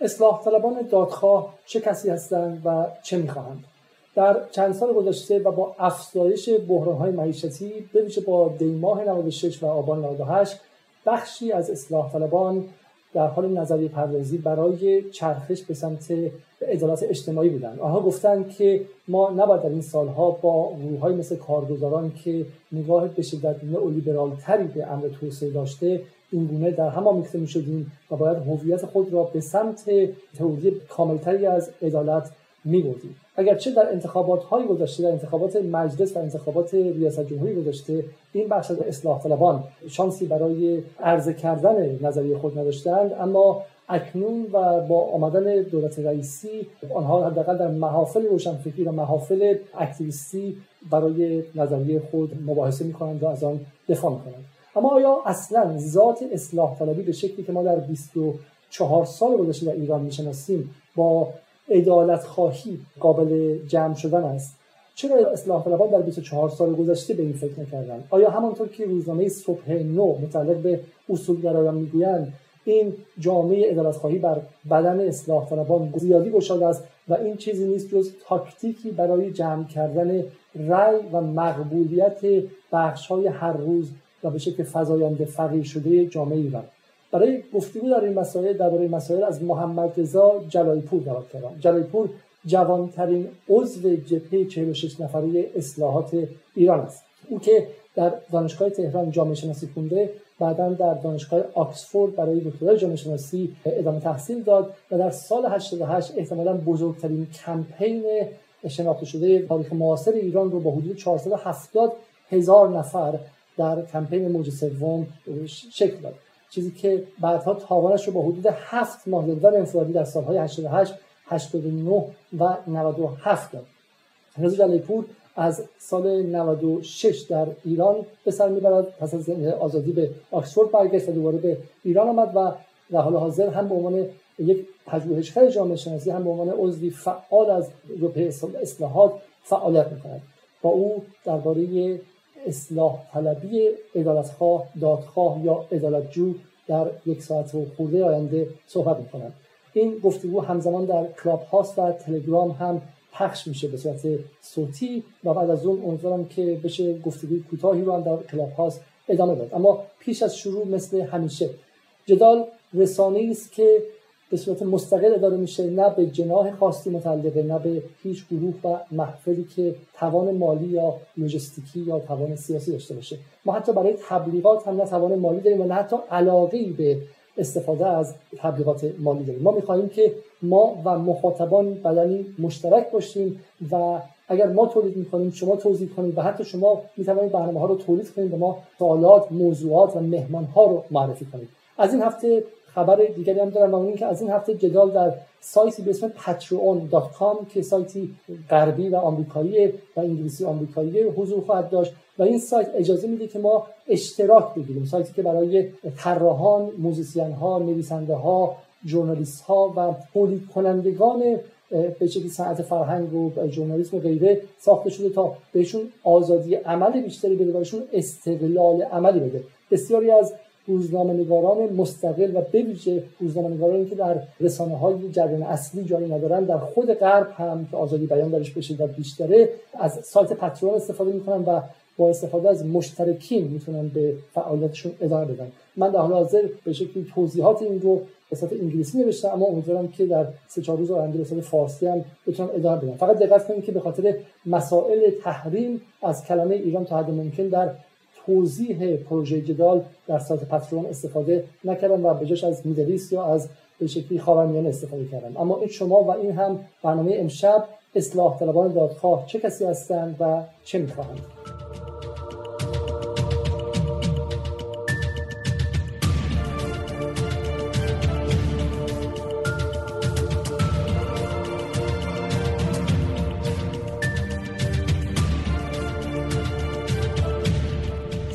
اصلاح طلبان دادخواه چه کسی هستند و چه می‌خواهند. در چند سال گذشته و با افزایش های معیشتی بویژه با دیماه 96 و آبان 98 بخشی از اصلاح طلبان در حال نظریه پردازی برای چرخش به سمت عدالت اجتماعی بودند آنها گفتند که ما نباید در این سالها با گروههایی مثل کارگزاران که نگاه به شدت نئولیبرال تری به امر توسعه داشته این گونه در هم آمیخته می شدیم و باید هویت خود را به سمت تئوری کاملتری از عدالت می بردیم اگرچه در انتخابات های گذشته در انتخابات مجلس و انتخابات ریاست جمهوری گذشته این بخش از اصلاح طلبان شانسی برای عرضه کردن نظریه خود نداشتند اما اکنون و با آمدن دولت رئیسی آنها حداقل در محافل روشنفکری و محافل اکتیویستی برای نظریه خود مباحثه می‌کنند و از آن دفاع می‌کنند. اما آیا اصلا ذات اصلاح طلبی به شکلی که ما در 24 سال گذشته در ایران می‌شناسیم با عدالت خواهی قابل جمع شدن است. چرا اصلاح طلبان در 24 سال گذشته به این فکر نکردند آیا همانطور که روزنامه صبح نو متعلق به اصولگرایان می‌گویند این جامعه عدالت خواهی بر بدن اصلاح طلبان زیادی گشاده است و این چیزی نیست جز تاکتیکی برای جمع کردن رأی و مقبولیت بخش های هر روز و به شکل فزاینده فقیر شده جامعه ایران؟ برای گفتگو در این مسائل درباره مسائل از محمد رضا جلایپور دعوت کردم جلایپور جوانترین عضو جبهه 46 نفره اصلاحات ایران است. او که در دانشگاه تهران جامعه شناسی خونده بعدا در دانشگاه آکسفورد برای دکترای جامعه شناسی ادامه تحصیل داد و در سال 88 احتمالا بزرگترین کمپین شناخته شده تاریخ معاصر ایران رو با حدود 470 هزار نفر در کمپین موج سوم شکل داد. چیزی که بعدها تاوانش رو با حدود هفت ماه دادن انفرادی در سالهای 88 89 و 97 داد. رضا جلیپور از سال 96 در ایران به سر می‌برد. پس از آزادی به آکسفورد برگشت و دوباره به ایران آمد و در حال حاضر هم به عنوان یک پژوهشگر جامعه شناسی هم به عنوان عضوی فعال از گروه اصلاحات فعالیت می‌کند. با او درباره اصلاح طلبی عدالتخواه دادخواه یا عدالتجو در یک ساعت و خورده آینده صحبت می‌کنم این گفتگو همزمان در کلاب هاست و تلگرام هم پخش میشه به صورت صوتی و بعد از اون امیدوارم که بشه گفتگوی کوتاهی رو هم در کلاب هاست ادامه داد. اما پیش از شروع مثل همیشه جدال رسانه است که به صورت مستقل اداره میشه نه به جناح خاصی متعلقه نه به هیچ گروه و محفلی که توان مالی یا لوجستیکی یا توان سیاسی داشته باشه. ما حتی برای تبلیغات هم نه توان مالی داریم و نه حتی علاقه به استفاده از تبلیغات مالی داریم. ما می‌خواهیم که ما و مخاطبان بدنی مشترک باشیم و اگر ما تولید می‌کنیم شما توضیح کنید و حتی شما می‌توانید برنامه ها رو تولید کنید و ما سوالات موضوعات و مهمان ها رو معرفی کنید. از این هفته خبر دیگری هم دارم و که از این هفته جدال در سایتی به اسم patreon.com که سایتی غربی و آمریکایی و انگلیسی آمریکایی حضور خواهد داشت و این سایت اجازه میده که ما اشتراک بگیریم. سایتی که برای طراحان موزیسین ها نویسنده ها ژورنالیست ها و تولید کنندگان به شکلی صنعت فرهنگ و ژورنالیسم و غیره ساخته شده تا بهشون آزادی عمل بیشتری بده و بهشون استقلال عملی بده. بسیاری از روزنامه نگاران مستقل و بویژه روزنامه نگارانی که در رسانه های جریان اصلی جایی ندارن در خود غرب هم که آزادی بیان درش به شدت بیشتره از سایت پترون استفاده می‌کنن و با استفاده از مشترکین می‌تونن به فعالیتشون ادامه بدن. من در حال حاضر به شکلی توضیحات این رو به صورت انگلیسی نوشتم اما امیدوارم که در سه چهار روز آینده به صورت فارسی هم بتونم ادامه بدم. فقط دقت کنید که به خاطر مسائل تحریم از کلمه ایران تا حد ممکن در توضیح پروژه جدال در سایت پترون استفاده نکردم و به جاش از میدلیس یا از به شکلی خاورمیانه استفاده کردم. اما این شما و این هم برنامه امشب اصلاح طلبان دادخواه چه کسی هستند و چه می‌خواهند؟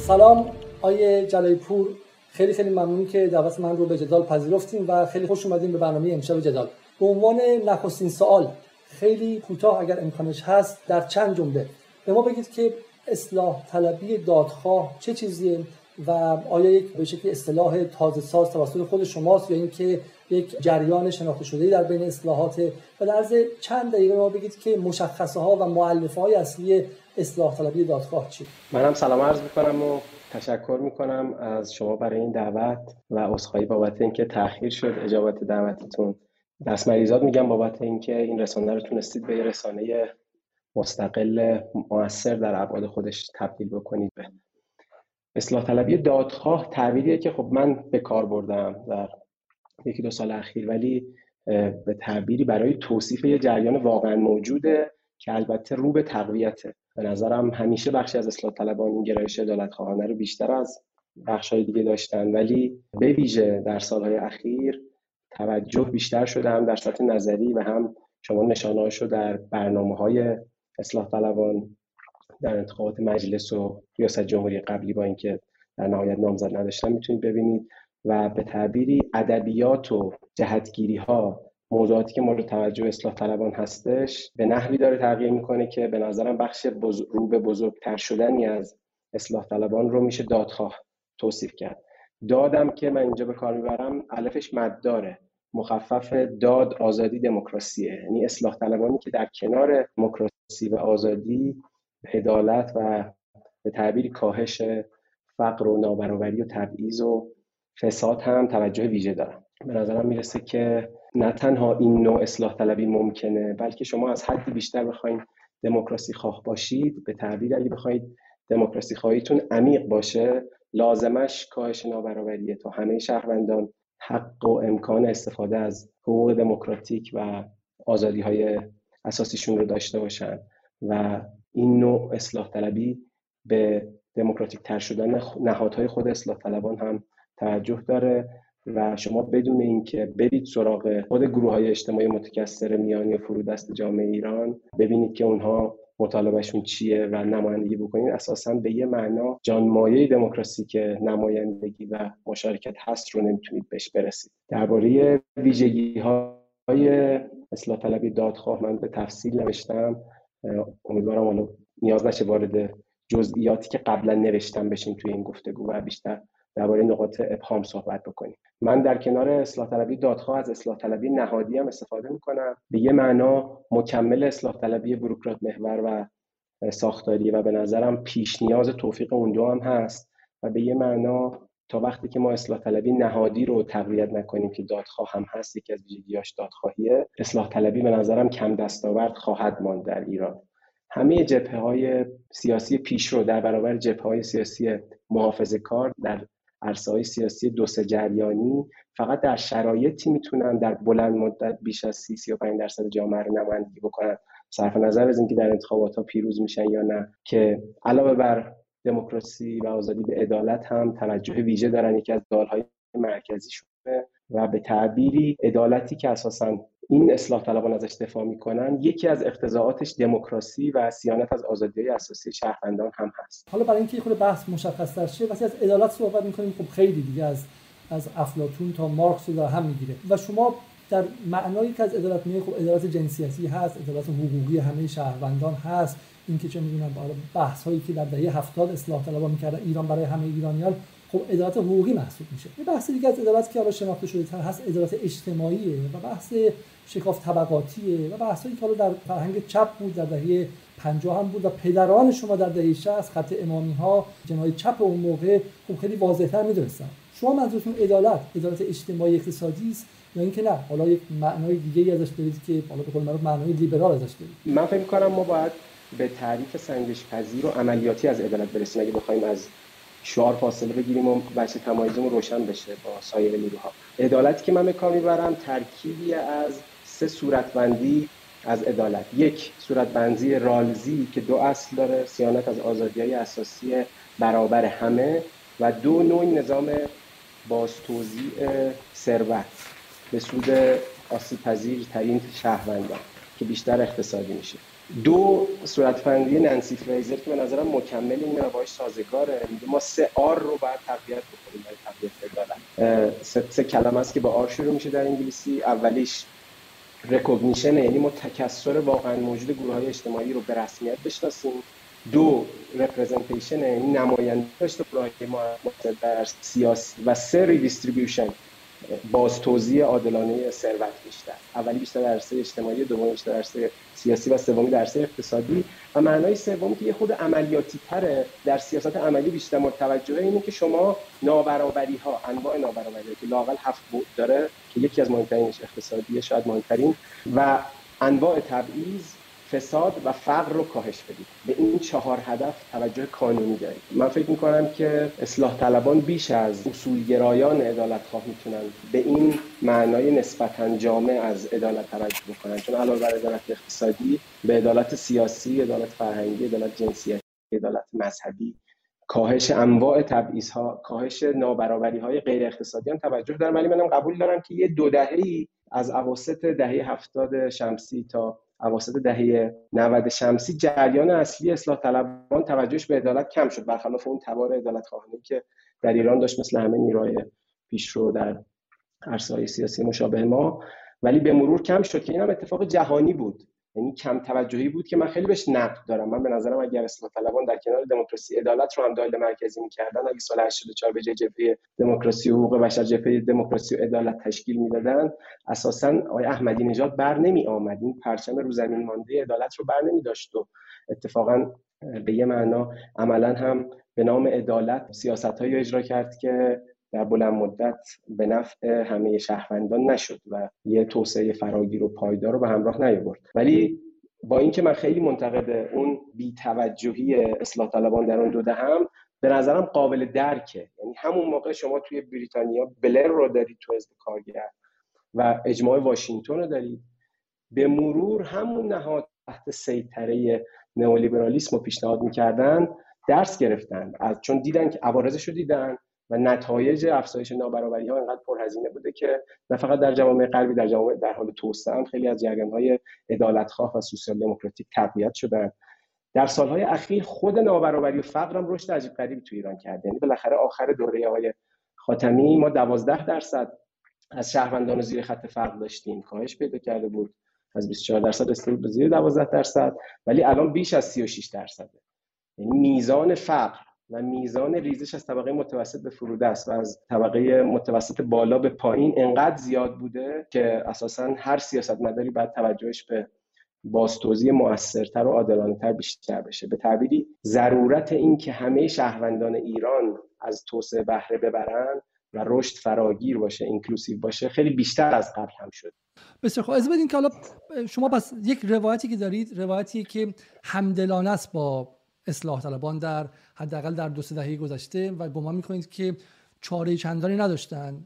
سلام آیه جلای پور خیلی خیلی ممنون که دعوت من رو به جدال پذیرفتیم و خیلی خوش اومدیم به برنامه امشب جدال. به عنوان نخستین سوال خیلی کوتاه اگر امکانش هست در چند جمله. به ما بگید که اصلاح طلبی دادخواه چه چیزیه و آیا یک به شکلی اصطلاح تازه ساز توسط خود شماست یا اینکه یک جریان شناخته شده در بین اصلاحات و در چند دقیقه ما بگید که مشخصه ها و معلفه های اصلی اصلاح طلبی دادخواه چی؟ منم سلام عرض می‌کنم و تشکر می‌کنم از شما برای این دعوت و عذرخواهی بابت اینکه تاخیر شد اجابت دعوتتون. دست مریضات میگم بابت اینکه این رسانه رو تونستید به رسانه مستقل موثر در ابعاد خودش تبدیل بکنید. به اصلاح طلبی دادخواه تعبیریه که خب من به کار بردم در یکی دو سال اخیر ولی به تعبیری برای توصیف یه جریان واقعا موجوده که البته رو به تقویته. به نظرم همیشه بخشی از اصلاح طلبان این گرایش عدالت خواهانه رو بیشتر از بخش های دیگه داشتن. ولی به ویژه در سالهای اخیر توجه بیشتر شده هم در سطح نظری و هم شما نشانه رو در برنامه های اصلاح طلبان در انتخابات مجلس و ریاست جمهوری قبلی با اینکه در نهایت نامزد نداشتن می‌تونید ببینید. و به تعبیری ادبیات و جهتگیری ها موضوعاتی که مورد توجه اصلاح طلبان هستش به نحوی داره تغییر می‌کنه که به نظرم بخش رو به بزرگتر شدنی از اصلاح طلبان رو میشه دادخواه توصیف کرد. دادم که من اینجا به کار می‌برم الفش مد داره مخفف داد آزادی دموکراسیه. یعنی اصلاح طلبانی که در کنار دموکراسی و آزادی عدالت و به تعبیری کاهش فقر و نابرابری و تبعیض و فساد هم توجه ویژه دارن. به نظرم می‌رسه که نه تنها این نوع اصلاح طلبی ممکنه بلکه شما از حدی بیشتر بخواید دموکراسی خواه باشید به تعبیر اگه بخواید دموکراسی خواهیتون عمیق باشه لازمش کاهش نابرابریه تا همه شهروندان حق و امکان استفاده از حقوق دموکراتیک و آزادی های اساسیشون رو داشته باشن و این نوع اصلاح طلبی به دموکراتیک تر شدن نهادهای خود اصلاح طلبان هم توجه داره و شما بدون اینکه برید سراغ خود گروه های اجتماعی متکثر میانی و فرودست جامعه ایران ببینید که اونها مطالبهشون چیه و نمایندگی بکنید اساسا به یه معنا جانمایه دموکراسی که نمایندگی و مشارکت هست رو نمی‌تونید بهش برسید. درباره ویژگی های اصلاح طلبی دادخواه من به تفصیل نوشتم. امیدوارم حالا نیاز نشه وارد جزئیاتی که قبلا نوشتم بشیم توی این گفتگو و بیشتر درباره نقاط ابهام صحبت بکنیم. من در کنار اصلاح طلبی دادخواه از اصلاح طلبی نهادی هم استفاده می‌کنم. به یه معنا مکمل اصلاح طلبی بروکرات محور و ساختاری و به نظرم پیش نیاز توفیق اون هم هست و به یه معنا تا وقتی که ما اصلاح طلبی نهادی رو تقویت نکنیم که دادخواه هم هست یکی از ویژگیاش دادخواهیه اصلاح طلبی به نظرم کم دستاورد خواهد ماند در ایران. همه جبهه های سیاسی پیشرو در برابر جبهه های سیاسی محافظه کار در عرصه های سیاسی دو سه جریانی فقط در شرایطی می‌تونن در بلند مدت بیش از 30 35 درصد جامعه رو نمایندگی بکنن. صرف نظر از اینکه در انتخابات ها پیروز میشن یا نه. که علاوه بر دموکراسی و آزادی به عدالت هم توجه ویژه دارن. یکی از دالهای مرکزی شده و به تعبیری عدالتی که اساسا این اصلاح طلبان ازش دفاع می‌کنن یکی از اقتضاعاتش دموکراسی و سیانت از آزادی اساسی شهروندان هم هست. حالا برای اینکه خود بحث مشخص شه واسه از عدالت صحبت می‌کنیم. خب خیلی دیگه از از افلاطون تا مارکس رو هم می‌گیره. و شما در معنایی که از عدالت میگه خب عدالت جنسیتی هست عدالت حقوقی همه شهروندان هست. اینکه چه می‌دونم بحث هایی که در دهه 70 اصلاح طلبان می‌کردن ایران برای همه ایرانیان خب عدالت حقوقی محسوب میشه. یه بحث دیگه از عدالت که حالا شناخته شده تر هست عدالت اجتماعیه و بحث شکاف طبقاتیه و بحثایی که حالا در فرهنگ چپ بود در دهه 50 هم بود و پدران شما در دهه 60 خط امامی ها جنای چپ اون موقع خب خیلی واضح‌تر می‌دونستن. شما منظورتون عدالت عدالت اجتماعی اقتصادی است یا اینکه نه؟ حالا یک معنای دیگه ازش برید که حالا به قول معروف معنای لیبرال ازش برید من فکر می‌کنم ما باید به تعریف سنجش پذیر و عملیاتی از عدالت برسیم. اگه بخوایم از شعار فاصله بگیریم و بچه تمایزمون روشن بشه با سایر نیروها. عدالتی که من به کار می‌برم ترکیبی از سه صورتبندی از عدالت. یک صورتبندی رالزی که دو اصل داره سیانت از آزادی های اساسی برابر همه و دو نوع نظام بازتوزیع ثروت به سود آسیب ترین شهروندان که بیشتر اقتصادی میشه. دو صورتبندی ننسی فریزر که به نظرم مکمل این باش سازگاره. میگه ما سه آر رو باید تقویت بکنیم برای تقویت سه, سه کلمه است که با R شروع میشه در انگلیسی. اولیش recognition یعنی ما تکثر واقعا موجود گروه های اجتماعی رو به رسمیت بشناسیم. دو representation یعنی نماینده داشته گروه ما در سیاسی. و سه redistribution بازتوزیع عادلانه ثروت بیشتر. اولی بیشتر در عرصه اجتماعی دومی بیشتر در عرصه سیاسی و سومی در عرصه اقتصادی. و معنای سومی که یه خود عملیاتی تره در سیاست عملی بیشتر متوجه اینه که شما نابرابری ها انواع نابرابری که لاقل هفت بود داره که یکی از مهمترینش اقتصادیه شاید مهمترین و انواع تبعیض فساد و فقر رو کاهش بدید. به این چهار هدف توجه کانونی دارید. من فکر می‌کنم که اصلاح طلبان بیش از اصولگرایان عدالت خواه می‌تونن به این معنای نسبتا جامع از عدالت توجه بکنن. چون علاوه بر عدالت اقتصادی به عدالت سیاسی عدالت فرهنگی عدالت جنسیتی عدالت مذهبی کاهش انواع تبعیض ها کاهش نابرابری های غیر اقتصادی هم توجه دارم. ولی منم قبول دارم که یه دو دهه از اواسط دهه هفتاد شمسی تا اواسط دهه 90 شمسی جریان اصلی اصلاح طلبان توجهش به عدالت کم شد برخلاف اون تبار عدالت خواهانی که در ایران داشت مثل همه نیروهای پیشرو در عرصه‌های سیاسی مشابه ما ولی به مرور کم شد که این هم اتفاق جهانی بود. یعنی کم توجهی بود که من خیلی بهش نقد دارم. من به نظرم اگر اصلاح طلبان در کنار دموکراسی عدالت رو هم دایره مرکزی می‌کردن اگه سال 84 به جای جبهه دموکراسی حقوق بشر جبهه دموکراسی و عدالت تشکیل می‌دادن اساسا آقای احمدی نژاد بر نمی آمد این پرچم رو زمین مانده عدالت رو بر نمی داشت و اتفاقا به یه معنا عملا هم به نام عدالت سیاست هایی اجرا کرد که در بلند مدت به نفع همه شهروندان نشد و یه توسعه فراگیر و پایدار رو به همراه نیاورد. ولی با اینکه من خیلی منتقد اون بیتوجهی اصلاح طلبان در اون دو هم به نظرم قابل درکه. یعنی همون موقع شما توی بریتانیا بلر رو دارید تو حزب کارگر و اجماع واشنگتن رو دارید به مرور همون نهاد تحت سیطره نئولیبرالیسم رو پیشنهاد می‌کردن درس گرفتن. از چون دیدن که عوارضش رو دیدن و نتایج افزایش نابرابری ها اینقدر پرهزینه بوده که نه فقط در جوامع غربی در جوامع در حال توسعه هم خیلی از جریان های عدالتخواه و سوسیال دموکراتیک تقویت شدن در سالهای اخیر خود نابرابری و فقر هم رشد عجیب غریبی تو ایران کرده یعنی بالاخره آخر دوره های خاتمی ما 12 درصد از شهروندان زیر خط فقر داشتیم. کاهش پیدا کرده بود. از 24 درصد رسید به زیر 12 درصد. ولی الان بیش از 36 درصده. یعنی میزان فقر و میزان ریزش از طبقه متوسط به فروده است و از طبقه متوسط بالا به پایین انقدر زیاد بوده که اساسا هر سیاستمداری باید توجهش به بازتوزیع موثرتر و عادلانه تر بیشتر بشه. به تعبیری ضرورت این که همه شهروندان ایران از توسعه بهره ببرن و رشد فراگیر باشه اینکلوسیو باشه خیلی بیشتر از قبل هم شد. بسیار خوب. از بدین که حالا شما پس یک روایتی که دارید روایتی که همدلانه است با اصلاح طلبان در حداقل در دو سه دهه گذشته و گمان می‌کنید که چاره چندانی نداشتن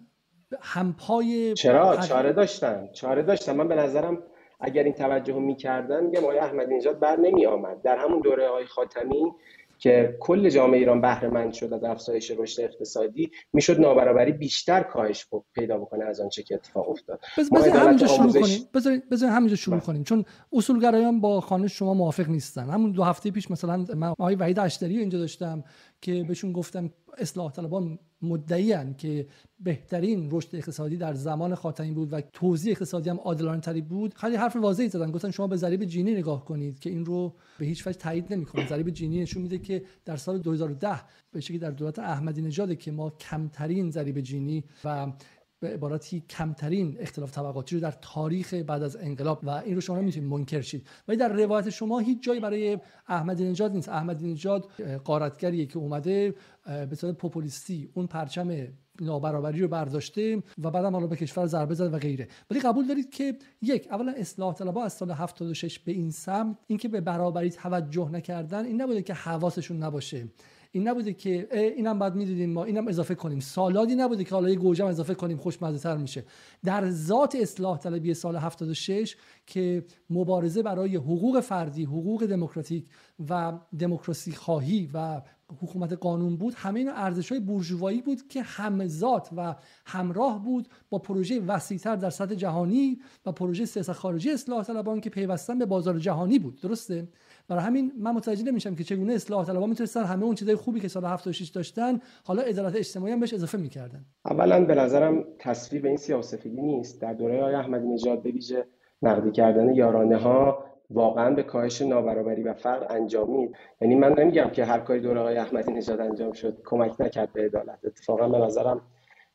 همپای چرا؟ چاره داشتن چاره داشتن. من به نظرم اگر این توجه رو می‌کردن میگم آقای احمدی نژاد بر نمی آمد در همون دوره آقای خاتمی که کل جامعه ایران بهره مند شد از افزایش رشد اقتصادی می‌شد نابرابری بیشتر کاهش پیدا بکنه از آنچه که اتفاق افتاد. بذارید همینجا شروع کنیم. بذارید همینجا شروع بله. کنیم. چون اصولگرایان با خانه شما موافق نیستن. همون دو هفته پیش مثلا من آقای وحید اشتری اینجا داشتم که بهشون گفتم اصلاح طلبان مدعی که بهترین رشد اقتصادی در زمان خاتمی بود و توزیع اقتصادی هم عادلانه تری بود. خیلی حرف واضحی زدن. گفتن شما به ضریب جینی نگاه کنید که این رو به هیچ وجه تایید نمی‌کنه. ضریب جینی نشون میده که در سال 2010 به شکلی در دولت احمدی نژاد که ما کمترین ضریب جینی و به عبارتی کمترین اختلاف طبقاتی رو در تاریخ بعد از انقلاب و این رو شما نمی‌تونید منکر شید. ولی در روایت شما هیچ جایی برای احمدی نژاد نیست. احمدی نژاد قارتگریه که اومده به صورت پوپولیستی اون پرچم نابرابری رو برداشته و بعدم حالا به کشور ضربه زده و غیره. ولی قبول دارید که یک اولا اصلاح طلبها از سال 76 به این سمت اینکه به برابری توجه نکردن این نبوده که حواسشون نباشه. این نبوده که اینم بعد می‌دیدیم ما اینم اضافه کنیم. سالادی نبوده که حالا یه گوجم اضافه کنیم خوشمزه تر میشه. در ذات اصلاح طلبی سال 76 که مبارزه برای حقوق فردی حقوق دموکراتیک و دموکراسی خواهی و حکومت قانون بود همه این ارزش های بورژوایی بود که همزاد و همراه بود با پروژه وسیعتر در سطح جهانی و پروژه سیاست خارجی اصلاح طلبان که پیوستن به بازار جهانی بود. درسته؟ برای همین من متوجه نمیشم که چگونه اصلاح طلبها می‌تونستن همه اون چیزای خوبی که سال 76 داشتن حالا عدالت اجتماعی هم بهش اضافه می‌کردن. اولا به نظرم تصویر این سیاسفیدی نیست. در دوره آقای احمدی نژاد به ویژه نقدی کردن یارانه ها واقعا به کاهش نابرابری و فقر انجامید. یعنی من نمیگم که هر کاری دوره آقای احمدی نژاد انجام شد کمک نکرد به عدالت. اتفاقا به نظرم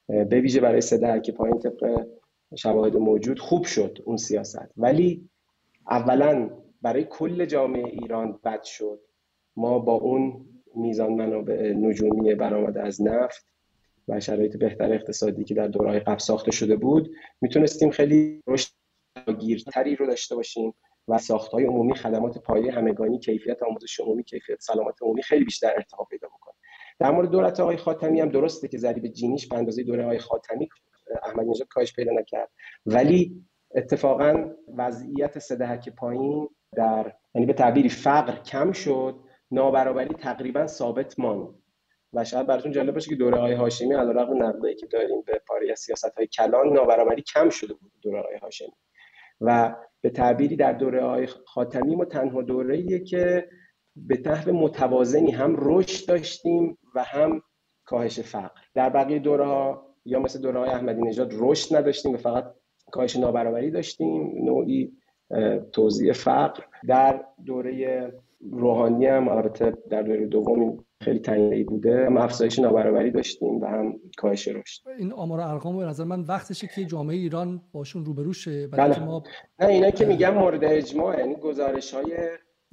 به ویژه برای سه که پایین طبق شواهد موجود خوب شد اون سیاست. ولی اولا برای کل جامعه ایران بد شد. ما با اون میزان منابع نجومی برآمده از نفت و شرایط بهتر اقتصادی که در دورهای قبل ساخته شده بود می‌تونستیم خیلی رشد گیرتری رو داشته باشیم و ساختهای عمومی خدمات پایه همگانی کیفیت آموزش عمومی کیفیت سلامت عمومی خیلی بیشتر ارتقا پیدا بکنه. در مورد دولت آقای خاتمی هم درسته که ضریب جینیش به اندازه دوره آقای خاتمی احمدی نژاد کاهش پیدا نکرد. ولی اتفاقا وضعیت سدهک پایین در یعنی به تعبیری فقر کم شد نابرابری تقریبا ثابت ماند. و شاید براتون جالب باشه که دوره های هاشمی علیرغم نقدی که داریم به پاری سیاست های کلان نابرابری کم شده بود دوره های هاشمی. و به تعبیری در دوره های خاتمی ما تنها دوره که به نحو متوازنی هم رشد داشتیم و هم کاهش فقر. در بقیه دوره ها یا مثل دوره های احمدی نژاد رشد نداشتیم و فقط کاهش نابرابری داشتیم نوعی توزیع فقر. در دوره روحانی هم البته در دوره دوم خیلی تنگی بوده هم افزایش نابرابری داشتیم و هم کاهش رشد. این آمار ارقام به نظر من وقتشه که جامعه ایران باشون روبرو شه بله. ما نه اینا که میگم مورد اجماع یعنی گزارش های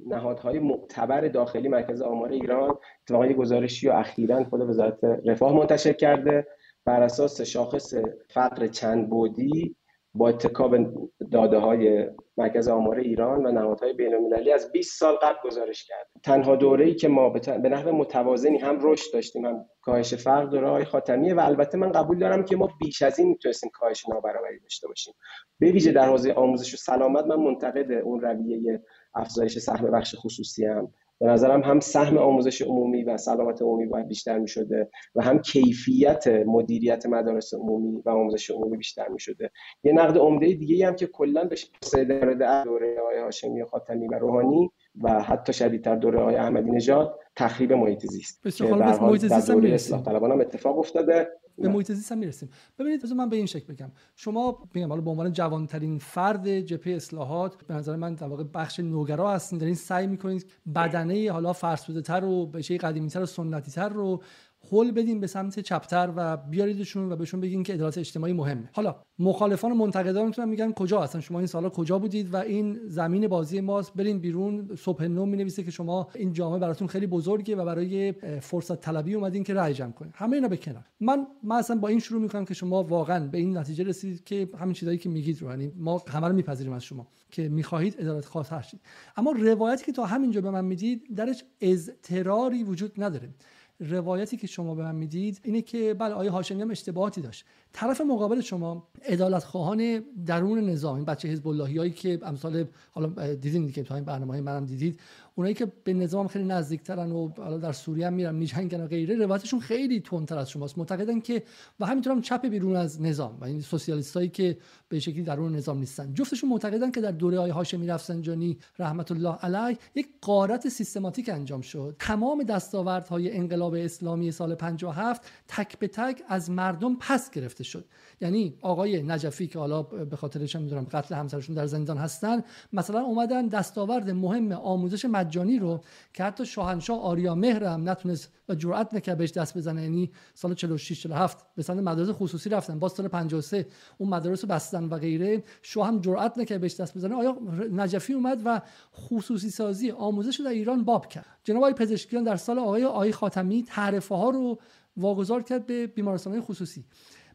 نهادهای معتبر داخلی مرکز آمار ایران اتفاقا یه گزارشی و اخیرا خود وزارت رفاه منتشر کرده. بر اساس شاخص فقر چند بودی با اتکا به داده های مرکز آمار ایران و نهادهای بین المللی از 20 سال قبل گزارش کرد. تنها دوره ای که ما به نحو متوازنی هم رشد داشتیم هم کاهش فرق دوره های خاتمیه و البته من قبول دارم که ما بیش از این می‌تونستیم کاهش نابرابری داشته باشیم. به ویژه در حوزه آموزش و سلامت من منتقد اون رویه افزایش سهم بخش خصوصی هم به نظرم هم سهم آموزش عمومی و سلامت عمومی باید بیشتر می شده و هم کیفیت مدیریت مدارس عمومی و آموزش عمومی بیشتر می شده یه نقد عمده دیگه هم که کلا به در دوره های هاشمی و خاتمی و روحانی و حتی شدیدتر دوره های احمدی نژاد تخریب محیط زیست که در محیط زیست هم هم اتفاق افتاده. به محیط زیست هم می‌رسیم. ببینید من به این شکل بگم. شما میگم حالا به عنوان جوانترین فرد جبهه اصلاحات به نظر من در واقع بخش نوگرا هستین. دارین سعی می‌کنید بدنه حالا فرسوده تر و به شی قدیمی تر و سنتی تر رو هول بدیم به سمت چپتر و بیاریدشون و بهشون بگین که عدالت اجتماعی مهمه. حالا مخالفان و منتقدانتون میگن کجا هستن شما این سالا کجا بودید و این زمین بازی ماست. بریم بیرون صبح نو می نویسه که شما این جامعه براتون خیلی بزرگه و برای فرصت طلبی اومدین که رأی جمع کنید همه اینا به کنار. من من اصلا با این شروع می‌کنم که شما واقعا به این نتیجه رسیدید که همین چیزایی که میگید رو. یعنی ما همه رو میپذیریم از شما که می‌خواهید عدالت خاص هستید اما روایتی که تا همینجا به من می‌دید درش اضطراری وجود نداره. روایتی که شما به من می‌دید اینه که بله آیه هاشمی هم اشتباهاتی داشت؟ طرف مقابل شما عدالت خواهان درون نظام این بچه حزب هایی که امثال حالا دیدین که تو این برنامه منم دیدید اونایی که به نظام خیلی نزدیکترن و حالا در سوریه هم میرن میجنگن و غیره روایتشون خیلی تندتر از شماست. معتقدن که و همینطور هم چپ بیرون از نظام و این سوسیالیستایی که به شکلی درون نظام نیستن. جفتشون معتقدن که در دوره های هاشمی رفسنجانی رحمت الله علیه یک قارت سیستماتیک انجام شد. تمام دستاوردهای انقلاب اسلامی سال 57 تک به تک از مردم پس گرفته شد. یعنی آقای نجفی که حالا به خاطرش می‌دونم قتل همسرشون در زندان هستن مثلا اومدن دستاورد مهم آموزش مجانی رو که حتی شاهنشاه آریا مهر هم نتونست و جرأت نکرد بهش دست بزنه یعنی سال 46 47 به سمت مدارس خصوصی رفتن با سال 53 اون مدارس رو بستن و غیره شاه هم جرأت نکرد بهش دست بزنه. آیا نجفی اومد و خصوصی سازی آموزش رو در ایران باب کرد؟ جناب آقای پزشکیان در سال آقای آقای خاتمی تعرفه ها رو واگذار کرد به بیمارستان خصوصی.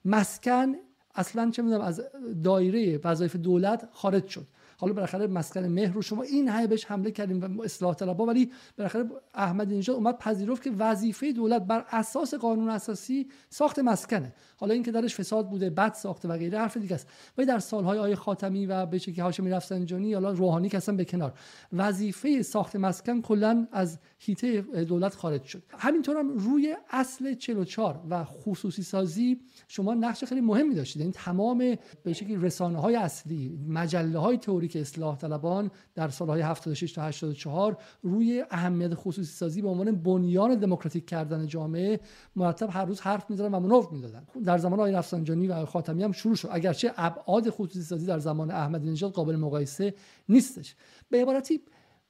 مسکن اصلا چه می‌دونم از دایره وظایف دولت خارج شد. حالا بالاخره مسکن مهر رو شما این همه بهش حمله کردیم و اصلاح طلبها ولی بالاخره احمد نژاد اومد پذیرفت که وظیفه دولت بر اساس قانون اساسی ساخت مسکنه. حالا اینکه درش فساد بوده بد ساخته و غیره حرف دیگه است. ولی در سالهای آیه خاتمی و به که هاشمی رفسنجانی حالا روحانی که به کنار. وظیفه ساخت مسکن کلا از هیته دولت خارج شد. همینطور هم روی اصل 44 و خصوصی سازی شما نقش خیلی مهمی داشتید. این تمام به شکلی رسانه های اصلی مجله های که اصلاح طلبان در سالهای 76 تا 84 روی اهمیت خصوصی سازی به عنوان بنیان دموکراتیک کردن جامعه مرتب هر روز حرف می‌زدن و منوف می‌دادن. در زمان آقای رفسنجانی و خاتمی هم شروع شد. اگرچه ابعاد خصوصی سازی در زمان احمدی نژاد قابل مقایسه نیستش. به عبارتی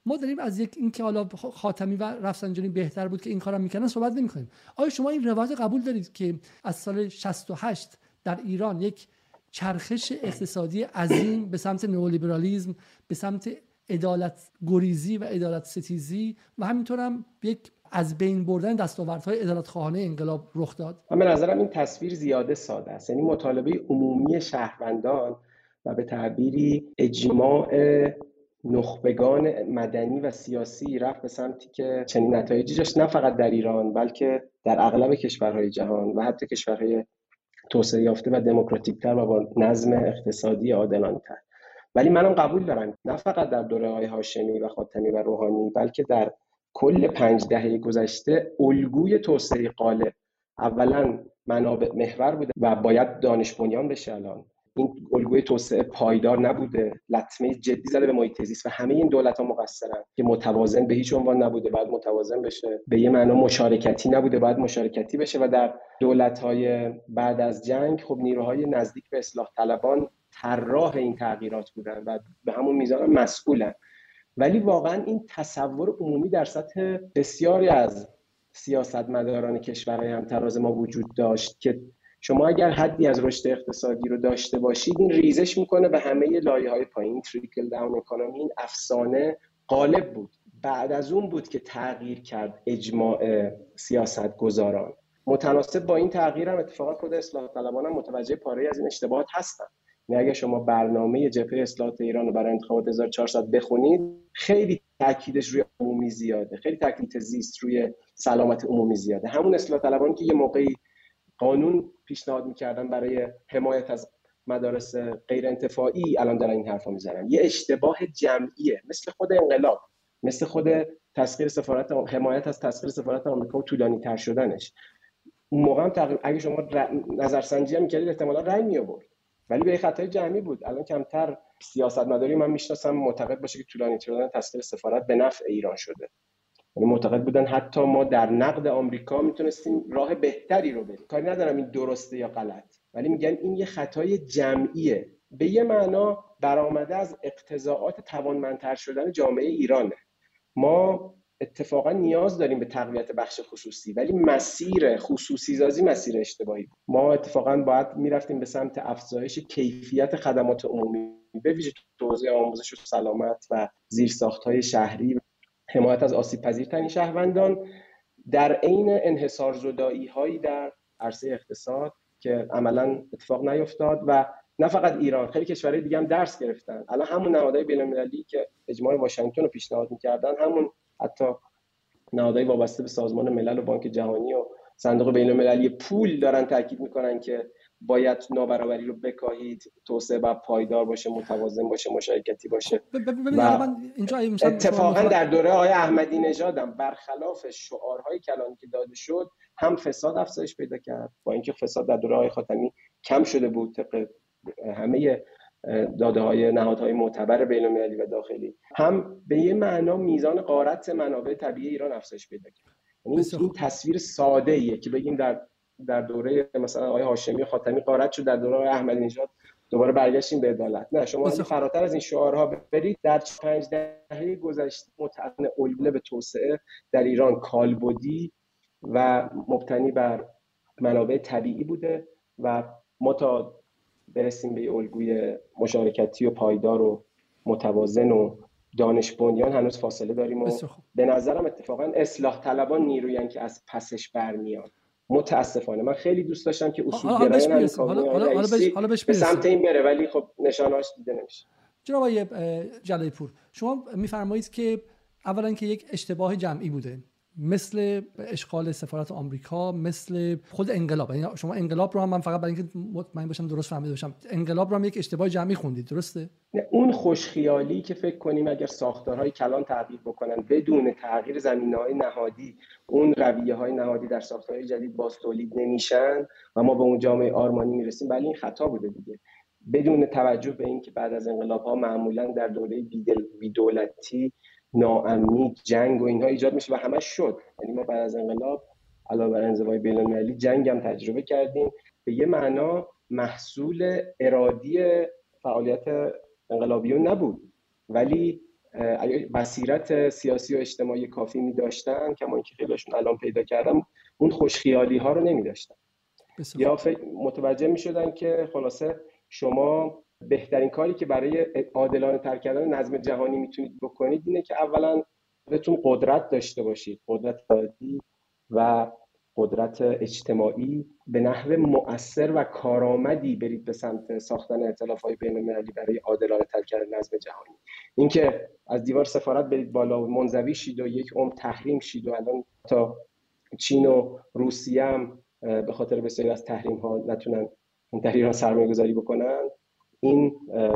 ما داریم از یک اینکه حالا خاتمی و رفسنجانی بهتر بود که این کارم می‌کنن صحبت نمی‌کنیم. آیا شما این روایت قبول دارید که از سال 68 در ایران یک چرخش اقتصادی عظیم به سمت نئولیبرالیسم به سمت عدالت گریزی و عدالت ستیزی و همینطور هم یک از بین بردن دستاوردهای عدالت خواهانه انقلاب رخ داد. من به نظرم این تصویر زیاده ساده است. یعنی مطالبه عمومی شهروندان و به تعبیری اجماع نخبگان مدنی و سیاسی رفت به سمتی که چنین نتایجی داشت نه فقط در ایران بلکه در اغلب کشورهای جهان و حتی کشورهای توسعه یافته و دموکراتیکتر و با نظم اقتصادی عادلانه ولی منم قبول دارم نه فقط در دوره های هاشمی و خاتمی و روحانی بلکه در کل پنج دهه گذشته الگوی توسعه قالب اولا منابع محور بوده و باید دانش بنیان بشه الان. این الگوی توسعه پایدار نبوده. لطمه جدی زده به محیط زیست و همه این دولت ها مقصرن که متوازن به هیچ عنوان نبوده بعد متوازن بشه. به یه معنا مشارکتی نبوده باید مشارکتی بشه و در دولت های بعد از جنگ خب نیروهای نزدیک به اصلاح طلبان طراح این تغییرات بودن و به همون میزان مسئولن. ولی واقعا این تصور عمومی در سطح بسیاری از سیاستمداران کشورهای همتراز ما وجود داشت که شما اگر حدی از رشد اقتصادی رو داشته باشید این ریزش می‌کنه به همه لایه های پایین تریکل داون اکانومی این افسانه غالب بود. بعد از اون بود که تغییر کرد اجماع سیاست گذاران متناسب با این تغییر هم اتفاقا خود اصلاح طلبان هم متوجه پاره از این اشتباهات هستن. یعنی اگر شما برنامه جبهه اصلاحات ایران رو برای انتخابات 1400 بخونید خیلی تاکیدش روی عمومی زیاده. خیلی تاکید زیست روی سلامت عمومی زیاده. همون اصلاح طلبان که یه موقعی قانون پیشنهاد می‌کردن برای حمایت از مدارس غیر انتفاعی الان دارن این حرفا می‌زنن. یه اشتباه جمعیه. مثل خود انقلاب. مثل خود تسخیر سفارت حمایت از تسخیر سفارت آمریکا و طولانی تر شدنش. اون موقع هم تقریبا اگه شما ر... نظرسنجی هم می‌کردید احتمالا رأی می آورد ولی به خطای جمعی بود. الان کمتر سیاست مداری من می‌شناسم معتقد باشه که طولانی شدن تسخیر سفارت به نفع ایران شده. یعنی معتقد بودن حتی ما در نقد آمریکا می‌تونستیم راه بهتری رو بریم. کاری ندارم این درسته یا غلط ولی میگن این یه خطای جمعیه. به یه معنا برآمده از اقتضاعات توانمندتر شدن جامعه ایرانه. ما اتفاقا نیاز داریم به تقویت بخش خصوصی ولی مسیر خصوصی سازی مسیر اشتباهی بود. ما اتفاقا باید می‌رفتیم به سمت افزایش کیفیت خدمات عمومی به ویژه توزیع آموزش و سلامت و زیرساخت های شهری حمایت از آسیب پذیرترین شهروندان در عین انحصار زدایی هایی در عرصه اقتصاد که عملا اتفاق نیفتاد و نه فقط ایران خیلی کشورهای دیگه هم درس گرفتن. الان همون نهادهای بین‌المللی که اجماع واشنگتن رو پیشنهاد می‌کردن همون حتی نهادهای وابسته به سازمان ملل و بانک جهانی و صندوق بین‌المللی پول دارن تاکید می‌کنن که باید نابرابری رو بکاهید توسعه و پایدار باشه متوازن باشه مشارکتی باشه. و اینجا اتفاقا در دوره آقای احمدی نژادم برخلاف شعارهای کلانی که داده شد هم فساد افزایش پیدا کرد. با اینکه فساد در دوره آقای خاتمی کم شده بود طبق همه داده های نهادهای معتبر بین المللی و داخلی هم به یه معنا میزان قارت منابع طبیعی ایران افزایش پیدا کرد. یعنی این تصویر ساده ایه که بگیم در در دوره مثلا آقای هاشمی خاتمی قارت شد در دوره آقای احمدی نژاد دوباره برگشتیم به عدالت. نه شما فراتر از این شعارها برید. در پنج دهه گذشته متعن الگوله به توسعه در ایران کالبدی و مبتنی بر منابع طبیعی بوده و ما تا برسیم به الگوی مشارکتی و پایدار و متوازن و دانش بنیان هنوز فاصله داریم و به نظرم اتفاقا اصلاح طلبان نیرویان که از پسش برمیان. متاسفانه. من خیلی دوست داشتم که اصول گرایان حالا حالا حالا به سمت این بره ولی خب نشانهاش دیده نمیشه. جناب آقای جلای پور شما میفرمایید که اولا که یک اشتباه جمعی بوده. مثل اشغال سفارت آمریکا مثل خود انقلاب. یعنی شما انقلاب رو هم من فقط برای اینکه مطمئن باشم درست فهمیده باشم. انقلاب رو هم یک اشتباه جمعی خوندید درسته؟ اون خوشخیالی که فکر کنیم اگر ساختارهای کلان تغییر بکنن بدون تغییر های نهادی اون رویه های نهادی در ساختارهای جدید باز تولید نمیشن و ما به اون جامعه آرمانی می‌رسیم ولی این خطا بوده دیگه. بدون توجه به اینکه بعد از انقلاب ها معمولا در دوره بیدولتی ناامنی جنگ و اینها ایجاد میشه و همش شد. یعنی ما بعد از انقلاب علاوه بر انزوای بین المللی جنگ هم تجربه کردیم. به یه معنا محصول ارادی فعالیت انقلابیون نبود. ولی بصیرت سیاسی و اجتماعی کافی می داشتن کما اینکه خیلیشون الان پیدا کردم اون خوشخیالی ها رو نمی داشتن یا متوجه می شدن که خلاصه شما بهترین کاری که برای عادلانه تر کردن نظم جهانی می‌تونید بکنید اینه که اولا بهتون قدرت داشته باشید. قدرت فردی و قدرت اجتماعی به نحو مؤثر و کارآمدی برید به سمت ساختن ائتلاف های بین المللی برای عادلانه تر کردن نظم جهانی. اینکه از دیوار سفارت برید بالا و منزوی شید و یک عمر تحریم شید و الان تا چین و روسیه هم به خاطر بسیاری از تحریم ها نتونن در ایران سرمایه گذاری بکنن این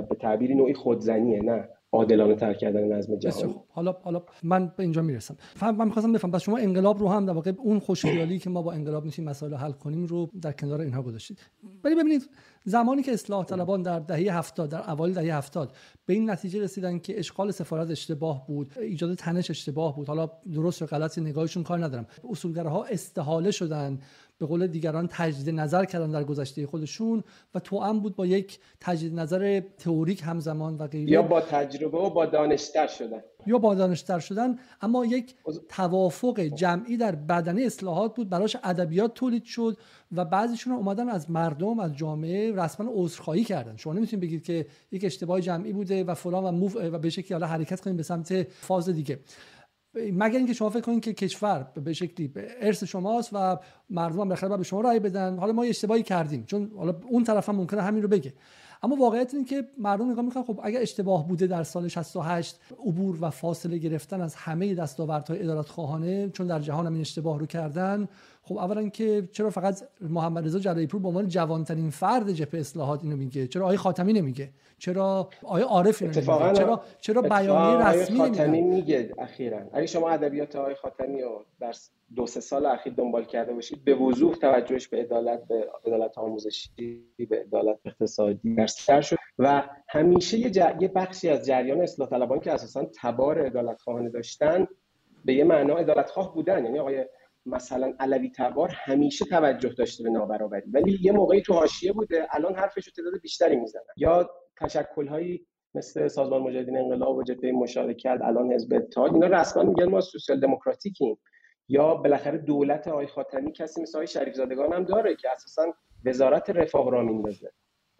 به تعبیری نوعی خودزنیه نه عادلانه تر کردن نظم جهانی حالا حالا من به اینجا می‌رسم. من می‌خواستم بفهم پس شما انقلاب رو هم در واقع اون خوشخیالی که ما با انقلاب می‌تونیم مسائل حل کنیم رو در کنار اینها گذاشتید. ولی ببینید زمانی که اصلاح طلبان در دهه 70 در اوایل دهه 70 به این نتیجه رسیدن که اشغال سفارت اشتباه بود ایجاد تنش اشتباه بود. حالا درست یا غلط نگاهشون کار ندارم. اصولگراها استحاله شدن به قول دیگران تجدید نظر کردن در گذشته خودشون و توأم بود با یک تجدید نظر تئوریک همزمان و غیره. یا با تجربه و با دانشتر شدن. یا با دانشتر شدن اما یک توافق جمعی در بدنه اصلاحات بود براش ادبیات تولید شد و بعضیشون اومدن از مردم از جامعه رسما عذرخواهی کردن. شما نمی‌تونید بگید که یک اشتباه جمعی بوده و فلان و موف و به شکلی حالا حرکت کنیم به سمت فاز دیگه. مگر اینکه شما فکر کنید که کشور به شکلی ارث شماست و مردم بالاخره به شما رأی بدن. حالا ما اشتباهی کردیم چون حالا اون طرف هم ممکنه همین رو بگه. اما واقعیت این که مردم نگاه می‌کنن خب اگر اشتباه بوده در سال 68 عبور و فاصله گرفتن از همه دستاوردهای ادارت خواهانه چون در جهان هم این اشتباه رو کردن خب اولا که چرا فقط محمد رضا جلایی پور به عنوان جوانترین فرد جبهه اصلاحات اینو میگه؟ چرا آقای خاتمی نمیگه؟ چرا آقای عارف اینو نمیگه؟ چرا چرا بیانیه رسمی خاتمی میگه اخیرا. اگه شما ادبیات آقای خاتمی رو در دو سه سال اخیر دنبال کرده باشید به وضوح توجهش به عدالت به عدالت آموزشی به عدالت اقتصادی در شد و همیشه یه, یه بخشی از جریان اصلاح طلبان که اساسا تبار عدالت خواهانه داشتن به یه معنا عدالت خواه بودن. یعنی آقای مثلا علوی تبار همیشه توجه داشته به نابرابری. ولی یه موقعی تو حاشیه بوده الان حرفش رو تعداد بیشتری می‌زنن یا تشکل‌هایی مثل سازمان مجاهدین انقلاب و جبهه مشارکت الان حزب اتحاد اینا رسما میگن ما سوسیال دموکراتیکیم. یا بالاخره دولت آقای خاتمی کسی مثل آقای شریف زادگان هم داره که اساسا وزارت رفاه را میندازه.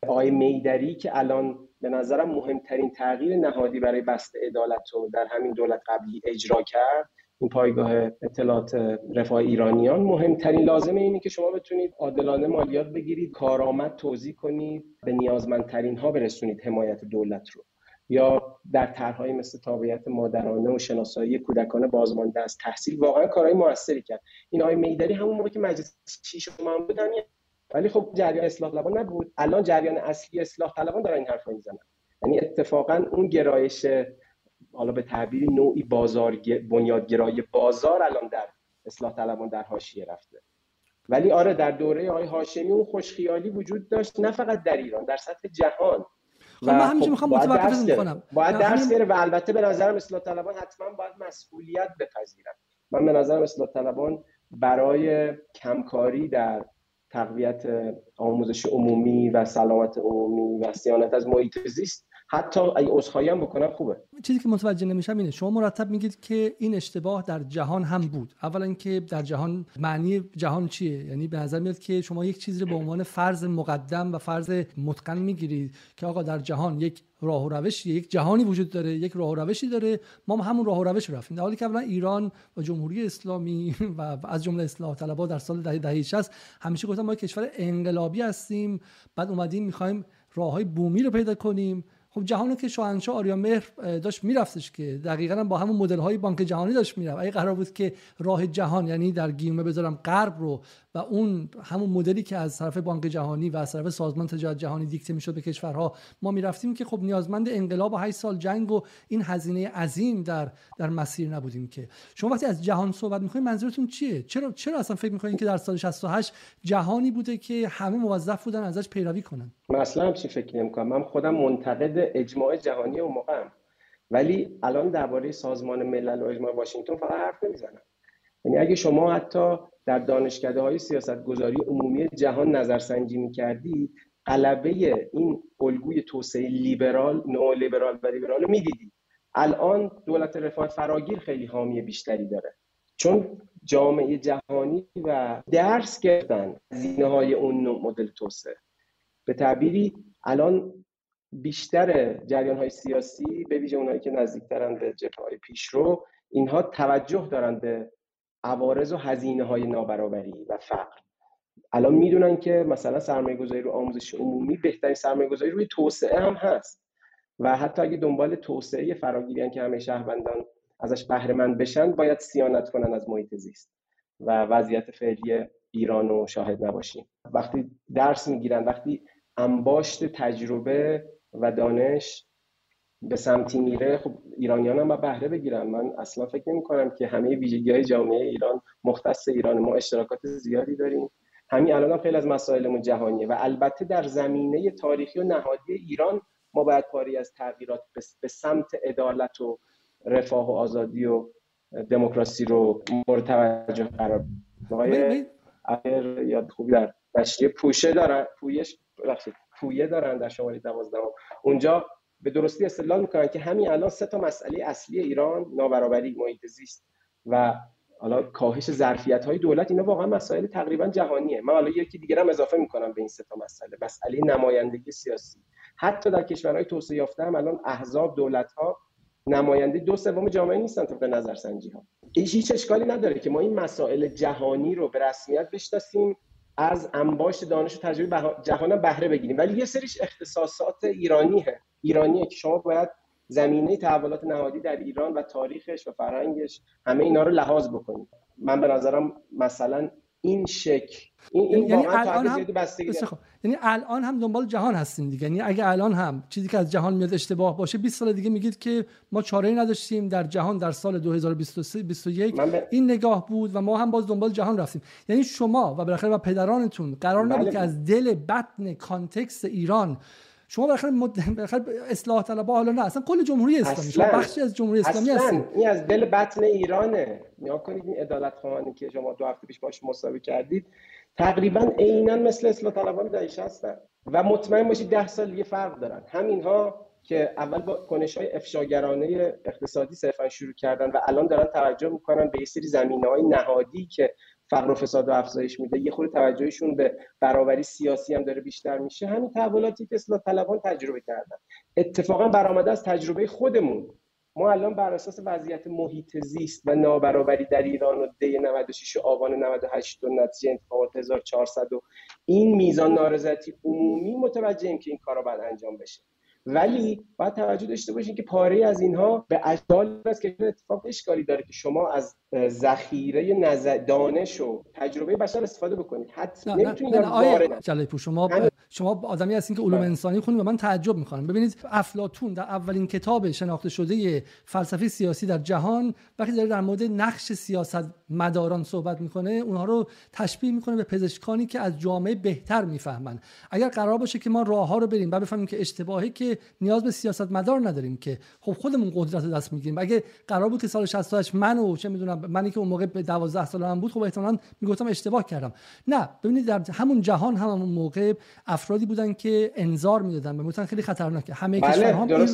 آقای میدری که الان به نظرم مهمترین تغییر نهادی برای بست عدالت رو در همین دولت قبلی اجرا کرد این پایگاه اطلاعات رفاه ایرانیان مهمترین لازمه اینه که شما بتونید عادلانه مالیات بگیرید کارآمد توضیح کنید به نیازمندترین ها برسونید حمایت دولت رو. یا در طرحهایی مثل تابعیت مادرانه و شناسایی کودکان بازمانده از تحصیل واقعا کارهای موثری کرد. این آقای میدری همون موقع که مجلس شما بودن ولی خب جریان اصلاح طلبان نبود. الان جریان اصلی اصلاح طلبان دارن این حرفا می‌زنن یعنی اتفاقا اون گرایش حالا به تعبیری نوعی بازار بنیادگرای بازار الان در اصلاح طلبان در حاشیه رفته. ولی آره در دوره آقای هاشمی اون خوشخیالی وجود داشت نه فقط در ایران در سطح جهان. خب من همیشه خب می‌خوام متوقف کنم باید درس بره و البته به نظرم اصلاح طلبان حتما باید مسئولیت بپذیرن. من به نظرم اصلاح طلبان برای کمکاری در تقویت آموزش عمومی و سلامت عمومی و صیانت از محیط زیست حتی اگه عذرخواهی هم بکنم خوبه. چیزی که متوجه نمیشم اینه شما مرتب میگید که این اشتباه در جهان هم بود. اولا که در جهان معنی جهان چیه؟ یعنی به نظر میاد که شما یک چیزی رو به عنوان فرض مقدم و فرض متقن می‌گیرید که آقا در جهان یک راه و روشی یک جهانی وجود داره یک راه و روشی داره. ما هم همون راه و روش رفتیم. در حالی که اولا ایران و جمهوری اسلامی و از جمله اصلاح طلبها در سال دهه دهه 60 همیشه گفتن ما کشور انقلابی هستیم بعد اومدیم می‌خوایم راههای بومی رو پیدا کنیم. خب جهان که شاهنشاه آریا مهر داشت میرفتش که دقیقا با همون مدل های بانک جهانی داشت می‌رفت. اگه قرار بود که راه جهان یعنی در گیمه بذارم غرب رو و اون همون مدلی که از طرف بانک جهانی و از طرف سازمان تجارت جهانی دیکته می‌شد به کشورها ما می‌رفتیم که خب نیازمند انقلاب و 8 سال جنگ و این هزینه عظیم در در مسیر نبودیم که. شما وقتی از جهان صحبت می‌کنید منظورتون چیه؟ چرا چرا اصلا فکر می‌کنید که در سال 68 جهانی بوده که همه موظف بودن ازش پیروی کنن؟ اصلا همچین فکر نمی‌کنم. من خودم منتقد اجماع جهانی و موقعم. ولی الان درباره سازمان ملل و اجماع واشنگتن فقط حرف نمی‌زنم. یعنی اگه شما حتی در دانشکده های سیاست گذاری عمومی جهان نظرسنجی می کردید غلبه این الگوی توسعه لیبرال نو لیبرال و لیبرال رو می‌دیدید الان دولت رفاه فراگیر خیلی حامی بیشتری داره. چون جامعه جهانی و درس گرفتن زینه های اون نوع مدل توسعه. به تعبیری الان بیشتر جریان های سیاسی به ویژه اونایی که نزدیکترن به جبهه های پیشرو اینها توجه دارن به عوارض و هزینه های نابرابری و فقر. الان می‌دونن که مثلا سرمایه گذاری رو آموزش عمومی بهترین سرمایه گذاری روی توسعه هم هست. و حتی اگه دنبال توسعه فراگیریان که همه شهروندان ازش بهره مند بشن باید سیانت کنن از محیط زیست و وضعیت فعلی ایران رو شاهد نباشیم. وقتی درس می‌گیرن وقتی انباشت تجربه و دانش به سمتی میره خب ایرانیان هم بهره بگیرن. من اصلا فکر نمی کنم که همه ویژگی های جامعه ایران مختص ایران ما اشتراکات زیادی داریم. همین الان هم خیلی از مسائلمون جهانیه و البته در زمینه تاریخی و نهادی ایران ما باید پاری از تغییرات به سمت عدالت و رفاه و آزادی و دموکراسی رو مورد توجه قرار آقای یاد خوبی در نشریه پوشه دارن. پویش پویه دارن در شماره 12 اونجا به درستی استدلال می‌کنن که همین الان سه تا مسئله اصلی ایران نابرابری محیط زیست و حالا کاهش ظرفیت های دولت. اینا واقعا مسائل تقریبا جهانیه. من حالا یکی دیگه هم اضافه می‌کنم به این سه تا مسئله. مسئله نمایندگی سیاسی. حتی در کشورهای توسعه یافته هم الان احزاب دولت ها نماینده دو سوم جامعه نیستن طبق نظرسنجی ها هیچ اشکالی نداره که ما این مسائل جهانی رو به رسمیت بشناسیم از انباشت دانش و تجربه جهان بهره بگیریم. ولی یه سریش اختصاصات ایرانیه. ایرانیه که شما باید زمینه تحولات نهادی در ایران و تاریخش و فرهنگش همه اینا رو لحاظ بکنید من به نظرم مثلا این شکل این, این یعنی الان هم یعنی الان هم دنبال جهان هستیم دیگه. یعنی اگه الان هم چیزی که از جهان میاد اشتباه باشه 20 سال دیگه میگید که ما چاره نداشتیم در جهان در سال 2023 21 این نگاه بود و ما هم باز دنبال جهان رفتیم. یعنی شما و بالاخره و پدرانتون قرار نبود بله. که از دل بطن کانتکست ایران شما بالاخره مد... بالاخره اصلاح طلبا حالا نه اصلا کل جمهوری اسلامی شما بخشی از جمهوری اسلامی هستید این از دل بطن ایرانه. نیا کنید این عدالت خواهانی که شما دو هفته پیش باش مساوی کردید تقریبا عینا مثل اصلاح طلبان داعش هستن. و مطمئن باشید ده سال یه فرق دارن. همینها که اول با کنش های افشاگرانه اقتصادی صرفا شروع کردن و الان دارن توجه می‌کنن به یه سری زمینه های نهادی که فقر و فساد و افزایش میده. یه خود توجهشون به برابری سیاسی هم داره بیشتر میشه. همین تحولاتی که اصلاح طلبان تجربه کردن. اتفاقا برآمده از تجربه خودمون. ما الان بر اساس وضعیت محیط زیست و نابرابری در ایران و دی 96 آبان 98 و نتیجه انتخابات 1400 و این میزان نارضایتی عمومی متوجهیم که این کارا باید انجام بشه. ولی باید توجه داشته باشین که پاره از اینها به اجدال است که اتفاق اشکالی داره که شما از ذخیره نظر دانش و تجربه بشر استفاده بکنید. حتی نمی‌تونید پور شما شما آدمی هستین که علوم انسانی خونید و من تعجب می‌کنم ببینید افلاطون در اولین کتاب شناخته شده فلسفه سیاسی در جهان وقتی داره در مورد نقش سیاست مداران صحبت می‌کنه اونها رو تشبیه می‌کنه به پزشکانی که از جامعه بهتر می‌فهمن. اگر قرار باشه که ما راه ها رو بریم و بفهمیم که اشتباهی که نیاز به سیاست مدار نداریم که خب خودمون قدرت دست می‌گیریم. اگه قرار بود که سال 68 من و چه می‌دونم منی که اون موقع به 12 سالم بود خب احتمالاً می‌گفتم اشتباه کردم. نه ببینید در همون جهان هم همون موقع افرادی بودن که انظار می‌دادن به متن خیلی خطرناکه. همه بله کشورها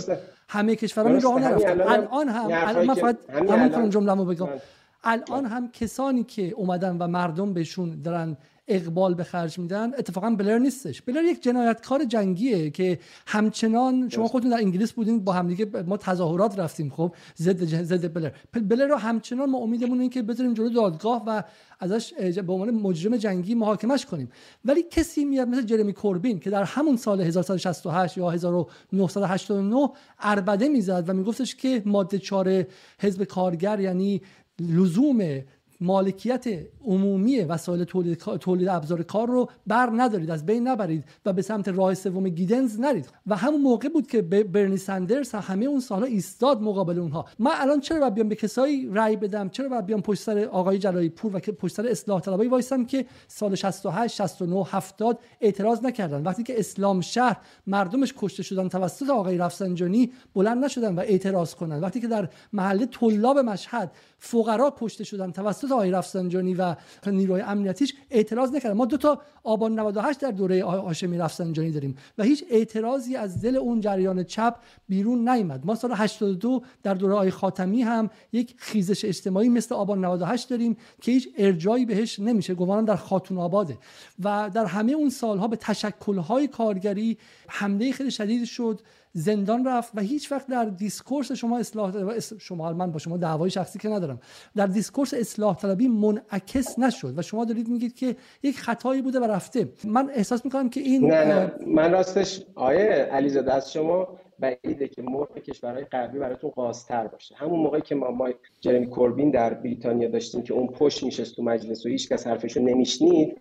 همه کشورها این راه نرفتن الان هم الان من فقط همین کنم جمله‌مو بگم. بله. الان هم کسانی که اومدن و مردم بهشون دارن اقبال به خرج میدن اتفاقا بلر نیستش. بلر یک جنایتکار جنگیه که همچنان شما خودتون در انگلیس بودین با همدیگه ما تظاهرات رفتیم خب ضد ضد بلر. بلر رو همچنان ما امیدمون این که بذاریم جلو دادگاه و ازش به عنوان مجرم جنگی محاکمش کنیم. ولی کسی میاد مثل جرمی کوربین که در همون سال 1168 یا 1989 اربده می‌زد و میگفتش که ماده 4 حزب کارگر یعنی لزوم مالکیت عمومی وسایل تولید, تولید ابزار کار رو بر ندارید از بین نبرید و به سمت راه سوم گیدنز نرید. و همون موقع بود که برنی سندرز همه اون سالها ایستاد مقابل اونها. من الان چرا باید بیام به کسایی رأی بدم؟ چرا باید بیام پشت سر آقای جلایی پور و پشت سر اصلاح طلبایی وایسم که سال 68 69 70 اعتراض نکردن؟ وقتی که اسلام شهر مردمش کشته شدن توسط آقای رفسنجانی بلند نشدن و اعتراض کنن. وقتی که در محله طلاب مشهد فقرا کشته شدن توسط آقای رفسنجانی و نیروهای امنیتیش اعتراض نکردن. ما دو تا آبان 98 در دوره هاشمی رفسنجانی داریم و هیچ اعتراضی از دل اون جریان چپ بیرون نیامد ما سال 82 در دوره آقای خاتمی هم یک خیزش اجتماعی مثل آبان 98 داریم که هیچ ارجایی بهش نمیشه. گمانم در خاتون آباده. و در همه اون سالها به تشکلهای کارگری حمله خیلی شدید شد. زندان رفت و هیچ وقت در discourse شما اصلاح شما من با شما دعوای شخصی که ندارم. در discourse اصلاح طلبی منعکس نشد و شما دارید میگید که یک خطایی بوده و رفته. من احساس می‌کنم که این نه نه. من راستش آیه علیزاده از شما بعیده که مرغ کشورهای غربی براتون غازتر باشه. همون موقعی که ما ما جرمی کوربین در بریتانیا داشتیم که اون پشت میشست تو مجلس و هیچ کس حرفشو نمیشنید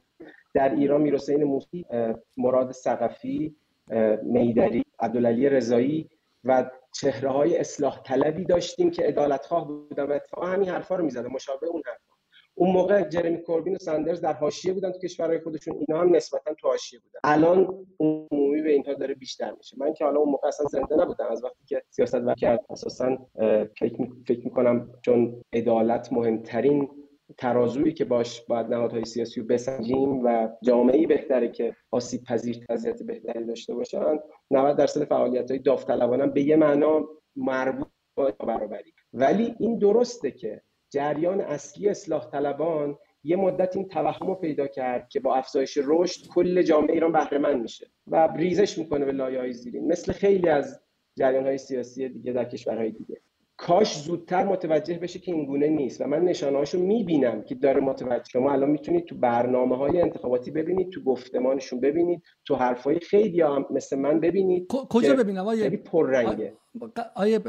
در ایران میر حسین موسی مراد ثقفی میدری عبدالعلی رضایی و چهره های اصلاح طلبی داشتیم که عدالتخواه بودن و اتفاقا همین حرفا رو می‌زدن مشابه اون حرفا. اون موقع جرمی کوربین و ساندرز در حاشیه بودن تو کشورهای خودشون اینا هم نسبتا تو حاشیه بودن. الان عمومی به اینها داره بیشتر میشه. من که حالا اون موقع اصلا زنده نبودم از وقتی که سیاست کرد اساسا فکر می‌کنم چون عدالت مهمترین ترازویی که باش باید نهادهای سیاسی رو بسنجیم و جامعه بهتره که آسیب پذیر بهتری داشته باشن. 90 درصد فعالیت های داوطلبانه به یه معنا مربوط با برابری. ولی این درسته که جریان اصلی اصلاح طلبان یه مدت این توهم پیدا کرد که با افزایش رشد کل جامعه ایران بهره میشه و ریزش می‌کنه به لایه های زیرین. مثل خیلی از جریان های سیاسی دیگه در کشورهای دیگه. کاش زودتر متوجه بشه که این گونه نیست. و من نشانه هاشو می‌بینم که داره متوجه. شما الان می‌تونید تو برنامه های انتخاباتی ببینید تو گفتمانشون ببینید تو حرفای خیلی هم مثل من ببینید کجا ببینم؟ آیه پررنگه. آیه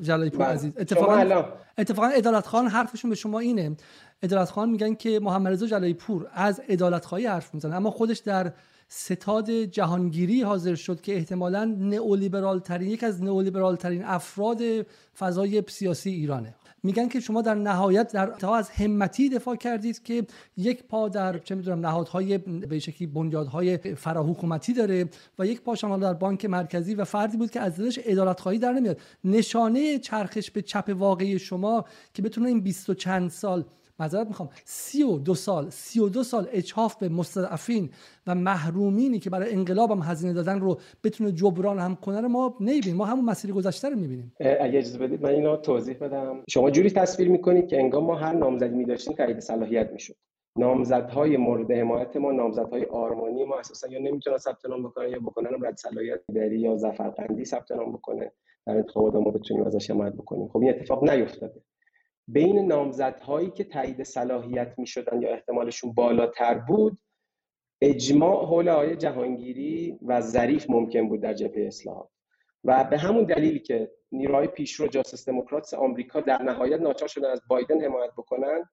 جلایی پور بله. عزیز اتفاقا اتفاقا عدالت خان حرفشون به شما اینه. عدالت خان میگن که محمد رضا جلایی پور از عدالت خواهی حرف می‌زنه اما خودش در ستاد جهانگیری حاضر شد که احتمالا نئولیبرال ترین یک از نئولیبرال ترین افراد فضای سیاسی ایرانه. میگن که شما در نهایت در تا از همتی دفاع کردید که یک پا در چه می‌دونم نهادهای به شکلی بنیادهای فراحکومتی داره و یک پا شما در بانک مرکزی و فردی بود که از دلش ادالت خواهی در نمیاد. نشانه چرخش به چپ واقعی شما که بتونه این بیست و چند سال معذرت می‌خوام. سی و دو سال سی و دو سال اچاف به مستضعفین و محرومینی که برای انقلاب هم هزینه دادن رو بتونه جبران هم کنه رو ما نمی‌بینیم. ما همون مسیر گذشته رو می‌بینیم. اگه اجازه بدید من اینو توضیح بدم. شما جوری تصویر می‌کنید که انگار ما هر نامزدی میداشتیم تایید صلاحیت می‌شد. نامزدهای مورد حمایت ما نامزدهای آرمانی ما اساسا یا نمی‌تونن ثبت نام بکنن یا بکنن رد صلاحیت داری یا زفرقندی ثبت نام بکنه. در انتخابات ما بتونیم ازش حمایت بکنیم. خب این اتفاق نیفتاده. بین نامزدهایی که تایید صلاحیت می شدن یا احتمالشون بالاتر بود اجماع حول آقای جهانگیری و ظریف ممکن بود در جبهه اصلاحات. و به همون دلیلی که نیروهای پیشرو جاسوس دموکرات آمریکا در نهایت ناچار شدن از بایدن حمایت بکنن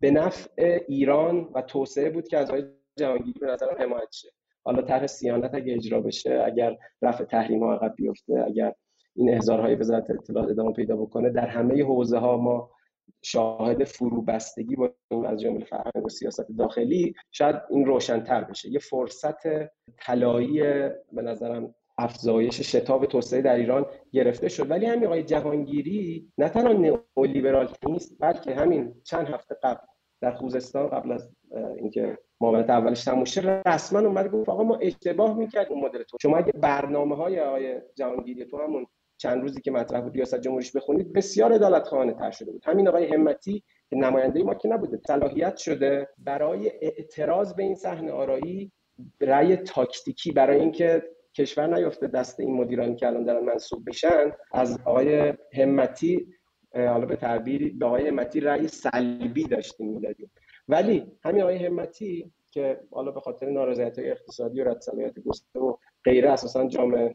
به نفع ایران و توسعه بود که از آقای جهانگیری به نظرم حمایت شه. حالا طرح سیانت اگه اجرا بشه اگر رفع تحریم ها عقب بیفته اگر این احضارهای وزارت اطلاعات ادامه پیدا بکنه در همه حوزه ها ما شاهد فروبستگی با از جمله فرهنگ و سیاست داخلی شاید این روشنتر بشه. یه فرصت طلایی به نظرم افزایش شتاب توسعه در ایران گرفته شد. ولی همین آقای جهانگیری نه تنها نئولیبرال نیست بلکه همین چند هفته قبل در خوزستان قبل از اینکه معاونت اولش تموم شه رسما اومد گفت آقا ما اشتباه می‌کرد اون مدل تو. شما اگه برنامه های آقای جهانگیری تو همون چند روزی که مطرح بود ریاست جمهوریش بخونید بسیار عدالت خانه تر شده بود. همین آقای همتی که نماینده ما که نبوده صلاحیت شده برای اعتراض به این صحنه آرایی رأی تاکتیکی برای اینکه کشور نیفته دست این مدیرانی که الان دارن منصوب میشن. از آقای همتی حالا به تعبیری به آقای همتی رأی سلبی داشتیم می‌دادیم. ولی همین آقای همتی که حالا به خاطر نارضایتی اقتصادی و رد صلاحیت و غیره اساسا جامعه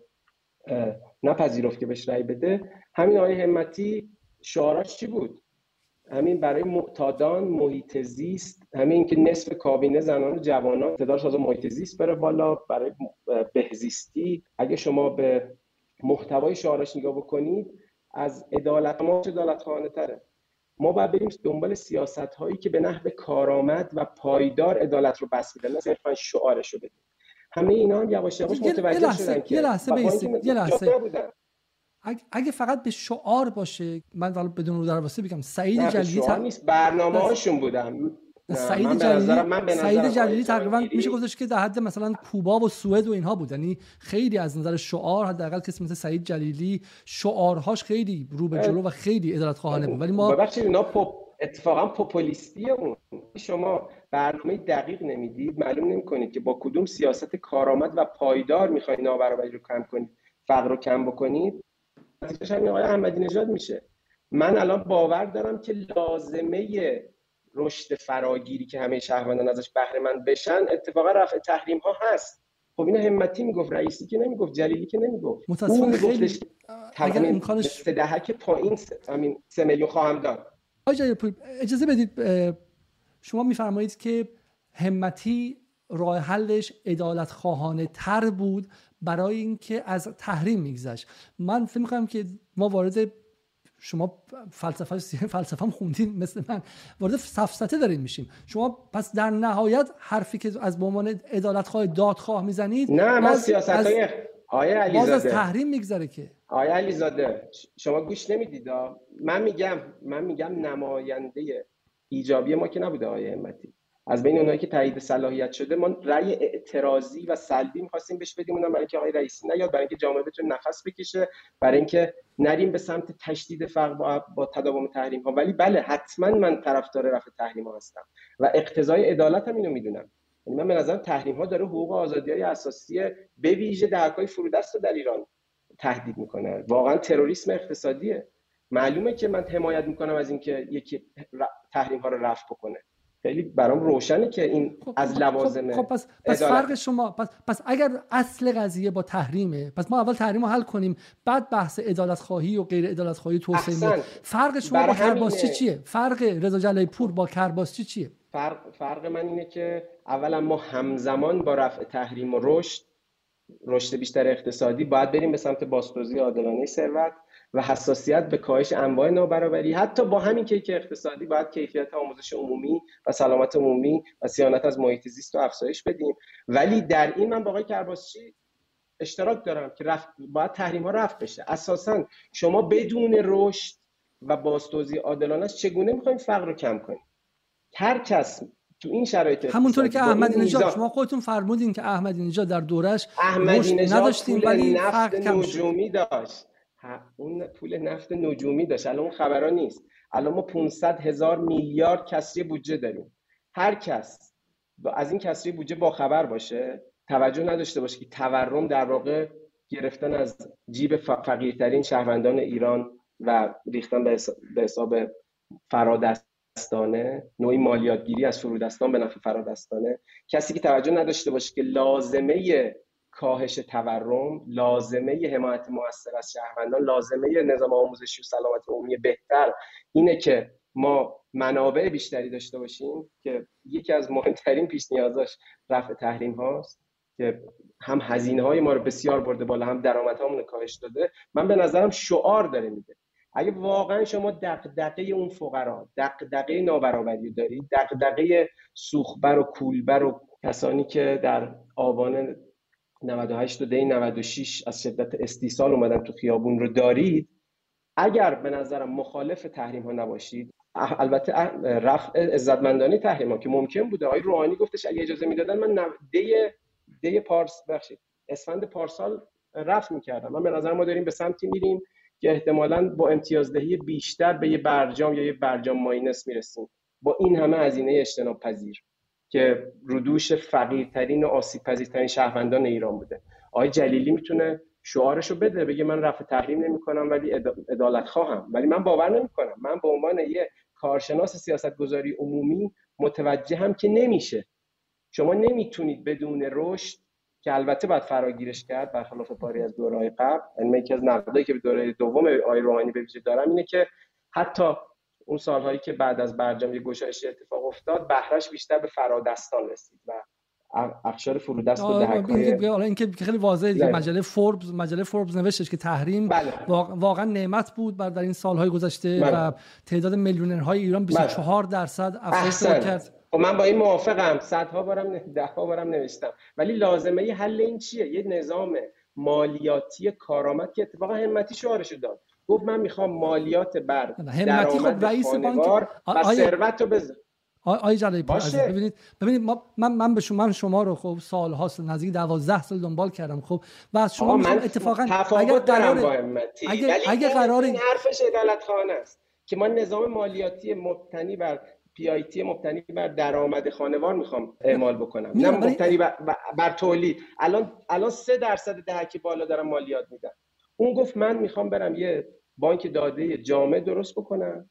نپذیرفت که بهش رأی بده. همین آقای همتی شعاراش چی بود؟ همین برای معتادان محیط زیست همین که نصف کابینه زنان و جوانان تعداد ساز محیط زیست بره بالا برای بهزیستی. اگه شما به محتوای شعارش نگاه بکنید از عدالت ما عدالت خانه تره. ما باید بریم دنبال سیاست هایی که به نحو کارآمد و پایدار عدالت رو بس میدن نه صرفا شعارش رو بدیم. همه اینا هم یواش یواش متوجه شدن که یه لحظه بیستید یه لحظه. اگه فقط به شعار باشه من بدون رو در بگم سعید جلیلی تر... نیست برنامه هاشون بودم سعید جلیلی سعید جلیلی تقریبا میشه گفتش که در حد مثلا کوبا و سوئد و اینها بود. یعنی خیلی از نظر شعار حداقل کسی مثل سعید جلیلی شعارهاش خیلی رو به جلو و خیلی عدالت خواهانه بود. ولی ما ببخشید اینا پوپ اتفاقا پوپولیستی اون. شما برنامه دقیق نمی‌دید معلوم نمی‌کنید که با کدوم سیاست کارآمد و پایدار می‌خواید نابرابری رو کم کنید فقر رو کم بکنید؟ نتیجهش همین آقای احمدی نژاد میشه. من الان باور دارم که لازمه رشد فراگیری که همه شهروندان ازش بهره مند بشن اتفاقا رفع تحریم ها هست. خب اینو همتی می‌گفت رئیسی که نمی‌گفت جلیلی که نمی‌گفت. متاسفانه خیلی اگر امکانش دهک پایین همین سه میلیون خواهم داد. اجازه بدید شما میفرمایید که همتی راه حلش ادالت خواهانه تر بود برای اینکه از تحریم میگذشت. من فکر می‌کنم که ما وارد شما فلسفه فلسفه هم خوندین مثل من. وارد سفسته دارین میشیم. شما پس در نهایت حرفی که از به عنوان ادالتخواه دادخواه می‌زنید نه من سیاست های آیه علیزاده باز از تحریم میگذره که. آیه علیزاده شما گوش نمی‌دید؟ من میگم من میگم نماینده ایجابی ما که نبوده آیه همتی از بین اونایی که تایید صلاحیت شده ما رأی اعتراضی و سلبی می‌خواستیم بهش بدیم. اونم برای اینکه آقای رئیسی نیاد برای اینکه جامعه بتونه نفس بکشه برای اینکه نریم به سمت تشدید فرق با, با تداوم تحریم ها ولی بله حتما من طرفدار رفع تحریم ها هستم و اقتضای عدالت هم اینو می‌دونم. یعنی من به نظرم تحریم ها داره حقوق آزادی های اساسی به ویژه دهکای فرودست رو در ایران تهدید می‌کنه. واقعا تروریسم اقتصادیه. معلومه که من حمایت می‌کنم از اینکه یکی تحریم ها رو رفع بکنه. خیلی برام روشنه که این خب از خب، خب، لوازم خب, پس, پس فرق شما پس, پس اگر اصل قضیه با تحریمه پس ما اول تحریم رو حل کنیم بعد بحث عدالت خواهی و غیر عدالت خواهی توسعه فرق شما با کرباسچی چیه؟ فرق رضا جلای پور با کرباسچی چیه؟ فرق فرق من اینه که اولا ما همزمان با رفع تحریم و رشد رشد بیشتر اقتصادی باید بریم به سمت بازسازی عادلانه ثروت. و حساسیت به کاهش انواع نابرابری حتی با همین کیک اقتصادی باید کیفیت آموزش عمومی و سلامت عمومی و صیانت از محیط زیست رو افزایش بدیم. ولی در این من با آقای کرباسچی اشتراک دارم که رفت باید تحریم ها رفت بشه. اساسا شما بدون رشد و بازتوزیع عادلانه چگونه می‌خوایم فقر رو کم کنیم؟ هر کس تو این شرایط همونطوری که احمدی نژاد شما خودتون فرمودین که احمدی نژاد در دورش احمدی نژاد نداشتیم ولی نفت نجومی داشت. اون پول نفت نجومی داشت. الان اون خبرها نیست. الان ما 500 هزار میلیارد کسری بودجه داریم. هر کس از این کسری بودجه با خبر باشه توجه نداشته باشه که تورم در واقع گرفتن از جیب فقیرترین شهروندان ایران و ریختن به حساب فرادستانه. نوعی مالیاتگیری از فرودستان به نفع فرادستانه. کسی که توجه نداشته باشه که لازمه کاهش تورم لازمه حمایت موثر از شهروندان لازمه نظام آموزشی و سلامت عمومی بهتر. اینه که ما منابع بیشتری داشته باشیم که یکی از مهمترین پیش نیازاش رفع تحریم هاست که هم هزینه های ما رو بسیار برده بالا هم درآمدهامون رو کاهش داده. من به نظرم شعار داره میده اگه واقعا شما دقدقه اون فقرا دقدقه نابرابری دارید دقدقه سوخبر و کولبر و کسانی که در آبان 98 و دی 96 از شدت استیصال اومدن تو خیابون رو دارید. اگر به نظرم مخالف تحریم ها نباشید البته رفع عزتمندانه تحریم ها که ممکن بوده. آقای روحانی گفتش اگه اجازه می‌دادن من دی دی پارس بخشید اسفند پارسال رفع می‌کردم. من به نظر ما داریم به سمتی میریم که احتمالا با امتیازدهی بیشتر به یه برجام یا یه برجام ماینس می‌رسیم. با این همه هزینه اجتناب پذیر که رودوش فقیرترین و آسیب پذیرترین شهروندان ایران بوده. آقای جلیلی می‌تونه شعارشو بده بگه من رفع تحریم نمی کنم ولی عدالت خواهم. ولی من باور نمی کنم من به عنوان یه کارشناس سیاست گذاری عمومی متوجه هم که نمیشه. شما نمی‌تونید بدون رشد که البته باید فراگیرش کرد برخلاف پاری از دورهای قبل یعنی یکی از نقدایی که به دوره دوم آقای روحانی به ویژه دارم اینه که حتی اون سالهایی که بعد از برجام یه گشایش اتفاق افتاد بهرش بیشتر به فرادستان رسید و اخشار فرودست و دهکای حالا اینکه خیلی واضحه دیگه بله. مجله فوربس مجله فوربس نوشتش که تحریم بله. واقعا نعمت بود بر در این سالهای گذشته بله. و تعداد میلیونرهای ایران 24 بله. درصد افزایش کرد خب من با این موافقم صدها بارم ده ها بارم نوشتم ولی لازمه ی حل این چیه یه نظام مالیاتی کارآمد که اتفاقا همتی شعارشو داد گفت من می‌خوام مالیات بر همتی خب رئیس بانک و ثروت رو بزن آی جلال ببینید ببینید من من به شما من شما رو خب سال هاست نزدیک 12 سال دنبال کردم خب و از شما من اتفاقا اگر قرار اگر اگر قرار این حرفش عدالت خانه است که ما نظام مالیاتی مبتنی بر پی آی تی مبتنی بر درآمد خانوار می‌خوام اعمال بکنم. نه مبتنی بر, بر تولید. الان الان 3 درصد دهکی بالا دارم مالیات میدم. اون گفت من می‌خوام برم یه بانک داده جامع درست بکنم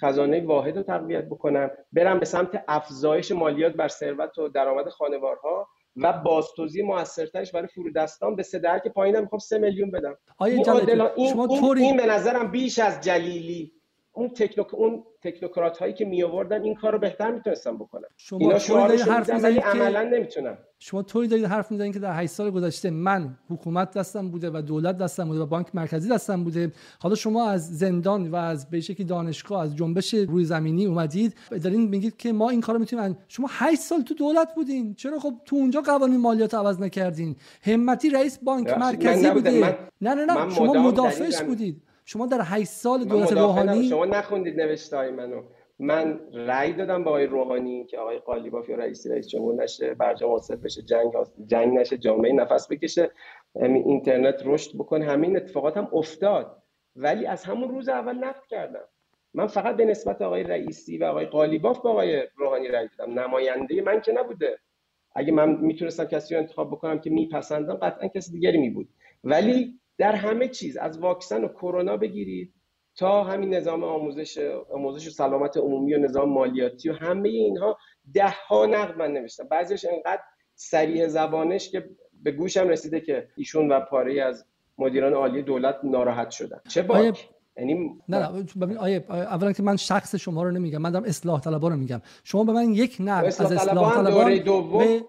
خزانه واحد رو تقویت بکنم برم به سمت افزایش مالیات بر ثروت و درآمد خانوارها و بازتوزیع موثرترش برای فرودستان به سه که پایینم می‌خوام سه میلیون بدم. آیا این, شما این, این به نظرم بیش از جلیلی. اون تکنوک اون تکنوکرات هایی که می آوردن این کارو بهتر می‌تونستن بکنن. شما اینا شعارش حرف ولی عملا نمی‌تونن. شما طوری دارید حرف می‌زنید که در 8 سال گذشته من حکومت دستم بوده و دولت دستم بوده و بانک مرکزی دستم بوده. حالا شما از زندان و از به شکلی دانشگاه از جنبش روی زمینی اومدید. دارین میگید که ما این کارو می‌تونیم شما 8 سال تو دولت بودین. چرا خب تو اونجا قوانین مالیات عوض نکردین؟ همتی رئیس بانک مرکزی بوده من نه نه نه. شما مدافعش بودید. شما در 8 سال دولت روحانی شما نخوندید نوشته های منو. من رأی دادم با آقای روحانی که آقای قالیباف یا رئیس رئیس جمهور نشه برجام واسط بشه جنگ جنگ نشه جامعه نفس بکشه اینترنت رشد بکنه. همین اتفاقات هم افتاد. ولی از همون روز اول نقد کردم. من فقط به نسبت آقای رئیسی و آقای قالیباف با آقای روحانی رأی دادم. نماینده من که نبوده. اگه من می‌تونستم کسی رو انتخاب بکنم که میپسندم قطعا کسی دیگری می بود ولی در همه چیز از واکسن و کرونا بگیرید تا همین نظام آموزش آموزش و سلامت عمومی و نظام مالیاتی و همه اینها ده ها نقد من نوشتم. بعضیش انقدر سریع زبانش که به گوشم رسیده که ایشون و پاره از مدیران عالی دولت ناراحت شدن. چه با یعنی نه ببین آیه اولا که من شخص شما رو نمیگم من دارم اصلاح طلبان رو میگم. شما به من یک نقد از اصلاح طلبان به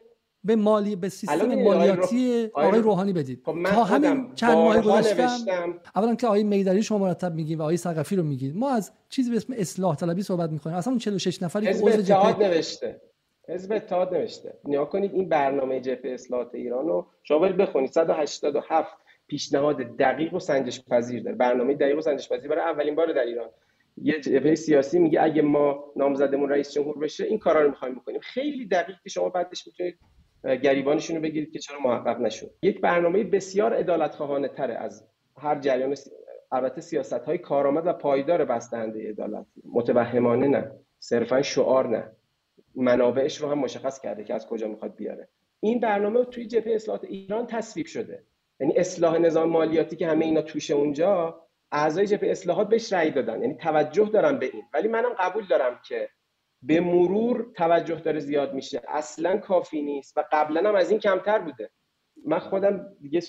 مالی به سیستم مالیاتی آقای روحانی بدید. خب تا همین چند ماه گذشته اولا که آقای میدری شما مرتب میگید و آقای سقفی رو میگید ما از چیزی به اسم اصلاح طلبی صحبت می‌کنیم. اصلا اون 46 نفری که عضو اتحاد نوشته. حزب اتحاد نوشته. نیا کنید این برنامه جبهه اصلاحات ایران رو شما برید بخونید 187 پیشنهاد دقیق و سنجش پذیر داره. برنامه دقیق و سنجش پذیر برای اولین بار در ایران. یه جبهه سیاسی میگه اگه ما نامزدمون رئیس جمهور بشه این کارا رو می‌خوایم بکنیم. خیلی دقیق که شما بعدش می‌تونید گریبانشون رو بگیرید که چرا محقق نشد. یک برنامه بسیار عدالت خواهانه تره از هر جریان. البته سیاست های کارآمد و پایدار بستنده عدالت. متوهمانه نه صرفا شعار نه. منابعش رو هم مشخص کرده که از کجا می‌خواد بیاره. این برنامه توی جبهه اصلاحات ایران تصویب شده. یعنی اصلاح نظام مالیاتی که همه اینا توشه اونجا اعضای جبهه اصلاحات بهش رأی دادن. یعنی توجه دارم به این. ولی منم قبول دارم که به مرور توجه داره زیاد میشه. اصلا کافی نیست و قبلا هم از این کمتر بوده. من خودم دیگه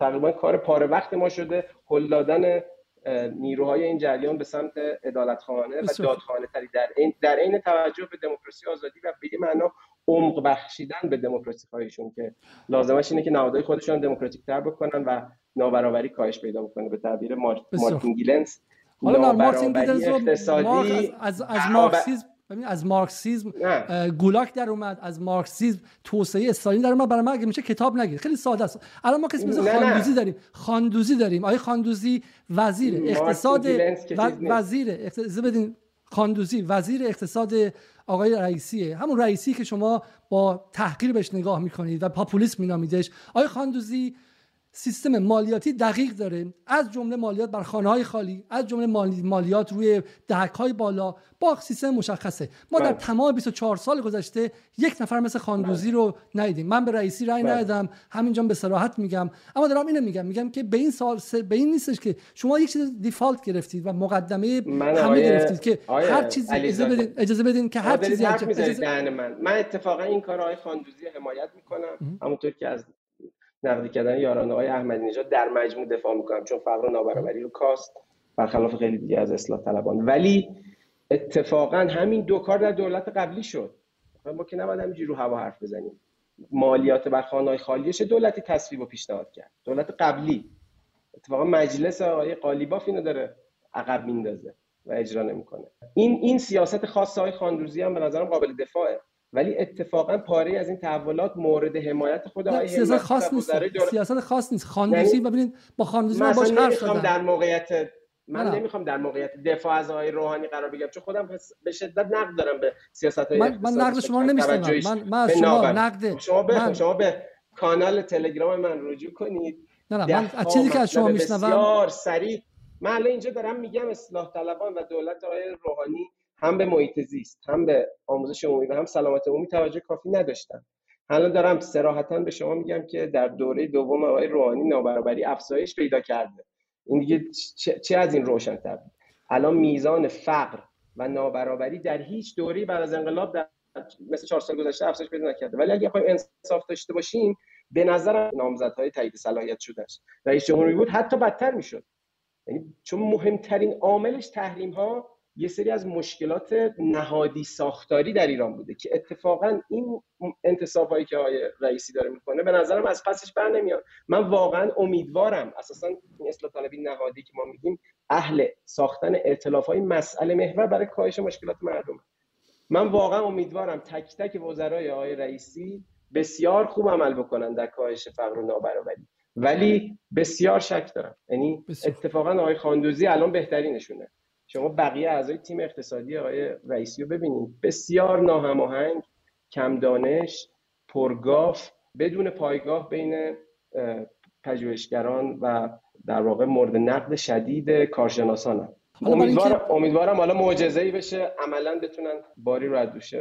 تقریبا کار پاره وقت ما شده. هل دادن نیروهای این جریان به سمت عدالت خانه و دادخانه تری در این در عین توجه به دموکراسی آزادی و به معنا عمق بخشیدن به دموکراسی خواهیشون که لازمش اینه که نهادهای خودشون دموکراتیک تر بکنن و نابرابری کاهش پیدا بکنه به تعبیر مارتین گیلنز حالا مارتین اقتصادی از, از مارکسیسم ببین از مارکسیزم گولاک در اومد از مارکسیزم توسعه استالین در اومد. برای ما اگه میشه کتاب نگیر. خیلی ساده است. الان ما کسی مثل خاندوزی داریم. خاندوزی داریم. آقای خاندوزی وزیر اقتصاد وزیر اقتصاد بدین. خاندوزی. وزیر اقتصاد آقای رئیسیه. همون رئیسی که شما با تحقیر بهش نگاه می‌کنید و پاپولیسم مینامیدش آقای خاندوزی سیستم مالیاتی دقیق داره. از جمله مالیات بر خانه های خالی از جمله مالیات روی دهک های بالا. با سیستم مشخصه. ما در بله. تمام 24 سال گذشته یک نفر مثل خاندوزی رو ندیدیم. من به رئیسی رأی بله. ندادم. همینجا به صراحت میگم. اما دارم اینو میگم. میگم که به این سال به این نیستش که شما یک چیز دیفالت گرفتید و مقدمه همه گرفتید که هر چیزی اجازه بدین اجازه بدین که هر چیزی اجازه من. من اتفاقا این کارهای خاندوزی حمایت می‌کنم. همونطور که از نقدی کردن یاران آقای احمدی نژاد در مجموع دفاع می‌کنم چون فقر و نابرابری رو کاست برخلاف خیلی دیگه از اصلاح طلبان. ولی اتفاقا همین دو کار در دولت قبلی شد. ما که نباید همینجوری رو هوا حرف بزنیم. مالیات بر خانه‌های خالیش دولتی تصویب و پیشنهاد کرد؟ دولت قبلی. اتفاقا مجلس آقای قالیباف اینو داره عقب میندازه و اجرا نمی‌کنه. این این سیاست خاص های خاندوزی هم به نظرم قابل دفاعه. ولی اتفاقا پاره از این تحولات مورد حمایت خود آقای سیاست خاص نیست. سیاست خاص نیست. خاندوزی یعنی ببینید با خاندوزی من باش حرف زدم. در موقعیت من نمی‌خوام در موقعیت دفاع از آقای روحانی قرار بگیرم چون خودم به شدت نقد دارم به سیاست های من, من نقد شما رو نمیشنم من من شما نقد شما به من... شما به کانال تلگرام من رجوع کنید. نه نه من از چیزی که از شما میشنوم بسیار سریع. من الان اینجا دارم میگم اصلاح طلبان و دولت آقای روحانی هم به محیط زیست هم به آموزش عمومی و هم سلامت عمومی توجه کافی نداشتن. الان دارم سراحتا به شما میگم که در دوره دوم آقای روحانی نابرابری افزایش پیدا کرده. این دیگه چه, از این روشن تر الان میزان فقر و نابرابری در هیچ دوری بعد از انقلاب در مثل چهار سال گذشته افزایش پیدا نکرده. ولی اگه بخوایم انصاف داشته باشیم به نظر نامزدهای تایید صلاحیت شدهش رئیس جمهوری بود حتی بدتر می‌شد. یعنی چون مهمترین عاملش تحریم ها یه سری از مشکلات نهادی ساختاری در ایران بوده که اتفاقا این انتصاب هایی که آقای رئیسی داره می‌کنه به نظرم از پسش بر نمیاد. من واقعا امیدوارم اساسا این اصلاح طلبی نهادی که ما میگیم اهل ساختن ائتلاف های مسئله محور برای کاهش مشکلات مردم. من واقعا امیدوارم تک تک وزرای آقای رئیسی بسیار خوب عمل بکنن در کاهش فقر و نابرابری. ولی بسیار شک دارم. یعنی اتفاقا آقای خاندوزی الان بهترینشونه. شما بقیه اعضای تیم اقتصادی آقای رئیسی رو ببینید بسیار ناهماهنگ کم دانش پرگاف بدون پایگاه بین پژوهشگران و در واقع مورد نقد شدید کارشناسان امیدوارم امیدوارم حالا معجزه ای بشه. عملا بتونن باری رو از دوش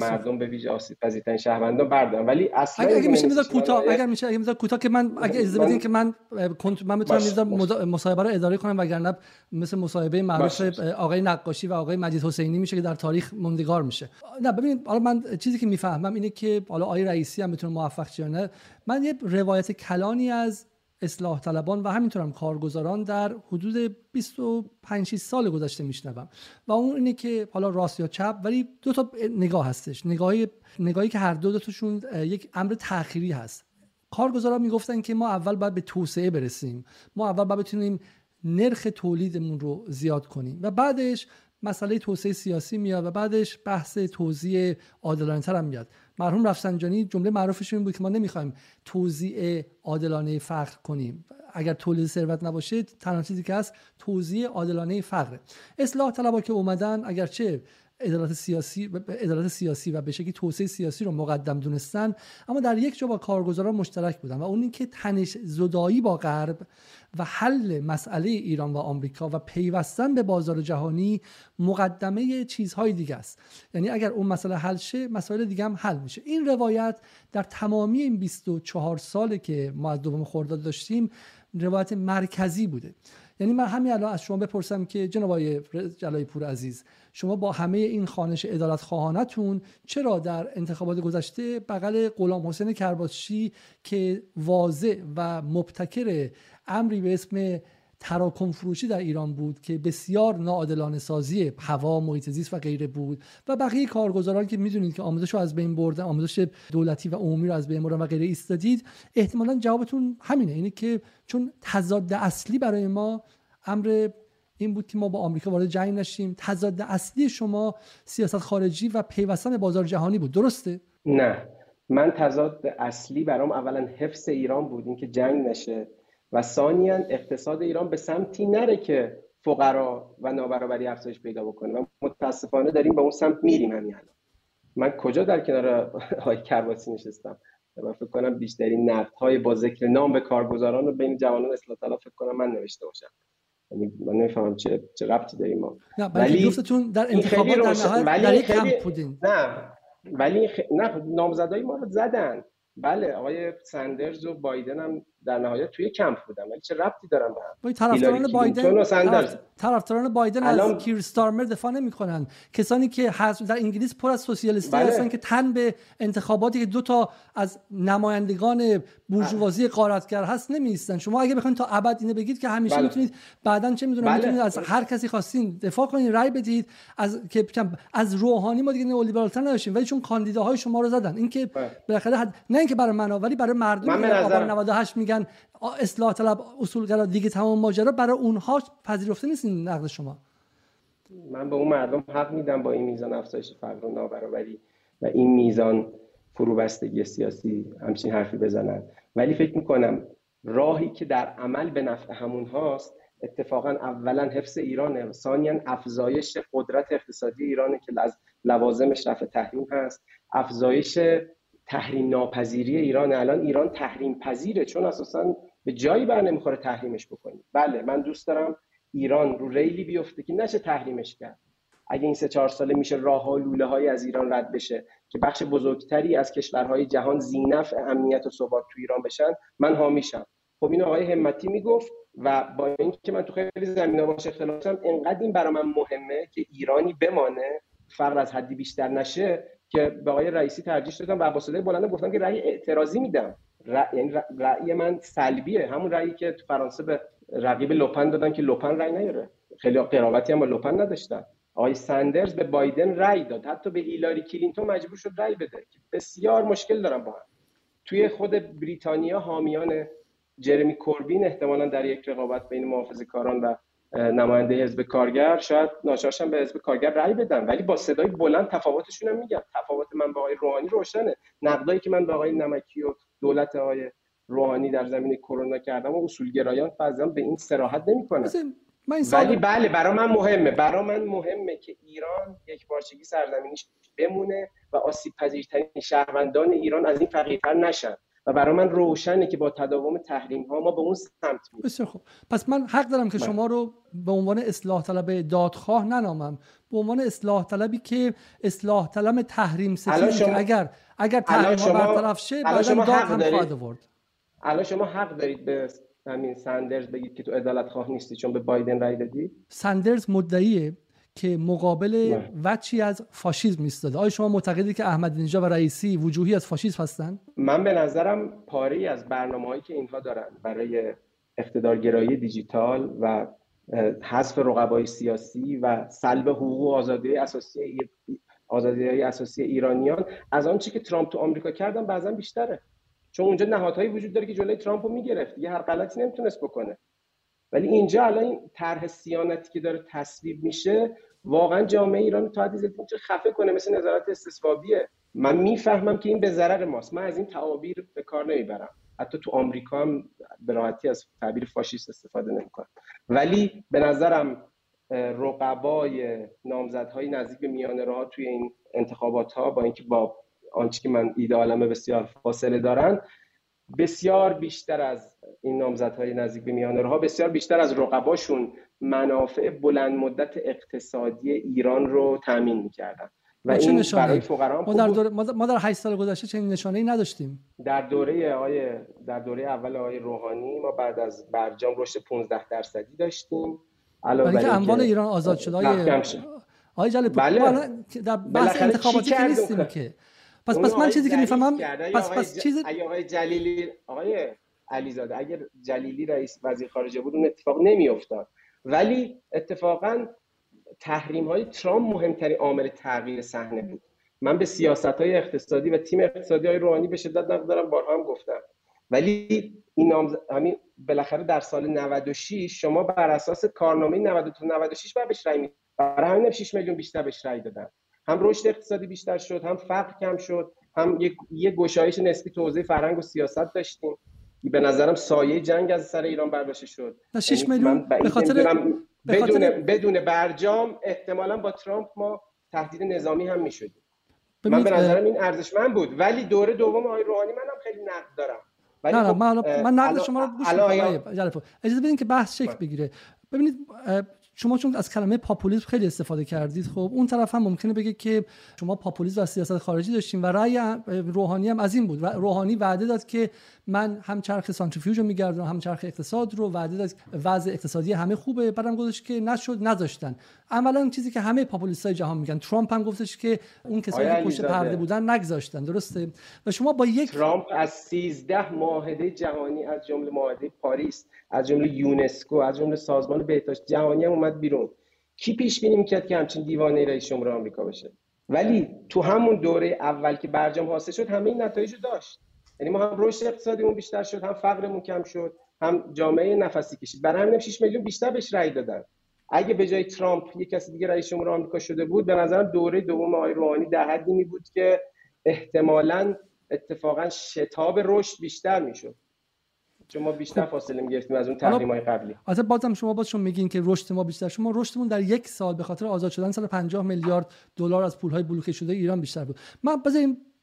مردم به ویژه آسیب پذیرترین شهروندان بردارن. ولی اصلا اگه, اگه میشه میذار کوتاه اگر میشه اگه میذار کوتاه که من اگه اجازه بدین که من من می‌تونم میذار مصاحبه رو اداره کنم وگرنه مثل مصاحبه معروف آقای نقاشی و آقای مجید حسینی میشه که در تاریخ موندگار میشه. نه ببینید حالا من چیزی که می‌فهمم اینه که حالا آقای رئیسی هم می‌تونه موفق شه من یه روایت کلانی از اصلاح طلبان و همینطور هم کارگزاران در حدود 25 سال گذشته میشنوم. و اون اینه که حالا راست یا چپ ولی دو تا نگاه هستش. نگاهی نگاهی که هر دو تاشون یک امر تأخیری هست. کارگزاران می‌گفتن که ما اول باید به توسعه برسیم. ما اول باید بتونیم نرخ تولیدمون رو زیاد کنیم. و بعدش مسئله توسعه سیاسی میاد و بعدش بحث توزیع عادلانه تر هم میاد. مرحوم رفسنجانی جمله معروفش این بود که ما نمی‌خوایم توزیع عادلانه فقر کنیم. اگر تولید ثروت نباشه تنها چیزی که هست توزیع عادلانه فقره. اصلاح طلبا که اومدن اگرچه عدالت سیاسی عدالت سیاسی و به شکلی توسعه سیاسی رو مقدم دونستن اما در یک جا با کارگزاران مشترک بودن و اون اینکه تنش زدایی با غرب و حل مسئله ایران و آمریکا و پیوستن به بازار جهانی مقدمه چیزهای دیگه است. یعنی اگر اون مسئله حل شه مسائل دیگه هم حل میشه. این روایت در تمامی این 24 ساله که ما از دوم خرداد داشتیم روایت مرکزی بوده. یعنی من همین الان از شما بپرسم که جناب آقای جلای پور عزیز شما با همه این خانش ادالت خواهانتون چرا در انتخابات گذشته بغل غلام حسین کرباسچی که واضع و مبتکر امری به اسم تراکم فروشی در ایران بود که بسیار ناعادلانه سازی هوا محیط زیست و غیره بود و بقیه کارگزاران که می‌دونید که آموزش رو از بین بردن آموزش دولتی و عمومی رو از بین بردن و غیره ایستادید احتمالا جوابتون همینه اینه که چون تضاد اصلی برای ما امر این بود که ما با آمریکا وارد جنگ نشیم. تضاد اصلی شما سیاست خارجی و پیوستن بازار جهانی بود. درسته؟ نه. من تضاد اصلی برام اولا حفظ ایران بود اینکه جنگ نشه و ثانیا اقتصاد ایران به سمتی نره که فقرا و نابرابری افزایش پیدا بکنه. و متاسفانه داریم به اون سمت میریم همین الان. من کجا در کنار های کرواسی نشستم؟ من فکر کنم بیشترین نقد های با ذکر نام به کارگزاران رو بین جوانان اصلاح طلب فکر کنم من نوشته باشم. من نمی‌فهمم چه چه ربطی داریم ما. نه ولی گفتتون در انتخابات در نهایت در یک کمپ بودین. نه ولی خ... نه نامزدای ما رو زدن. بله آقای سندرز و بایدن هم در نهایت توی کمپ بودن ولی چه ربطی دارن به هم طرفداران بایدن طرفداران بایدن الان... از کیر استارمر دفاع نمی‌کنن کسانی که در انگلیس پر از سوسیالیستی بله. هستن که تن به انتخاباتی که دو تا از نمایندگان بورژوازی قارتگر هست نمیستن شما اگه بخواید تا ابد اینو بگید که همیشه بله. می‌تونید بعدا چه می‌دونم بله. می‌تونید از هر کسی خواستین دفاع کنید رای بدید از که از روحانی ما دیگه نئولیبرالتر نداشتیم ولی چون کاندیداهای شما رو زدن اینکه بله. بالاخره نه اینکه برای من ولی برای مردم آبان 98 میگن اصلاح طلب اصولگرا دیگه تمام ماجرا برای اونها پذیرفته نیست این نقد شما. من به اون مردم حق میدم با این میزان افزایش فقر و نابرابری و این میزان فروبستگی سیاسی همچین حرفی بزنن. ولی فکر می‌کنم راهی که در عمل به نفع همون هاست اتفاقا اولا حفظ ایرانه ثانیا افزایش قدرت اقتصادی ایرانه که از لوازمش رفع تحریم هست. افزایش تحریم ناپذیری ایران. الان ایران تحریم پذیره چون اساسا به جایی بر نمی‌خوره تحریمش بکنیم. بله من دوست دارم ایران رو ریلی بیفته که نشه تحریمش کرد. اگه این سه چهار ساله میشه راه ها لوله های از ایران رد بشه که بخش بزرگتری از کشورهای جهان زینف امنیت و ثبات تو ایران بشن من حامیشم. خب این آقای همتی می‌گفت و با اینکه من تو خیلی زمینه باش اختلاف دارم انقدر این برای من مهمه که ایرانی بمانه فقر از حدی بیشتر نشه که به آقای رئیسی ترجیح دادم و با صدای بلند گفتم که رأی اعتراضی میدم. یعنی رأی من سلبیه. همون رأیی که تو فرانسه به رقیب لوپن دادن که لوپن رأی نیاره. خیلی قرابتی هم با لوپن نداشتن. آقای سندرز به بایدن رأی داد. حتی به هیلاری کلینتون مجبور شد رأی بده. بسیار مشکل دارم با هم. توی خود بریتانیا حامیان جرمی کوربین احتمالا در یک رقابت بین محافظه کاران و نماینده حزب کارگر شاید ناچارشن به حزب کارگر رأی بدن. ولی با صدای بلند تفاوتشون هم میگم. تفاوت من با آقای روحانی روشنه. نقدایی که من به آقای نمکی و دولت آقای روحانی در زمین کرونا کردم و اصولگرایان بعضا به این سراحت نمی‌کنن. ولی بله برای من مهمه. برای من مهمه که ایران یک بارچگی سرزمینیش بمونه و آسیب پذیرترین شهروندان ایران از این فقیرتر نشن. و برای من روشنه که با تداوم تحریم ها ما به اون سمت میریم بسیار خوب. پس من حق دارم که شما رو به عنوان اصلاح طلب دادخواه ننامم. به عنوان اصلاح طلبی که اصلاح طلب تحریم ستیزی که اگر اگر تحریم ها برطرف شه بعدا داد هم خواهد آورد. الان شما حق دارید به همین سندرز بگید که تو عدالت خواه نیستی چون به بایدن رای دادی؟ سندرز مدعیه. که مقابل وچی از فاشیسم ایستاده. آیا شما معتقدید که احمدی نژاد و رئیسی وجوهی از فاشیسم هستند من به نظرم پاره از برنامه‌هایی که اینها دارن برای اقتدارگرایی دیجیتال و حذف رقبای سیاسی و سلب حقوق و آزادی اساسی آزادی اساسی ایرانیان از آنچه که ترامپ تو آمریکا کردن بعضا بیشتره. چون اونجا نهادهایی وجود داره که جلوی ترامپ رو می‌گرفت. یه هر غلطی نمی‌تونست بکنه. ولی اینجا الان این طرح سیانتی که داره تصویب میشه واقعا جامعه ایران تا حدی میشه خفه کنه مثل نظارت استثبابیه من می‌فهمم که این به ضرر ماست. من از این تعابیر به کار نمی‌برم. حتی تو آمریکا هم به راحتی از تعبیر فاشیست استفاده نمی‌کنم. ولی به نظرم رقبای نامزدهای نزدیک به میانه راه توی این انتخابات ها با اینکه با آنچه که من ایده عالمه بسیار فاصله دارن بسیار بیشتر از این نامزدهای نزدیک به میانه بسیار بیشتر از رقباشون منافع بلند مدت اقتصادی ایران رو تامین می‌کردن. و این برای فقرا ما در دوره ما در 8 سال گذشته چنین نشانه ای نداشتیم. در دوره آقای در دوره اول آقای روحانی ما بعد از برجام رشد 15 درصدی داشتیم. علاوه بر اموال ایران آزاد شد آقای آقای جلال بله. در بحث انتخاباتی که نیستیم که. پس پس من چیزی که می‌فهمم پس پس چیزی آقای جلیلی آقای علیزاده اگر جلیلی رئیس وزیر خارجه بود اون اتفاق نمیافتاد. ولی اتفاقا تحریم های ترامپ مهمترین عامل تغییر صحنه بود. من به سیاست های اقتصادی و تیم اقتصادی های روحانی به شدت نقد دارم بارها هم گفتم. ولی این نام همین بالاخره در سال 96 شما بر اساس کارنامه 92 96 بعد بهش رای می برای همین 6 میلیون بیشتر بهش رای دادن. هم رشد اقتصادی بیشتر شد هم فقر کم شد هم یک یه گشایش نسبی تو حوزه فرهنگ و سیاست داشتیم. به نظرم سایه جنگ از سر ایران برداشته شد. 6 یعنی میلیون به خاطر بدون بدون برجام احتمالا با ترامپ ما تهدید نظامی هم می‌شدیم. من به نظرم این ارزشمند بود. ولی دوره دوم آقای روحانی منم خیلی نقد دارم. ولی نه, خب من, من نقد شما رو گوش اجازه بدین که بحث شکل بگیره. ببینید شما چون از کلمه پاپولیسم خیلی استفاده کردید خب اون طرف هم ممکنه بگه که شما پاپولیسم و سیاست خارجی داشتین و رأی روحانی هم از این بود. روحانی وعده داد که من هم چرخ سانتریفیوژ رو میگردم هم چرخ اقتصاد رو. وعده وضع اقتصادی همه خوبه. بعدم گفتش که نشد نذاشتن. عملا چیزی که همه های جهان میگن. ترامپ هم گفتش که اون کسایی که پشت پرده بودن نگذاشتن. درسته؟ و شما با یک ترامپ از 13 معاهده جهانی از جمله معاهده پاریس از جمله یونسکو از جمله سازمان بهداشت جهانی هم اومد بیرون. کی پیش بینی می‌کرد که همچین دیوانه رئیس جمهور آمریکا بشه؟ ولی تو همون دوره اول که برجام حاصل شد همه این نتایج داشت. یعنی ما هم رشد اقتصادیمون بیشتر شد هم فقرمون کم شد هم جامعه نفسی کشید. برای همین 6 میلیون بیشتر بهش رأی دادن. اگه به جای ترامپ یک کسی دیگه رئیس جمهور آمریکا شده بود به نظرم دوره دوم آقای روحانی در حدی می بود که احتمالا اتفاقا شتاب رشد بیشتر می‌شد چون ما بیشتر خب. فاصله می‌گرفتیم از اون تحریم های قبلی. البته بازم شما باز شما میگین که رشد ما بیشتر شما رشدمون در یک سال به خاطر آزاد شدن سال 50 میلیارد دلار از پولهای بلوکه شده ایران بیشتر بود. من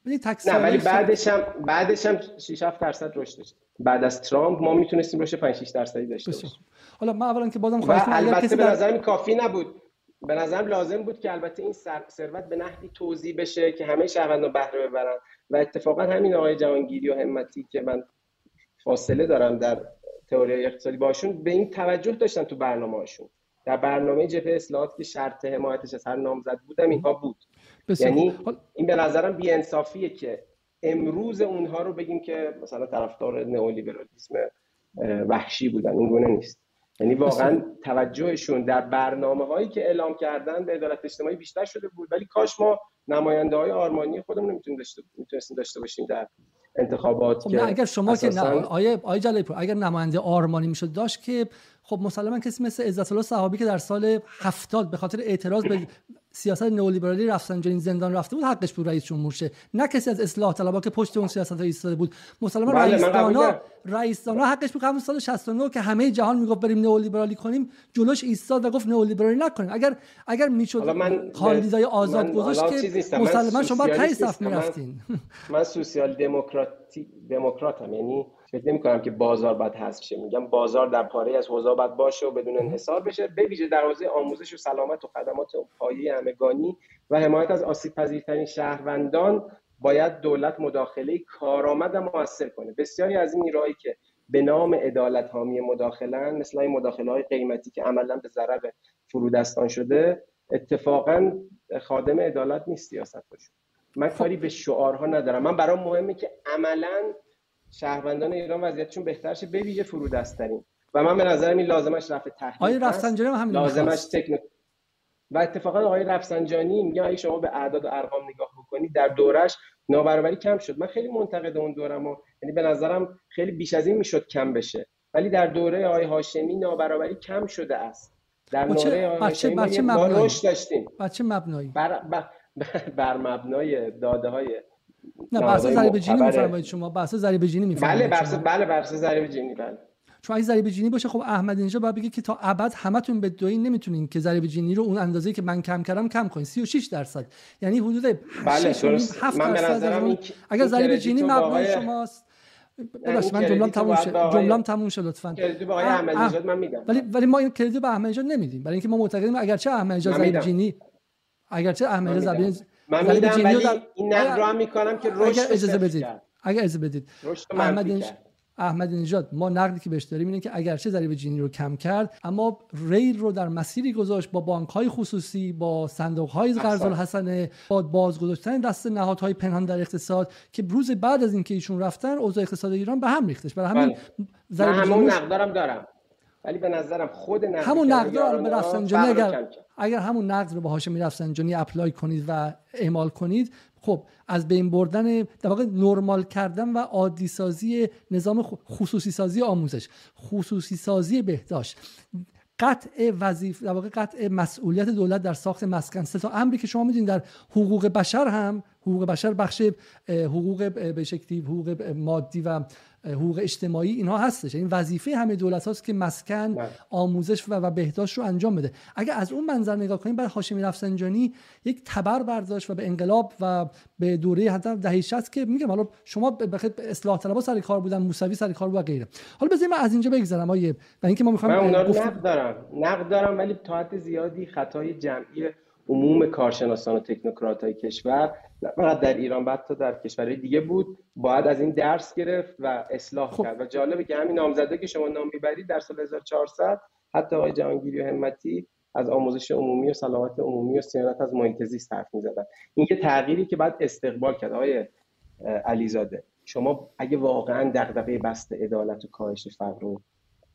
بذاریم نه ولی بعدش هم بعدش هم 6 7 درصد رشد داشت. بعد از ترامپ ما می‌تونستیم رشد 5 6 درصدی داشته باشیم. حالا من اولا که بازم خواهش البته به نظرم کافی نبود. به نظرم لازم بود که البته این ثروت به نحوی توضیح بشه که همه شهروندان بهره ببرن. و اتفاقا همین آقای جهانگیری و همتی که من فاصله دارم در تئوری اقتصادی باشون به این توجه داشتن تو برنامه هاشون در برنامه جبهه اصلاحات که شرط حمایتش از هر نامزد بودم اینها بود. یعنی این به نظرم بیانصافیه که امروز اونها رو بگیم که مثلا طرفدار نئولیبرالیسم وحشی بودن. این گونه نیست. یعنی واقعا توجهشون در برنامه هایی که اعلام کردن به عدالت اجتماعی بیشتر شده بود. ولی کاش ما نماینده های آرمانی خودمون می‌تونیم داشته می‌تونستیم داشته باشیم در انتخابات خب نه اگر شما که نه آیه آیه جلالی اگر نماینده آرمانی می‌شد داشت که خب مسلما کسی مثل عزت الله صحابی که در سال 70 به خاطر اعتراض به سیاست نئولیبرالی رفسنجانی زندان رفته بود حقش بود رئیس جمهور شه. نه کسی از اصلاح طلبا که پشت اون سیاست ایستاده بود. مسلما بله رئیس دانا رئیس دانا حقش بود همون سال 69 که همه جهان می‌گفت بریم نئولیبرالی کنیم جلوش ایستاد و گفت نئولیبرالی نکنیم. اگر اگر می‌شد کاندیدای آزاد گذاشت که مسلما شما باید تای صف می‌رفتین. من سوسیال دموکراتی دموکراتم. یعنی فکر نمی کنم که بازار باید حذف شه. میگم بازار در پاره از حوزه باید باشه و بدون انحصار بشه. به ویژه در حوزه آموزش و سلامت و خدمات پایه همگانی و حمایت از آسیب پذیرترین شهروندان باید دولت مداخله کارآمد و موثر کنه. بسیاری از این نیروهایی که به نام عدالت حامی مداخلن مثل این مداخله های قیمتی که عملا به ضرر فرودستان شده اتفاقا خادم عدالت نیست سیاست من کاری به شعارها ندارم. من برام مهمه که عملا شهروندان ایران وضعیتشون بهتر شه. به ویژه فرودسترین و من به نظرم این لازمش رفع تحقیق آقای رفسنجانی هم همین لازمش تکنیک و اتفاقا آقای رفسنجانی میگه اگه شما به اعداد و ارقام نگاه بکنید در دورش نابرابری کم شد. من خیلی منتقد اون دورم و یعنی به نظرم خیلی بیش از این می‌شد کم بشه. ولی در دوره آقای هاشمی نابرابری کم شده است. در دوره آقای هاشمی بچه مبنایی؟ داشتیم. بچه مبنایی؟ بر, بر, بر مبنای داده های نه بحث ضریب جینی میفرمایید شما. بحث ضریب جینی میفرمایید بله بحث بله بحث ضریب جینی بله. چون اگه ضریب جینی باشه خب احمد اینجا باید بگه که تا ابد همتون به دوی نمی‌تونین که ضریب جینی رو اون اندازه‌ای که من کم کردم کم کنین. 36 درصد. یعنی حدود بله 7 درصد اگر ضریب جینی مبنای شماست. ببخشید من جمله‌ام تموم شد جمله‌ام تموم شد لطفاً. کردیت به آقای احمدی من میدم. ولی ولی ما این کردیت به احمدی نژاد نمیدیم. برای اینکه ما معتقدیم اگرچه احمدی نژاد ضریب جینی اگرچه احمدی نژاد من میدم ولی این نقد رو هم می‌کنم که رشد اگر اجازه بدید. اگر اجازه بدید. احمد احمد نژاد ما نقدی که بهش داریم اینه که اگرچه ضریب جینی رو کم کرد اما ریل رو در مسیری گذاشت با بانک های خصوصی با صندوق های قرض الحسنه با بازگذاشتن دست نهادهای پنهان در اقتصاد که روز بعد از اینکه ایشون رفتن اوضاع اقتصاد ایران به هم ریختش برای همین بله. همون نقدارم دارم. ولی به نظرم خود نقد همون نقد رو به رفسنجانی اگر اگر همون نقد رو به هاشمی رفسنجانی اپلای کنید و اعمال کنید خب از بین بردن در واقع نرمال کردن و عادی سازی نظام خصوصی سازی آموزش خصوصی سازی بهداشت قطع وظیفه در واقع قطع مسئولیت دولت در ساخت مسکن. سه تا امری که شما می‌دونید در حقوق بشر هم حقوق بشر بخش حقوق به شکلی حقوق مادی و حقوق اجتماعی اینها هستش. این یعنی وظیفه همه دولت هاست که مسکن بله. آموزش و, و بهداشت رو انجام بده. اگر از اون منظر نگاه کنیم برای هاشمی رفسنجانی یک تبر برداشت و به انقلاب و به دوره حتی دهه 60 که میگم حالا شما به اصلاح طلبها سر کار بودن موسوی سر کار بود و غیره. حالا بذاریم از اینجا بگذرم آیه. و اینکه ما می‌خوام من اونا رو نقد دارم. نقد دارم ولی تا حد زیادی خطای جمعی عموم کارشناسان و تکنوکرات های کشور فقط در ایران بعد تا در کشورهای دیگه بود. باید از این درس گرفت و اصلاح خب. کرد. و جالبه که همین نامزده که شما نام می‌برید در سال 1400 حتی آقای جهانگیری و همتی از آموزش عمومی و سلامت عمومی و صیانت از محیط زیست حرف می‌زدن. این که تغییری که بعد استقبال کرد آقای علیزاده شما اگه واقعا دغدغه بست عدالت و کاهش فقر و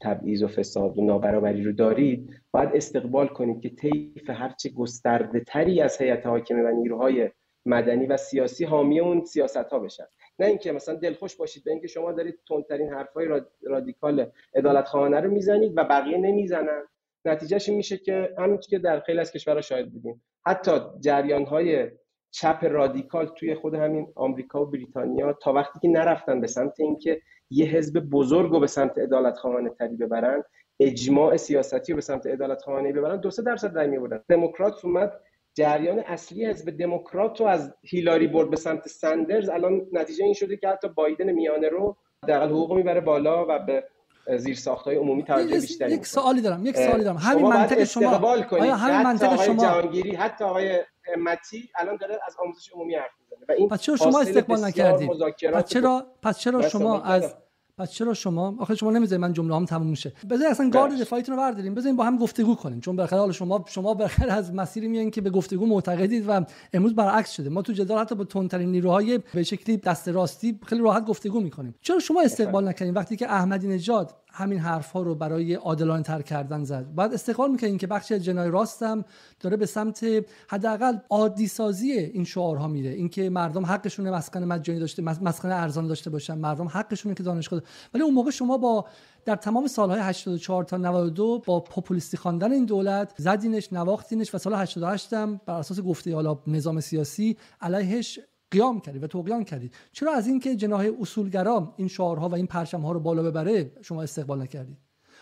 تبعیض و فساد و نابرابری رو دارید باید استقبال کنید که طیف هرچه گسترده تری از هیئت حاکمه و نیروهای مدنی و سیاسی حامی اون سیاست ها بشن. نه اینکه مثلا دلخوش باشید به اینکه شما دارید تندترین حرفای رادیکال عدالت خواهانه رو می‌زنید و بقیه نمی‌زنن. نتیجهش میشه که همین که در خیلی از کشورها شاهد بودیم. حتی جریان های چپ رادیکال توی خود همین آمریکا و بریتانیا تا وقتی که نرفتن به سمت اینکه یه حزب بزرگ رو به سمت عدالت خواهانه تری ببرن اجماع سیاستی رو به سمت عدالت خواهانه ببرن دو سه درصد رای میبردن. دموکرات اومد جریان اصلی حزب دموکرات رو از هیلاری برد به سمت سندرز الان نتیجه این شده که حتی بایدن میانه رو در حقوق می‌بره بالا و به زیر های عمومی توجه بیشتری یک سوالی دارم یک سوالی دارم. همین منطق شما آیا همین منطق شما جهانگیری حتی آقای امتی الان داره از آموزش عمومی حرف می‌زنه. و این پس چرا شما استقبال نکردید؟ پس چرا پس چرا شما از پس چرا شما؟ آخه شما نمی‌ذارید من جمله هم تموم میشه بذارید اصلا گارد دفاعیتون رو برداریم. بذاریم با هم گفتگو کنیم. چون بالاخره حالا شما شما بالاخره از مسیری میان که به گفتگو معتقدید و امروز برعکس شده. ما تو جدال حتی با تندترین نیروهای به شکلی دست راستی خیلی راحت گفتگو می‌کنیم. چرا شما استقبال نکردین؟ وقتی که احمدی نژاد همین حرف ها رو برای عادلانه تر کردن زد. بعد استقبال می‌کنین که بخشی از جنای راستم داره به سمت حداقل عادی سازی این شعارها میره. اینکه مردم حقشون مسکن مجانی داشته مسکن ارزان داشته باشن. مردم حقشونه که دانشگاه ولی اون موقع شما با در تمام سالهای 84 تا 92 با پوپولیستی خواندن این دولت زدینش نواختینش و سال 88 هم بر اساس گفته حالا نظام سیاسی علیهش قیام کردید و توقیان کردید چرا از اینکه جناح اصولگرا این شعارها و این پرچمها رو بالا ببره شما استقبال نکردید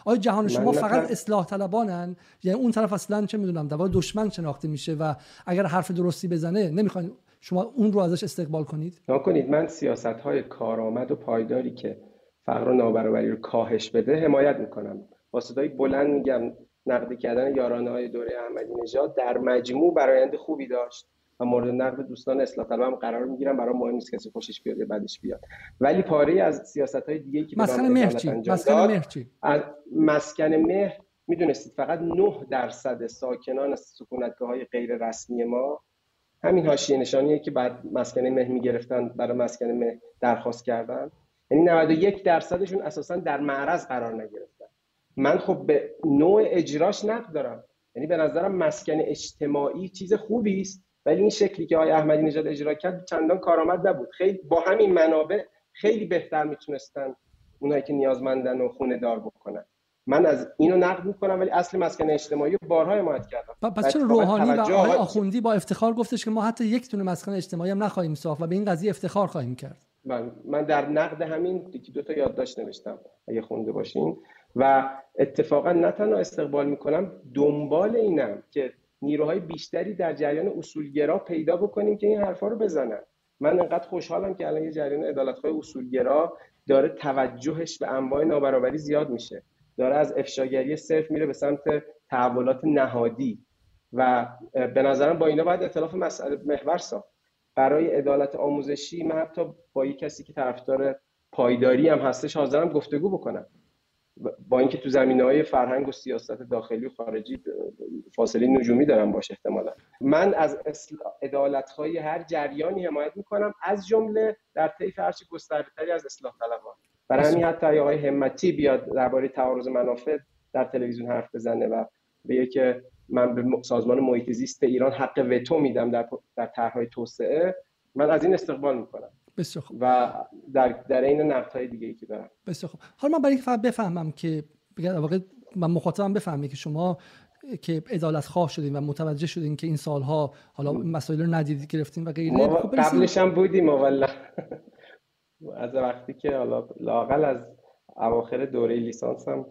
آیا جهان شما فقط اصلاح طلبانن؟ یعنی اون طرف اصلا چه می‌دونم دوا دشمن شناخته میشه و اگر حرف درستی بزنه نمی‌خواین شما اون رو ازش استقبال کنید؟ نکنید. من سیاست های کارآمد و پایداری که فقر و نابرابری رو کاهش بده حمایت می‌کنم. با صدای بلند میگم نقدی کردن یارانه های دوره احمدی نژاد در مجموع برآیند خوبی داشت. و مورد نقد دوستان اصلاح طلب هم قرار می‌گیرن برای مهم نیست کسی خوشش بیاد یا بعدش بیاد. ولی پاره از سیاست های دیگه که مسکن مهر چی مسکن مهر مسکن مهر می‌دونستید فقط 9 درصد ساکنان سکونتگاه های غیر رسمی ما همین حاشیه نشانیه که بعد مسکن مهر می‌گرفتن برای مسکن مهر درخواست کردن. یعنی 91 درصدشون اساسا در معرض قرار نگرفتن. من خب به نوع اجراش نقد دارم. یعنی به نظرم مسکن اجتماعی چیز خوبی است. ولی این شکلی که آقای احمدی نژاد اجرا کرد چندان کارآمد نبود. خیلی با همین منابع خیلی بهتر می‌تونستن اونایی که نیازمندن و خونه دار بکنن. من از اینو نقد می‌کنم ولی اصل مسکن اجتماعی رو بارها حمایت کردم. پس چرا روحانی و آقای آخوندی با افتخار گفتش که ما حتی یک دونه مسکن اجتماعی هم نخواهیم ساخت و به این قضیه افتخار خواهیم کرد؟ من, من در نقد همین یکی دو تا یادداشت نوشتم اگه خونده باشین. و اتفاقا نه تنها استقبال می‌کنم دنبال اینم که نیروهای بیشتری در جریان اصولگرا پیدا بکنیم که این حرفا رو بزنن. من انقدر خوشحالم که الان یه جریان عدالتخواه اصولگرا داره توجهش به انواع نابرابری زیاد میشه. داره از افشاگری صرف میره به سمت تحولات نهادی و به نظرم با اینا باید اطلاف مسئله محور ساخت. برای عدالت آموزشی من حتی با یک کسی که طرفدار پایداری هم هستش حاضرم گفتگو بکنم. با اینکه تو زمینه های فرهنگ و سیاست داخلی و خارجی فاصله نجومی دارم باشه احتمالا. من از عدالت های هر جریانی حمایت می‌کنم از جمله در طیف هرچی گسترده‌تری از اصلاح طلبان. برای همین حتی آقای همتی بیاد درباره تعارض منافع در تلویزیون حرف بزنه و به که من به سازمان محیط زیست ایران حق وتو میدم در در طرحهای توسعه. من از این استقبال می‌کنم. بسیار خوب. و در در این نقد های دیگه ای که دارم. بسیار خوب. حالا من برای اینکه فقط بفهمم که واقع من مخاطبم بفهمه که شما که عدالت خواه شدین و متوجه شدین که این سالها حالا مسائل رو ندیدید گرفتین و غیره خب قبلش هم بودیم والله. از وقتی که حالا لاقل از اواخر دوره لیسانس هم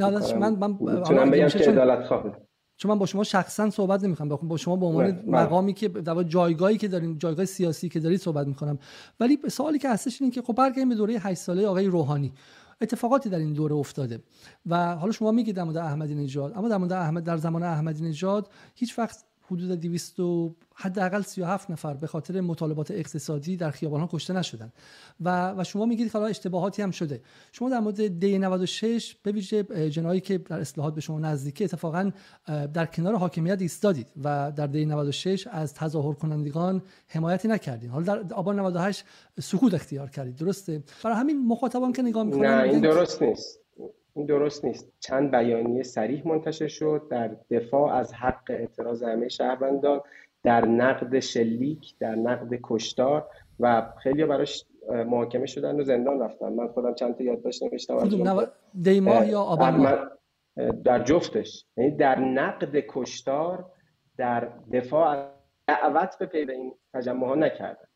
نه من من بگم که عدالت خواه چون من با شما شخصا صحبت نمی‌کنم. با شما به عنوان بله، بله. مقامی که در جایگاهی که دارین جایگاه سیاسی که دارید صحبت می‌کنم. ولی سوالی که هستش اینه که خب برگردیم به دوره 8 ساله آقای روحانی. اتفاقاتی در این دوره افتاده و حالا شما میگید در مورد احمدی نژاد اما در مورد احمد در زمان احمدی نژاد هیچ وقت حدود 200 حداقل 37 نفر به خاطر مطالبات اقتصادی در خیابان ها کشته نشدن. و و شما میگید حالا اشتباهاتی هم شده. شما در مورد دی 96 به ویژه جنایی که در اصلاحات به شما نزدیکی اتفاقا در کنار حاکمیت ایستادید و در دی 96 از تظاهر کنندگان حمایتی نکردید حالا در آبان 98 سکوت اختیار کردید. درسته؟ برای همین مخاطبان که نگاه می‌کنن نه این درست نیست. این درست نیست. چند بیانیه سریح منتشر شد در دفاع از حق اعتراض همه شهروندان در نقد شلیک در نقد کشتار و خیلی براش محاکمه شدن و زندان رفتن. من خودم چند تا یادداشت نوشتم دیماه یا آبان در جفتش. یعنی در نقد کشتار در دفاع دعوت به پی این تجمع ها نکردن.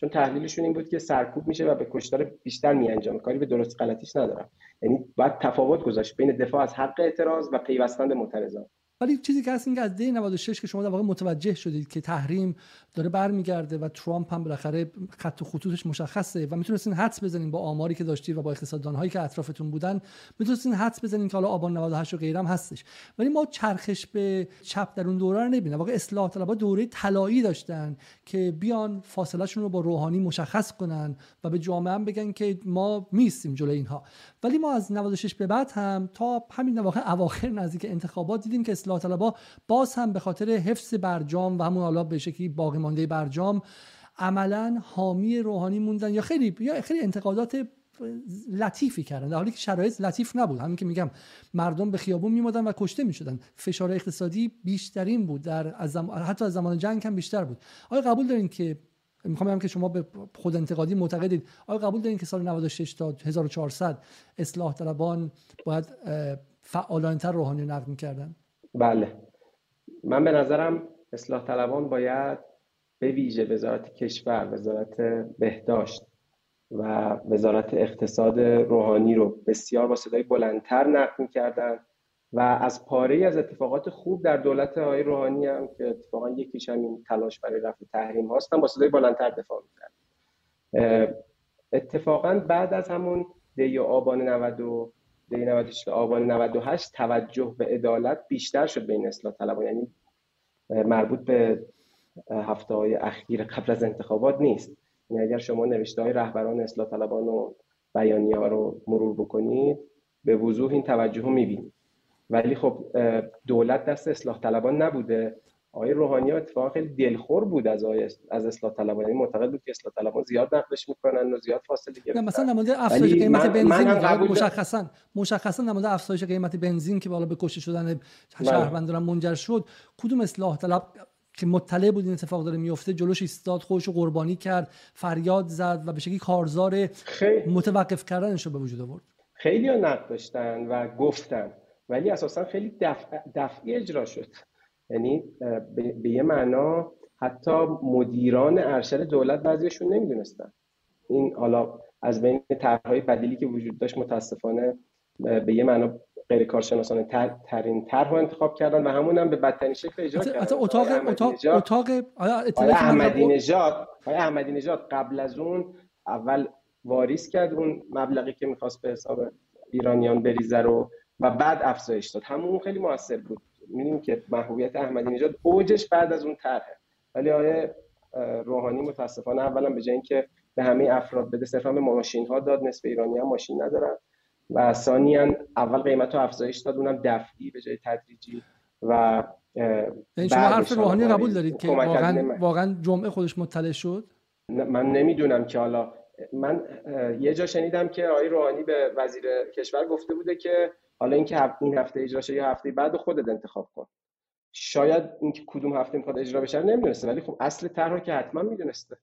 چون تحلیلشون این بود که سرکوب میشه و به کشتار بیشتر میانجامه کاری به درست غلطیش ندارم. یعنی باید تفاوت گذاشت بین دفاع از حق اعتراض و پیوستن به معترضان. ولی چیزی که هست این که از دی 96 که شما در واقع متوجه شدید که تحریم داره برمیگرده و ترامپ هم بالاخره خط و خطوطش مشخصه و می‌تونستین حدس بزنین با آماری که داشتید و با اقتصاددان هایی که اطرافتون بودن می‌تونستین حدس بزنین که حالا آبان 98 و غیرم هستش. ولی ما چرخش به چپ در اون دوره رو نبینیم واقعا اصلاح طلبها دوره طلایی داشتن که بیان فاصلهشون رو با روحانی مشخص کنن و به جامعه هم بگن که ما میستیم جلوی اینها. ولی ما از 96 به بعد هم تا همین واقع اواخر نزدیک انتخابات دیدیم که اصلاح طلبها باز هم به خاطر حفظ برجام و همون حالا به شکلی باقی مانده برجام عملا حامی روحانی موندن یا خیلی یا خیلی انتقادات لطیفی کردن در حالی که شرایط لطیف نبود. همین که میگم مردم به خیابون میمادن و کشته می‌شدن. فشار اقتصادی بیشترین بود. در از حتی از زمان جنگ هم بیشتر بود. آیا قبول دارین که می‌خوام بگم که شما به خود انتقادی معتقدید. آیا قبول دارین که سال 96 تا 1400 اصلاح طلبان باید فعالانتر روحانی نقد می‌کردن؟ بله. من به نظرم اصلاح طلبان باید به ویژه وزارت کشور وزارت بهداشت و وزارت اقتصاد روحانی رو بسیار با صدای بلندتر نقد می‌کردن و از پاره از اتفاقات خوب در دولت آقای روحانی هم که اتفاقا یکیش هم تلاش برای رفع تحریم هاستن با صدای بلندتر دفاع می‌کرد اتفاقا بعد از همون دی آبان 90 دی 98 آبان 98 توجه به عدالت بیشتر شد بین اصلاح طلبان. یعنی مربوط به هفته های اخیر قبل از انتخابات نیست. یعنی اگر شما نوشته های رهبران اصلاح طلبان و بیانیه ها رو مرور بکنید به وضوح این توجه رو می‌بینید. ولی خب دولت دست اصلاح طلبان نبوده. آقای روحانی اتفاقا خیلی دلخور بود از آقای از اصلاح طلبان. یعنی معتقد بود که اصلاح طلبان زیاد نقدش می‌کنن و زیاد فاصله گرفتن. مثلا مورد افزایش قیمت من بنزین مشخصا مشخصا مورد افزایش قیمت بنزین که بالا به کشته شدن بله. شهروندان منجر شد کدوم اصلاح طلب که مطلع بود این اتفاق داره میفته جلوش ایستاد خودش قربانی کرد فریاد زد و به شکلی کارزار متوقف کردنش رو به وجود آورد. خیلی ها نقد داشتن و گفتن ولی اساسا خیلی دفع دفعی اجرا شد. یعنی به یه معنا حتی مدیران ارشد دولت بعضیشون نمی‌دونستن. این حالا از بین طرحهای بدیلی که وجود داشت متاسفانه به یه معنا غیر کارشناسانه تر، ترین طرح انتخاب کردن و همون هم به بدترین شکل اجرا کردن. حتی اتاق اتاق اتاق احمدی نژاد احمدی نژاد قبل از اون اول واریس کرد اون مبلغی که می‌خواست به حساب ایرانیان بریزه رو و بعد افزایش داد. همون خیلی موثر بود. می‌بینیم که محبوبیت احمدی نژاد اوجش بعد از اون طرحه. ولی آیه روحانی متاسفانه اولا به جای اینکه به همه افراد بده صرفا به ماشین ها داد. نصف ایرانی هم ماشین ندارن. و ثانیا اول قیمت رو افزایش داد اونم دفعی به جای تدریجی. و یعنی شما حرف روحانی قبول دارید که واقعا واقعا جمعه خودش مطلع شد؟ من نمی‌دونم که حالا. من یه جا شنیدم که آقای روحانی به وزیر کشور گفته بوده که حالا اینکه این هفته اجرا شه یا هفته بعد خودت انتخاب کن. شاید اینکه کدوم هفته می‌خواد اجرا بشه نمی‌دونسته ولی خب اصل طرح که حتما می‌دونسته.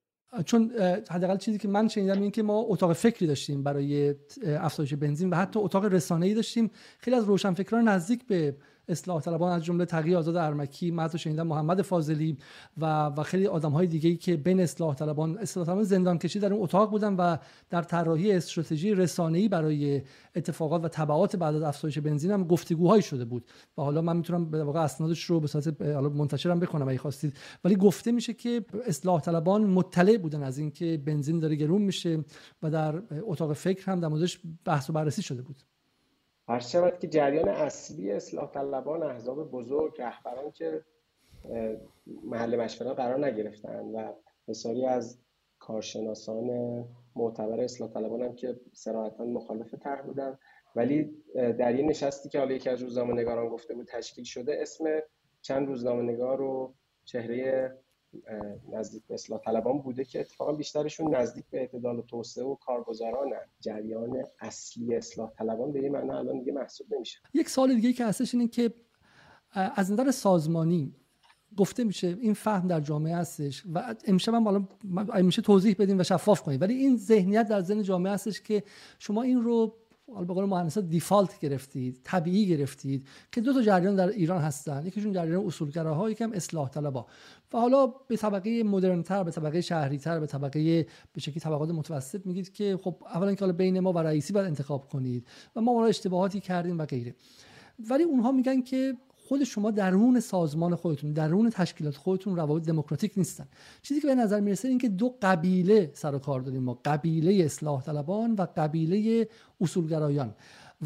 چون حداقل چیزی که من شنیدم این که ما اتاق فکری داشتیم برای افزایش بنزین و حتی اتاق رسانه‌ای داشتیم. خیلی از روشنفکران نزدیک به اصلاح طلبان از جمله تقی آزاد ارمکی من تو شنیدم محمد فاضلی و و خیلی آدم های دیگه که بین اصلاح طلبان اصلاح طلبان زندان کشی در اون اتاق بودن و در طراحی استراتژی رسانه‌ای برای اتفاقات و تبعات بعد از افزایش بنزین هم گفتگوهایی شده بود. و حالا من می‌تونم به واقع اسنادش رو به صورت حالا منتشرم بکنم اگه خواستید. ولی گفته میشه که اصلاح طلبان مطلع بودن از اینکه بنزین داره گرون میشه و در اتاق فکر هم در موردش بحث و بررسی شده بود. هر شود که جریان اصلی اصلاح طلبان احزاب بزرگ رهبران که محل مشورت قرار نگرفتن و بسیاری از کارشناسان معتبر اصلاح طلبان هم که سراحتا مخالف طرح بودن. ولی در این نشستی که حالا یکی از روزنامه نگاران گفته بود تشکیل شده اسم چند روزنامه نگار و چهره نزدیک به اصلاح طلبان بوده که اتفاقا بیشترشون نزدیک به اعتدال و توسعه و کارگزاران جریان اصلی اصلاح طلبان به معنا الان دیگه محسوب نمیشه. یک سال دیگه که هستش اینه که از نظر سازمانی گفته میشه این فهم در جامعه هستش و امشب هم حالا میشه توضیح بدیم و شفاف کنیم ولی این ذهنیت در ذهن جامعه هستش که شما این رو حالا به قول مهندسا دیفالت گرفتید طبیعی گرفتید که دو تا جریان در ایران هستن. یکیشون جریان اصولگراها یکم اصلاح طلبا. و حالا به طبقه مدرنتر به طبقه شهریتر به طبقه به شکلی طبقات متوسط میگید که خب اولا که حالا بین ما و رئیسی باید انتخاب کنید و ما حالا اشتباهاتی کردیم و غیره. ولی اونها میگن که خود شما درون سازمان خودتون درون تشکیلات خودتون روابط دموکراتیک نیستن. چیزی که به نظر می‌رسه این که دو قبیله سر و کار داریم ما قبیله اصلاح طلبان و قبیله اصولگرایان.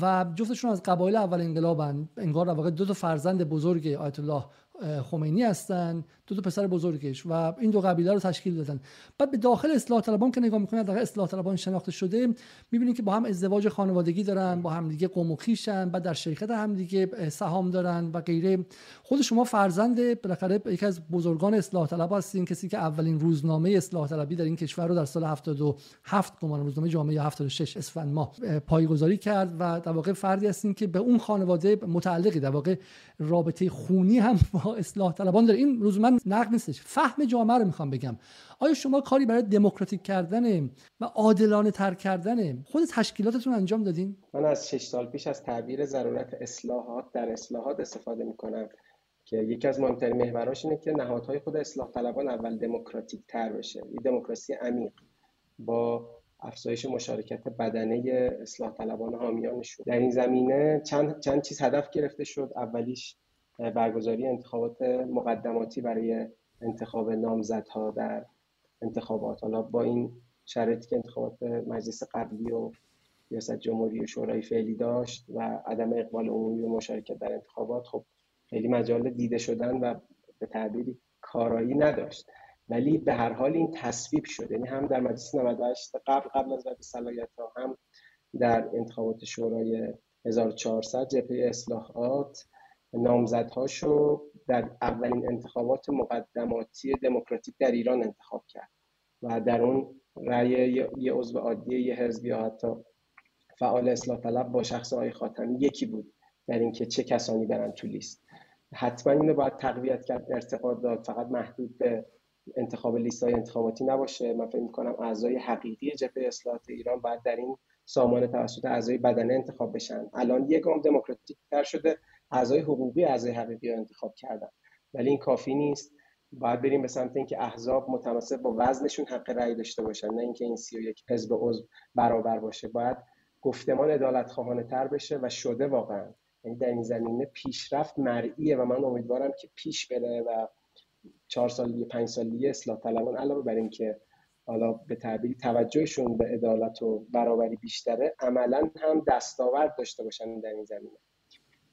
و جفتشون از قبایل اول انقلابن انگار در واقع دو تا فرزند بزرگ آیت الله خمینی هستن دو تا پسر بزرگش و این دو قبیله رو تشکیل دادن. بعد به داخل اصلاح طلبان که نگاه می‌کنید در اصلاح طلبان شناخته شده می‌بینید که با هم ازدواج خانوادگی دارن با هم دیگه قوم و خیشن بعد در شرکت هم دیگه سهام دارن و غیره. خود شما فرزند بالاخره یکی از بزرگان اصلاح طلب هستین کسی که اولین روزنامه اصلاح طلبی در این کشور رو در سال 77 گمان روزنامه جامعه 76 اسفند ماه پایگذاری کرد و در واقع فردی هستین که به اون خانواده متعلقی در واقع رابطه خونی هم با اصلاح طلبان داره. این من نقد نیستش. فهم جامعه رو می‌خوام بگم. آیا شما کاری برای دموکراتیک کردن و عادلانه تر کردن خود تشکیلاتتون انجام دادین؟ من از شش سال پیش از تعبیر ضرورت اصلاحات در اصلاحات استفاده می‌کنم که یکی از مهمترین محوراش اینه که نهادهای خود اصلاح طلبان اول دموکراتیک تر بشه. این دموکراسی عمیق با افزایش مشارکت بدنه اصلاح طلبان حامیانشون در این زمینه چند, چند چیز هدف گرفته شد. اولیش برگزاری انتخابات مقدماتی برای انتخاب نامزدها در انتخابات. حالا با این شرایطی که انتخابات مجلس قبلی و ریاست جمهوری و شورای فعلی داشت و عدم اقبال عمومی و مشارکت در انتخابات خب خیلی مجال دیده شدن و به تعبیری کارایی نداشت. ولی به هر حال این تصویب شد. یعنی هم در مجلس 98 قبل قبل از رد صلاحیت هم در انتخابات شورای 1400 جبهه اصلاحات نامزدهاشو در اولین انتخابات مقدماتی دموکراتیک در ایران انتخاب کرد و در اون رأی یه عضو عادی یه حزب یا حتی فعال اصلاح طلب با شخص آقای خاتمی یکی بود در اینکه چه کسانی برن تو لیست. حتما اینو باید تقویت کرد ارتقا داد. فقط محدود به انتخاب لیست های انتخاباتی نباشه. من فکر می‌کنم اعضای حقیقی جبهه اصلاحات ایران باید در این سامان توسط اعضای بدنه انتخاب بشن. الان یک گام دموکراتیک تر شده. اعضای حقوقی اعضای حقیقی رو انتخاب کردن. ولی این کافی نیست. باید بریم به سمت اینکه احزاب متناسب با وزنشون حق رأی داشته باشن نه اینکه این 31 حزب عضو برابر باشه. باید گفتمان عدالت خواهانه تر بشه و شده واقعا. یعنی در این زمینه پیشرفت مرئیه و من امیدوارم که پیش بره و چهار سال دیگه پنج سال دیگه اصلاح طلبان علاوه بر اینکه حالا به تعبیری توجهشون به عدالت و برابری بیشتره عملا هم دستاورد داشته باشن در این زمینه.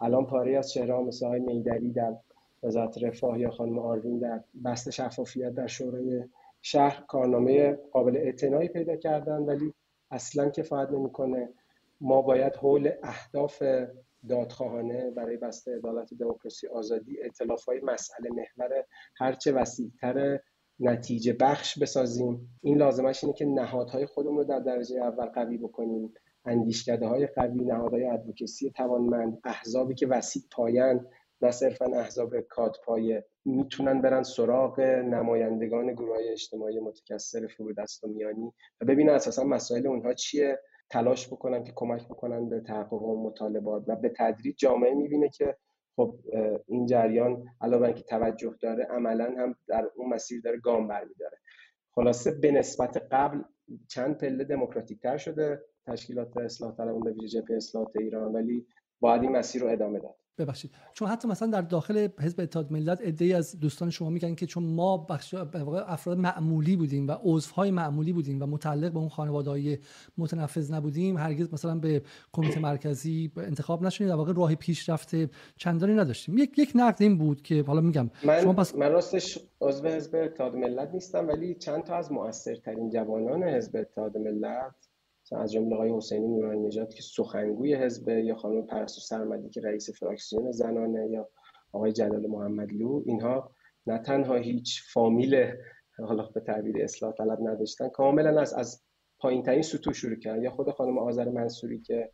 الان پاره از چهره مثل های میدری در وزارت رفاه یا خانم آروین در بست شفافیت در شورای شهر کارنامه قابل اعتنایی پیدا کردن ولی اصلا کفایت نمی‌کنه. ما باید حول اهداف دادخواهانه برای بسته عدالت دموکراسی آزادی اطلاف های مسئله محور هرچه وسیعتر نتیجه بخش بسازیم. این لازمش اینه که نهادهای خودمون رو در درجه اول قوی بکنیم. اندیشکده های قوی نهادهای ادوکسی توانمند احزابی که وسیع پایند نه صرفا احزاب کات پایه می‌تونن برن سراغ نمایندگان گروه اجتماعی متکثر فرودست و میانی و ببینن اساسا مسائل اونها چیه تلاش بکنن که کمک بکنن به تحقق و مطالبات و به تدریج جامعه می‌بینه که خب این جریان علاوه اینکه توجه داره عملا هم در اون مسیر داره گام برمیداره. خلاصه به نسبت قبل چند پله دموکراتیک تر شده. تشکیلات اصلاح طلبان به ویژه جبهه اصلاحات ایران ولی باید این مسیر رو ادامه داد. ببخشید. چون حتی مثلا در داخل حزب اتحاد ملت ای از دوستان شما میگن که چون ما بخش افراد معمولی بودیم و عضوهای معمولی بودیم و متعلق به اون خانواده های متنفذ نبودیم هرگز مثلا به کمیته مرکزی انتخاب نشدیم در واقع راه پیشرفت چندانی نداشتیم. یک یک نقد این بود که حالا میگم من شما پس... من راستش عضو حزب اتحاد ملت نیستم ولی چند تا از موثرترین جوانان حزب اتحاد ملت از جمله آقای حسینی نورانی نژاد که سخنگوی حزب یا خانم پرستو سرمدی که رئیس فراکسیون زنانه یا آقای جلال محمدلو اینها نه تنها هیچ فامیل حالا به تعبیر اصلاح طلب نداشتن کاملا از از پایین ترین سطوح شروع کرد یا خود خانم آذر منصوری که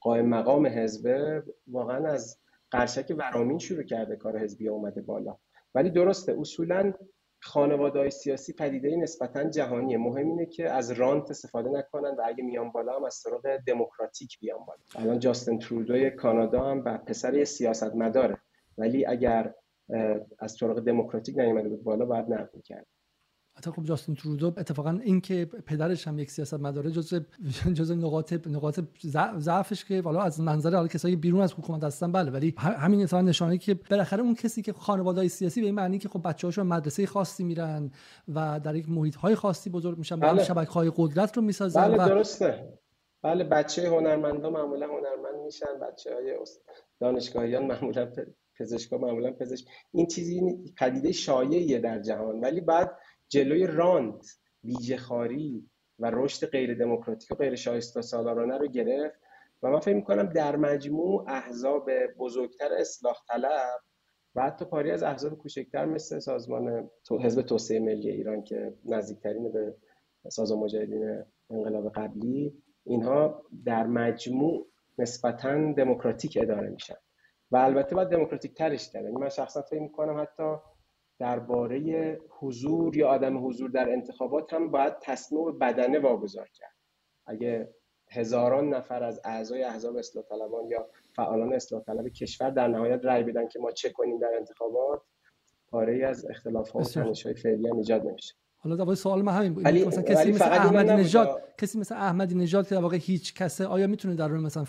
قائم مقام حزب واقعا از قرشک ورامین شروع کرده کار حزبی اومده بالا. ولی درسته اصولا خانواده های سیاسی پدیده نسبتا جهانیه. مهم اینه که از رانت استفاده نکنن و اگه میان بالا هم از طرق دموکراتیک بیان بالا. الان جاستن ترودوی کانادا هم و پسر سیاست مداره ولی اگر از طرق دموکراتیک نیومده بود بالا باید نقد می‌کرد. حتی خب جاستین ترودو اتفاقا این که پدرش هم یک سیاست مداره جز جز نقاط نقاط ضعفش که والا از منظر حالا کسایی بیرون از حکومت هستن بله ولی همین اتفاقا نشانه که بالاخره اون کسی که خانواده سیاسی به این معنی که خب بچه‌هاشون مدرسه خاصی میرن و در یک محیط های خاصی بزرگ میشن بله. شبکه های قدرت رو می‌سازن بله درسته. بله بچه هنرمندا معمولا هنرمند میشن بچه های دانشگاهیان معمولا پزشکا معمولا پزشک. این چیزی پدیده شایعیه در جهان. ولی بعد جلوی رانت خاری و رشد غیر دموکراتیک و غیر شایسته سالارانه رو گرفت و من فکر می‌کنم در مجموع احزاب بزرگتر اصلاح طلب و حتی پاری از احزاب کوچکتر مثل سازمان حزب توسعه ملی ایران که نزدیکترین به سازمان مجاهدین انقلاب قبلی اینها در مجموع نسبتا دموکراتیک اداره میشن. و البته باید دموکراتیک ترش کرد. یعنی من شخصا فکر می‌کنم حتی درباره حضور یا عدم حضور در انتخابات هم باید تصمیم بدنه واگذار کرد. اگه هزاران نفر از اعضای احزاب اصلاح طلبان یا فعالان اصلاح طلب کشور در نهایت رأی بدن که ما چه کنیم در انتخابات پاره از اختلاف ها و های فعلی هم ایجاد نمیشه. حالا در سوال من همین بود. مثلا کسی مثل احمدی نژاد کسی مثل احمدی نژاد که در واقع هیچ کسه آیا می‌تونه در اون مثلا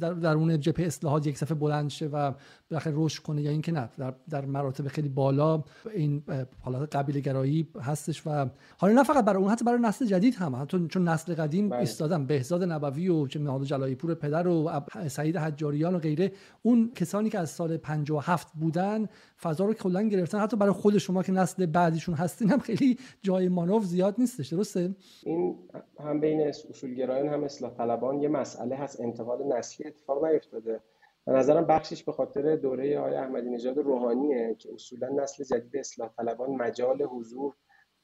در درون جبهه اصلاحات یک صفحه بلند شه و بالاخره رشد کنه یا اینکه نه؟ در, در مراتب خیلی بالا این حالات قبیله گرایی هستش و حالا نه فقط برای اون حتی برای نسل جدید هم. حتی چون نسل قدیم بله. ایستادن بهزاد نبوی و چه میاد جلایی پور پدر و سعید حجاریان و غیره اون کسانی که از سال 57 بودن فضا رو کلا گرفتن. حتی برای خود شما که نسل بعدیشون هستین هم خیلی جای مانور زیاد نیستش درسته؟ این هم بین اصولگرایان هم اصلاح طلبان یه مسئله هست انتقال نسلی اتفاق نیفتاده. به نظرم بخشش به خاطر دوره آقای احمدی نژاد روحانیه که اصولا نسل جدید اصلاح طلبان مجال حضور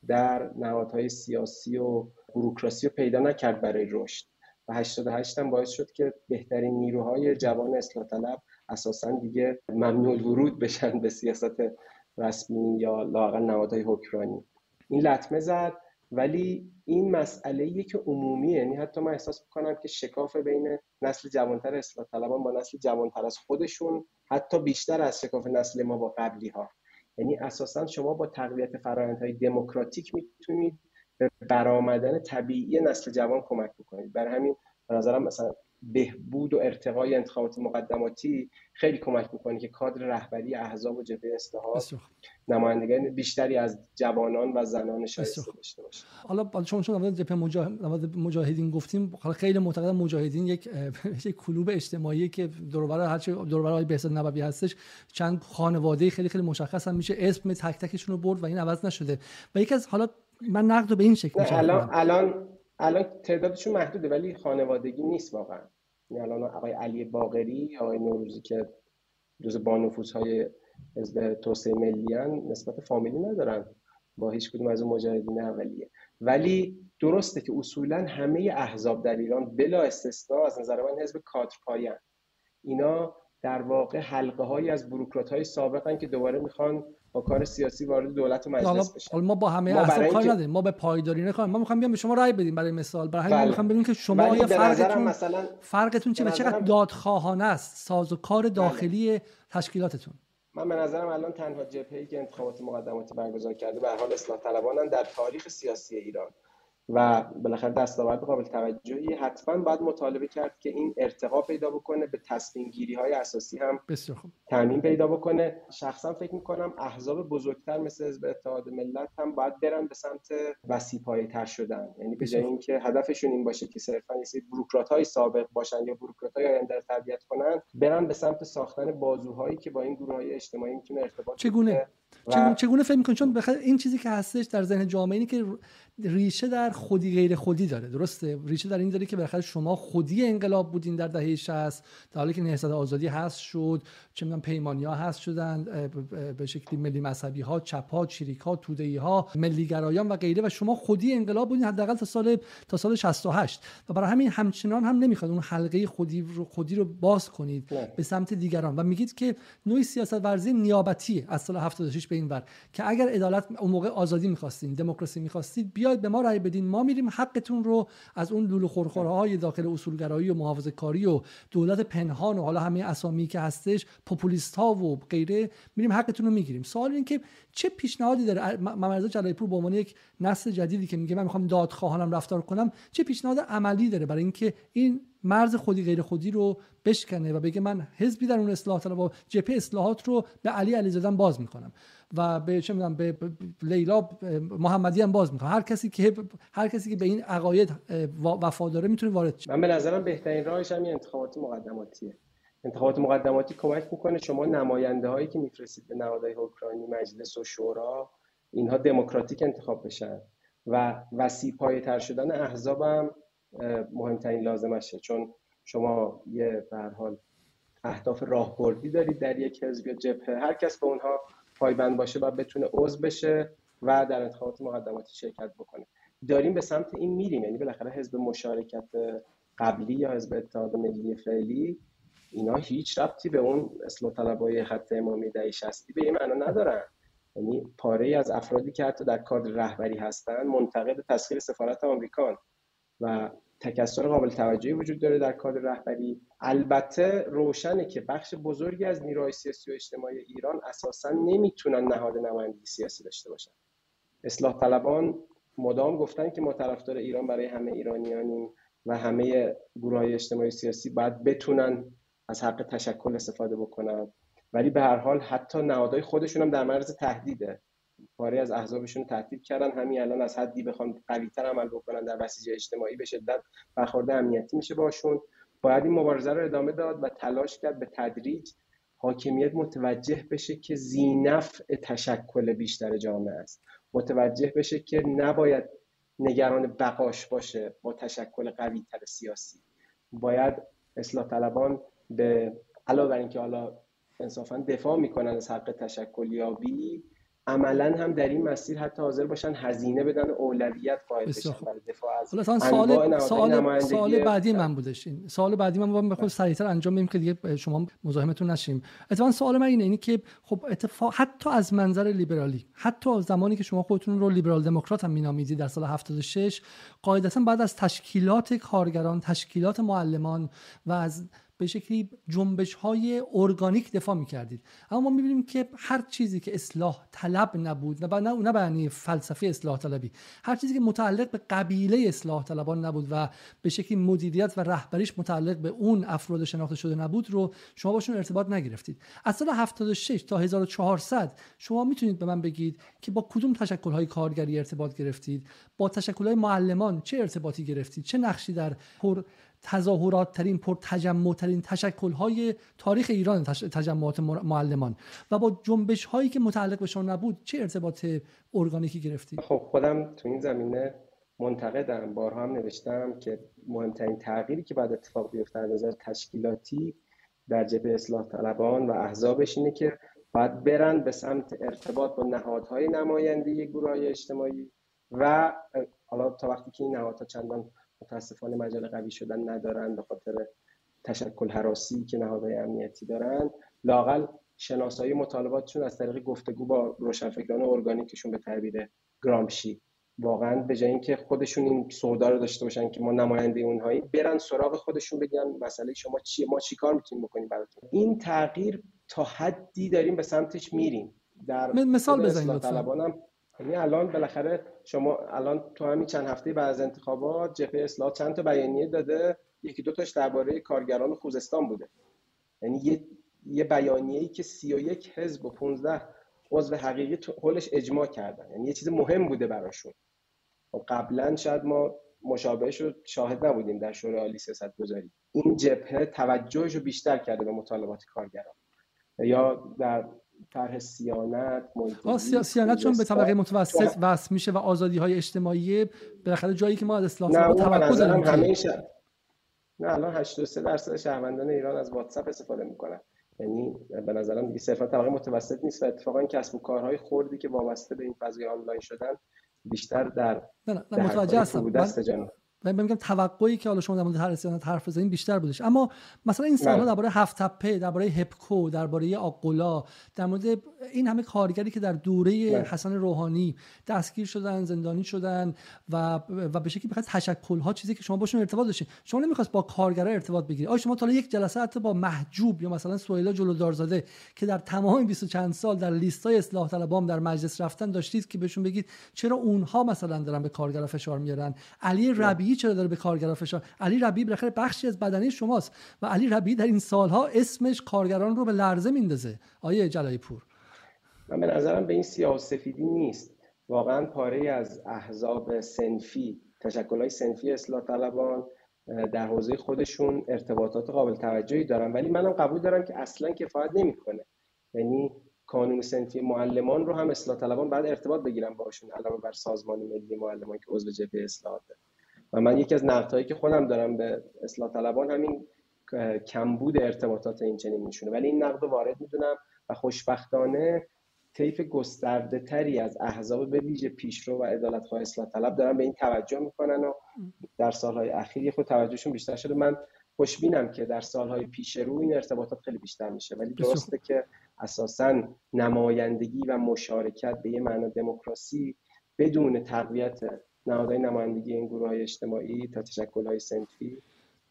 در نهادهای سیاسی و بروکراسی رو پیدا نکرد برای رشد. و 88 هم باعث شد که بهترین نیروهای جوان اصلاح طلب اساسا دیگه ممنوع ورود بشن به سیاست رسمی یا لاقل نهادهای حکمرانی. این لطمه زد. ولی این مسئله که عمومیه. یعنی حتی من احساس می‌کنم که شکاف بین نسل جوانتر اصلاح طلبان با نسل جوانتر از خودشون حتی بیشتر از شکاف نسل ما با قبلی ها یعنی اساسا شما با تقویت فرآیندهای دموکراتیک می‌تونید به برآمدن طبیعی نسل جوان کمک بکنید. برای همین به نظرم مثلا بهبود و ارتقای انتخابات مقدماتی خیلی کمک می‌کنه که کادر رهبری احزاب و جبهه اصلاحات نمایندگان بیشتری از جوانان و زنان شایسته داشته باشه حالا چون چون جبهه مجاهدین گفتیم حالا خیلی معتقدم مجاهدین یک یک کلوب اجتماعی که دور هر چه دور های بهزاد نبوی هستش. چند خانواده خیلی خیلی مشخص هم میشه اسم تک تکشون رو برد و این عوض نشده. و یکی از حالا من نقد به این شکل الان الان الان تعدادشون محدوده ولی خانوادگی نیست واقعا. یعنی الان آقای علی باقری آقای نوروزی که جز بانفوس های حزب توسعه ملیان نسبت فامیلی ندارن. با هیچ کدوم از اون مجاهدین اولیه. ولی درسته که اصولا همه احزاب در ایران بلا استثنا از نظر من حزب کادر پایان اینا در واقع حلقه هایی از بروکرات های سابقن که دوباره می‌خوان با کار سیاسی وارد دولت و مجلس بشن ما با همه احزاب کار نداریم ما به پایداری نکنیم ما می‌خوایم بیام به شما رای بدیم برای مثال برای همین بله. می‌خوام ببینیم که شما آیا فرقتون مثلا فرقتون چیه و چقدر دادخواهانه است ساز و کار بله. داخلی بله. تشکیلاتتون من به نظرم الان تنها جبهه‌ای که انتخابات مقدماتی برگزار کرده به حال اصلاح طلبانن در تاریخ سیاسی ایران و بالاخره دستاورد قابل توجهی حتما باید مطالبه کرد که این ارتقا پیدا بکنه به تصمیم گیری های اساسی هم تعمین پیدا بکنه. شخصا فکر می‌کنم احزاب بزرگتر مثل حزب اتحاد ملت هم باید برن به سمت وسیع تر شدن. یعنی به جای اینکه هدفشون این باشه که صرفا یه بروکرات های سابق باشن یا بروکرات های آینده رو تربیت کنن برن به سمت ساختن بازوهایی که با این گروه های اجتماعی می‌تونه ارتباط چگونه؟ و... چگونه فکر می‌کنید چون بخاطر این چیزی که هستش در ذهن جامعه اینه که ریشه در خودی غیر خودی داره درسته؟ ریشه در این داره که بالاخره شما خودی انقلاب بودین در دهه 60 در حالی که نهضت آزادی هست شد چه می‌دونم پیمانی ها هست شدن به شکلی ملی مذهبی ها چپ ها چریک ها توده ها ملی گرایان و غیره و شما خودی انقلاب بودین حداقل تا سال تا سال 68 و برای همین همچنان هم نمی‌خواد اون حلقه خودی رو خودی رو باز کنید به سمت دیگران. و میگید که نوعی سیاست ورزی نیابتی از سال 76 به این ور که اگر عدالت اون موقع آزادی می‌خواستین دموکراسی می‌خواستید بیاید به ما رأی بدین. ما میریم حقتون رو از اون لولو خورخورهای داخل اصولگرایی و محافظه کاری و دولت پنهان و حالا همه اسامی که هستش پوپولیست ها و غیره میریم حقتون رو می‌گیریم. سوال این که چه پیشنهادی داره؟ محمد جلایی پور به عنوان یک نسل جدیدی که میگه من می‌خوام دادخواهانم رفتار کنم چه پیشنهاد عملی داره برای اینکه این مرز خودی غیر خودی رو بشکنه و بگه من حزبی در اون اصلاحات و جبهه اصلاحات رو به علی علیزاده باز می‌کنم؟ و به چه می‌دونم به لیلا محمدی هم باز می‌کنم هر کسی که هر کسی که به این عقاید وفاداره می‌تونه وارد شه. من به نظرم بهترین راهش همین انتخابات مقدماتیه. انتخابات مقدماتی کمک می‌کنه شما نماینده هایی که میفرستید به نهادهای حکمرانی مجلس و شورا اینها دموکراتیک انتخاب بشن و وسیع پایه تر شدن احزاب هم مهمترین لازمشه. چون شما یه به حال اهداف راهبردی دارید در یک حزب یا جبهه. هر کس به اونها پایبند باشه و بتونه عضو بشه و در انتخابات مقدماتی شرکت بکنه. داریم به سمت این میریم یعنی بالاخره حزب مشارکت قبلی یا حزب اتحاد ملی فعلی اینا هیچ ربطی به اون اصلاح طلبای خط امامی دهی شستی به این معنا ندارن. یعنی پاره از افرادی که حتی در کادر رهبری هستن منتقد تسخیر سفارت آمریکان و تکسر قابل توجهی وجود داره در کادر رهبری. البته روشنه که بخش بزرگی از نیروهای سیاسی و اجتماعی ایران اساسا نمی‌تونن نهاد نمایندگی سیاسی داشته باشن. اصلاح طلبان مدام گفتن که ما طرفدار ایران برای همه ایرانیانیم و همه گروه های اجتماعی سیاسی باید بتونن از حق تشکل استفاده بکنن. ولی به هر حال حتی نهادهای خودشون هم در معرض تهدیده. پاره از احزابشون تهدید کردن. همین الان از حدی بخوان قویتر عمل بکنن در بسیج اجتماعی به شدت برخورد امنیتی میشه باشون. باید این مبارزه رو ادامه داد و تلاش کرد به تدریج حاکمیت متوجه بشه که زینف تشکل بیشتر جامعه است. متوجه بشه که نباید نگران بقاش باشه با تشکل قوی تر سیاسی. باید اصلاح طلبان به علاوه بر اینکه حالا انصافا دفاع می‌کنن از حق تشکلیابی عملا هم در این مسیر حتی حاضر باشن هزینه بدن اولویت قائل بشن برای دفاع از سوال سوال سوال بعدی من بودش. این سوال بعدی من بخوام بخوام سریعتر انجام بدیم که دیگه شما مزاحمتون نشیم. اتفاقا سوال من اینه اینه که خب اتفاق حتی از منظر لیبرالی حتی از زمانی که شما خودتون رو لیبرال دموکرات هم مینامیدید در سال 76 قاعدتا بعد از تشکیلات کارگران تشکیلات معلمان و از به شکلی جنبش های ارگانیک دفاع می‌کردید. اما ما می‌بینیم که هر چیزی که اصلاح طلب نبود نه نه به فلسفه اصلاح طلبی هر چیزی که متعلق به قبیله اصلاح طلبان نبود و به شکلی مدیریت و رهبریش متعلق به اون افراد شناخته شده نبود رو شما باشون ارتباط نگرفتید. از سال 76 تا 1400 شما می‌تونید به من بگید که با کدوم تشکل های کارگری ارتباط گرفتید؟ با تشکل های معلمان چه ارتباطی گرفتید؟ چه نقشی در پر تظاهرات ترین پر تجمع ترین تشکل های تاریخ ایران تجمعات معلمان. و با جنبش هایی که متعلق به شما نبود چه ارتباط ارگانیکی گرفتید خب خودم تو این زمینه منتقدم. بارها هم نوشتم که مهمترین تغییری که بعد اتفاق بیفته از نظر تشکیلاتی در جبهه اصلاح طلبان و احزابش اینه که باید برن به سمت ارتباط با نهادهای نمایندگی گروه اجتماعی و حالا تا وقتی که این نهادها چندان متاسفانه مجال قوی شدن ندارن به خاطر تشکل حراسی که نهادهای امنیتی دارن. لاقل شناسایی مطالباتشون از طریق گفتگو با روشنفکران ارگانیکشون به تعبیر گرامشی. واقعا به جای اینکه خودشون این سودا رو داشته باشن که ما نماینده اونهایی برن سراغ خودشون بگن مسئله شما چیه ما چیکار می‌تونیم بکنیم براتون. این تغییر تا حدی داریم به سمتش میریم. در مثال بزنید یعنی الان بالاخره شما الان تو همین چند هفته بعد از انتخابات جبهه اصلاح چند تا بیانیه داده؟ یکی دو تاش درباره کارگران خوزستان بوده. یعنی یه یه بیانیه‌ای که 31 حزب و 15 عضو حقیقی تو حولش اجماع کردن. یعنی یه چیز مهم بوده براشون. خب قبلا شاید ما مشابهش رو شاهد نبودیم در شورای عالی سیاست گذاری این جبهه توجهش رو بیشتر کرده به مطالبات کارگران. یا در طرح سیانت سیانت چون به طبقه متوسط وصل میشه و آزادی های اجتماعی بالاخره جایی که ما از نه توقع داریم نه الان 83 درصد شهروندان ایران از واتساپ استفاده می‌کنن. یعنی به نظرم دیگه صرفا طبقه متوسط نیست و اتفاقا کسب و کارهای خوردی که وابسته به این فضای آنلاین شدن بیشتر در نه نه, متوجه هستم. و میگم توقعی که حالا شما در مورد هر حرف بزنید بیشتر بودش. اما مثلا این سالها بله. درباره هفت تپه درباره هپکو درباره آقلا در مورد این همه کارگری که در دوره بله. حسن روحانی دستگیر شدن زندانی شدن و و به شکلی بخاطر تشکل ها چیزی که شما باشون ارتباط داشتین. شما نمی‌خواست با کارگرا ارتباط بگیرید. آیا شما تا یک جلسه حتی با محجوب یا مثلا سویلا جلودارزاده که در تمام 20 چند سال در لیستای اصلاح طلبام در مجلس رفتن داشتید که بهشون بگید چرا اونها مثلا دارن به کارگرا فشار میارن؟ علی ربیعی چرا داره به کارگرا فشار؟ علی ربیعی بالاخره بخشی از بدنه شماست و علی ربیعی در این سالها اسمش کارگران رو به لرزه میندازه. آیه جلایی پور من به نظرم به این سیاه سفیدی نیست. واقعا پاره از احزاب سنفی تشکلهای سنفی اصلاح طلبان در حوزه خودشون ارتباطات قابل توجهی دارن. ولی منم قبول دارم که اصلا کفایت نمی‌کنه. یعنی کانون سنفی معلمان رو هم اصلاح طلبان بعد ارتباط بگیرن باشون علاوه بر سازمان ملی معلمان که عضو جبهه اصلاحاته. و من یکی از نقدهایی که خودم دارم به اصلاح طلبان همین کمبود ارتباطات این چنین میشونه. ولی این نقد وارد می‌دونم و خوشبختانه طیف گسترده تری از احزاب به ویژه پیشرو و عدالتخواه اصلاح طلب دارن به این توجه می‌کنن و در سالهای اخیر خود توجهشون بیشتر شده. من خوشبینم که در سالهای پیش رو این ارتباطات خیلی بیشتر میشه. ولی درسته که اساسا نمایندگی و مشارکت به یه معنا دموکراسی بدون تقویت نهادهای نمایندگی این گروه های اجتماعی تا تشکل های سنفی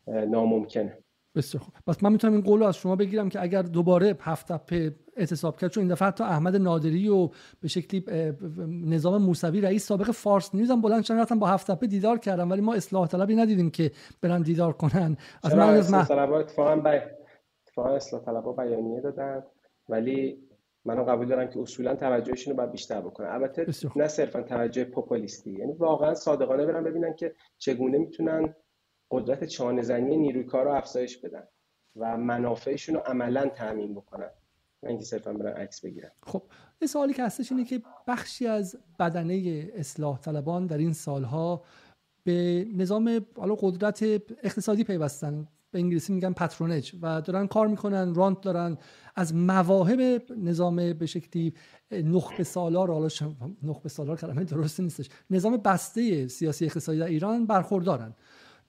ناممکنه. بسیار خوب. پس من می‌تونم این قول از شما بگیرم که اگر دوباره هفت تپه اعتصاب کرد چون این دفعه حتی احمد نادری و به شکلی نظام موسوی رئیس سابق فارس نیوز هم بلند شدن رفتن با هفت تپه دیدار کردن ولی ما اصلاح طلبی ندیدیم که برن دیدار کنن. از من از اتفاقا اتفاقا اصلاح طلبا بیانیه دادن ولی منو قبول دارم که اصولا توجهشون رو باید بیشتر بکنن. البته نه صرفا توجه پوپولیستی. یعنی واقعا صادقانه برن ببینن که چگونه می‌تونن قدرت چانه زنی نیروی کار رو افزایش بدن و منافعشون رو عملا تامین بکنن. نه اینکه صرفا برن عکس بگیرن خب یه سوالی که هستش اینه که بخشی از بدنه اصلاح طلبان در این سالها به نظام حالا قدرت اقتصادی پیوستن. به انگلیسی میگن پترونج و دارن کار می‌کنن رانت دارن. از مواهب نظام به شکلی نخبه سالار حالا نخبه سالار کلمه درست نیستش. نظام بسته سیاسی اقتصادی در ایران برخوردارن.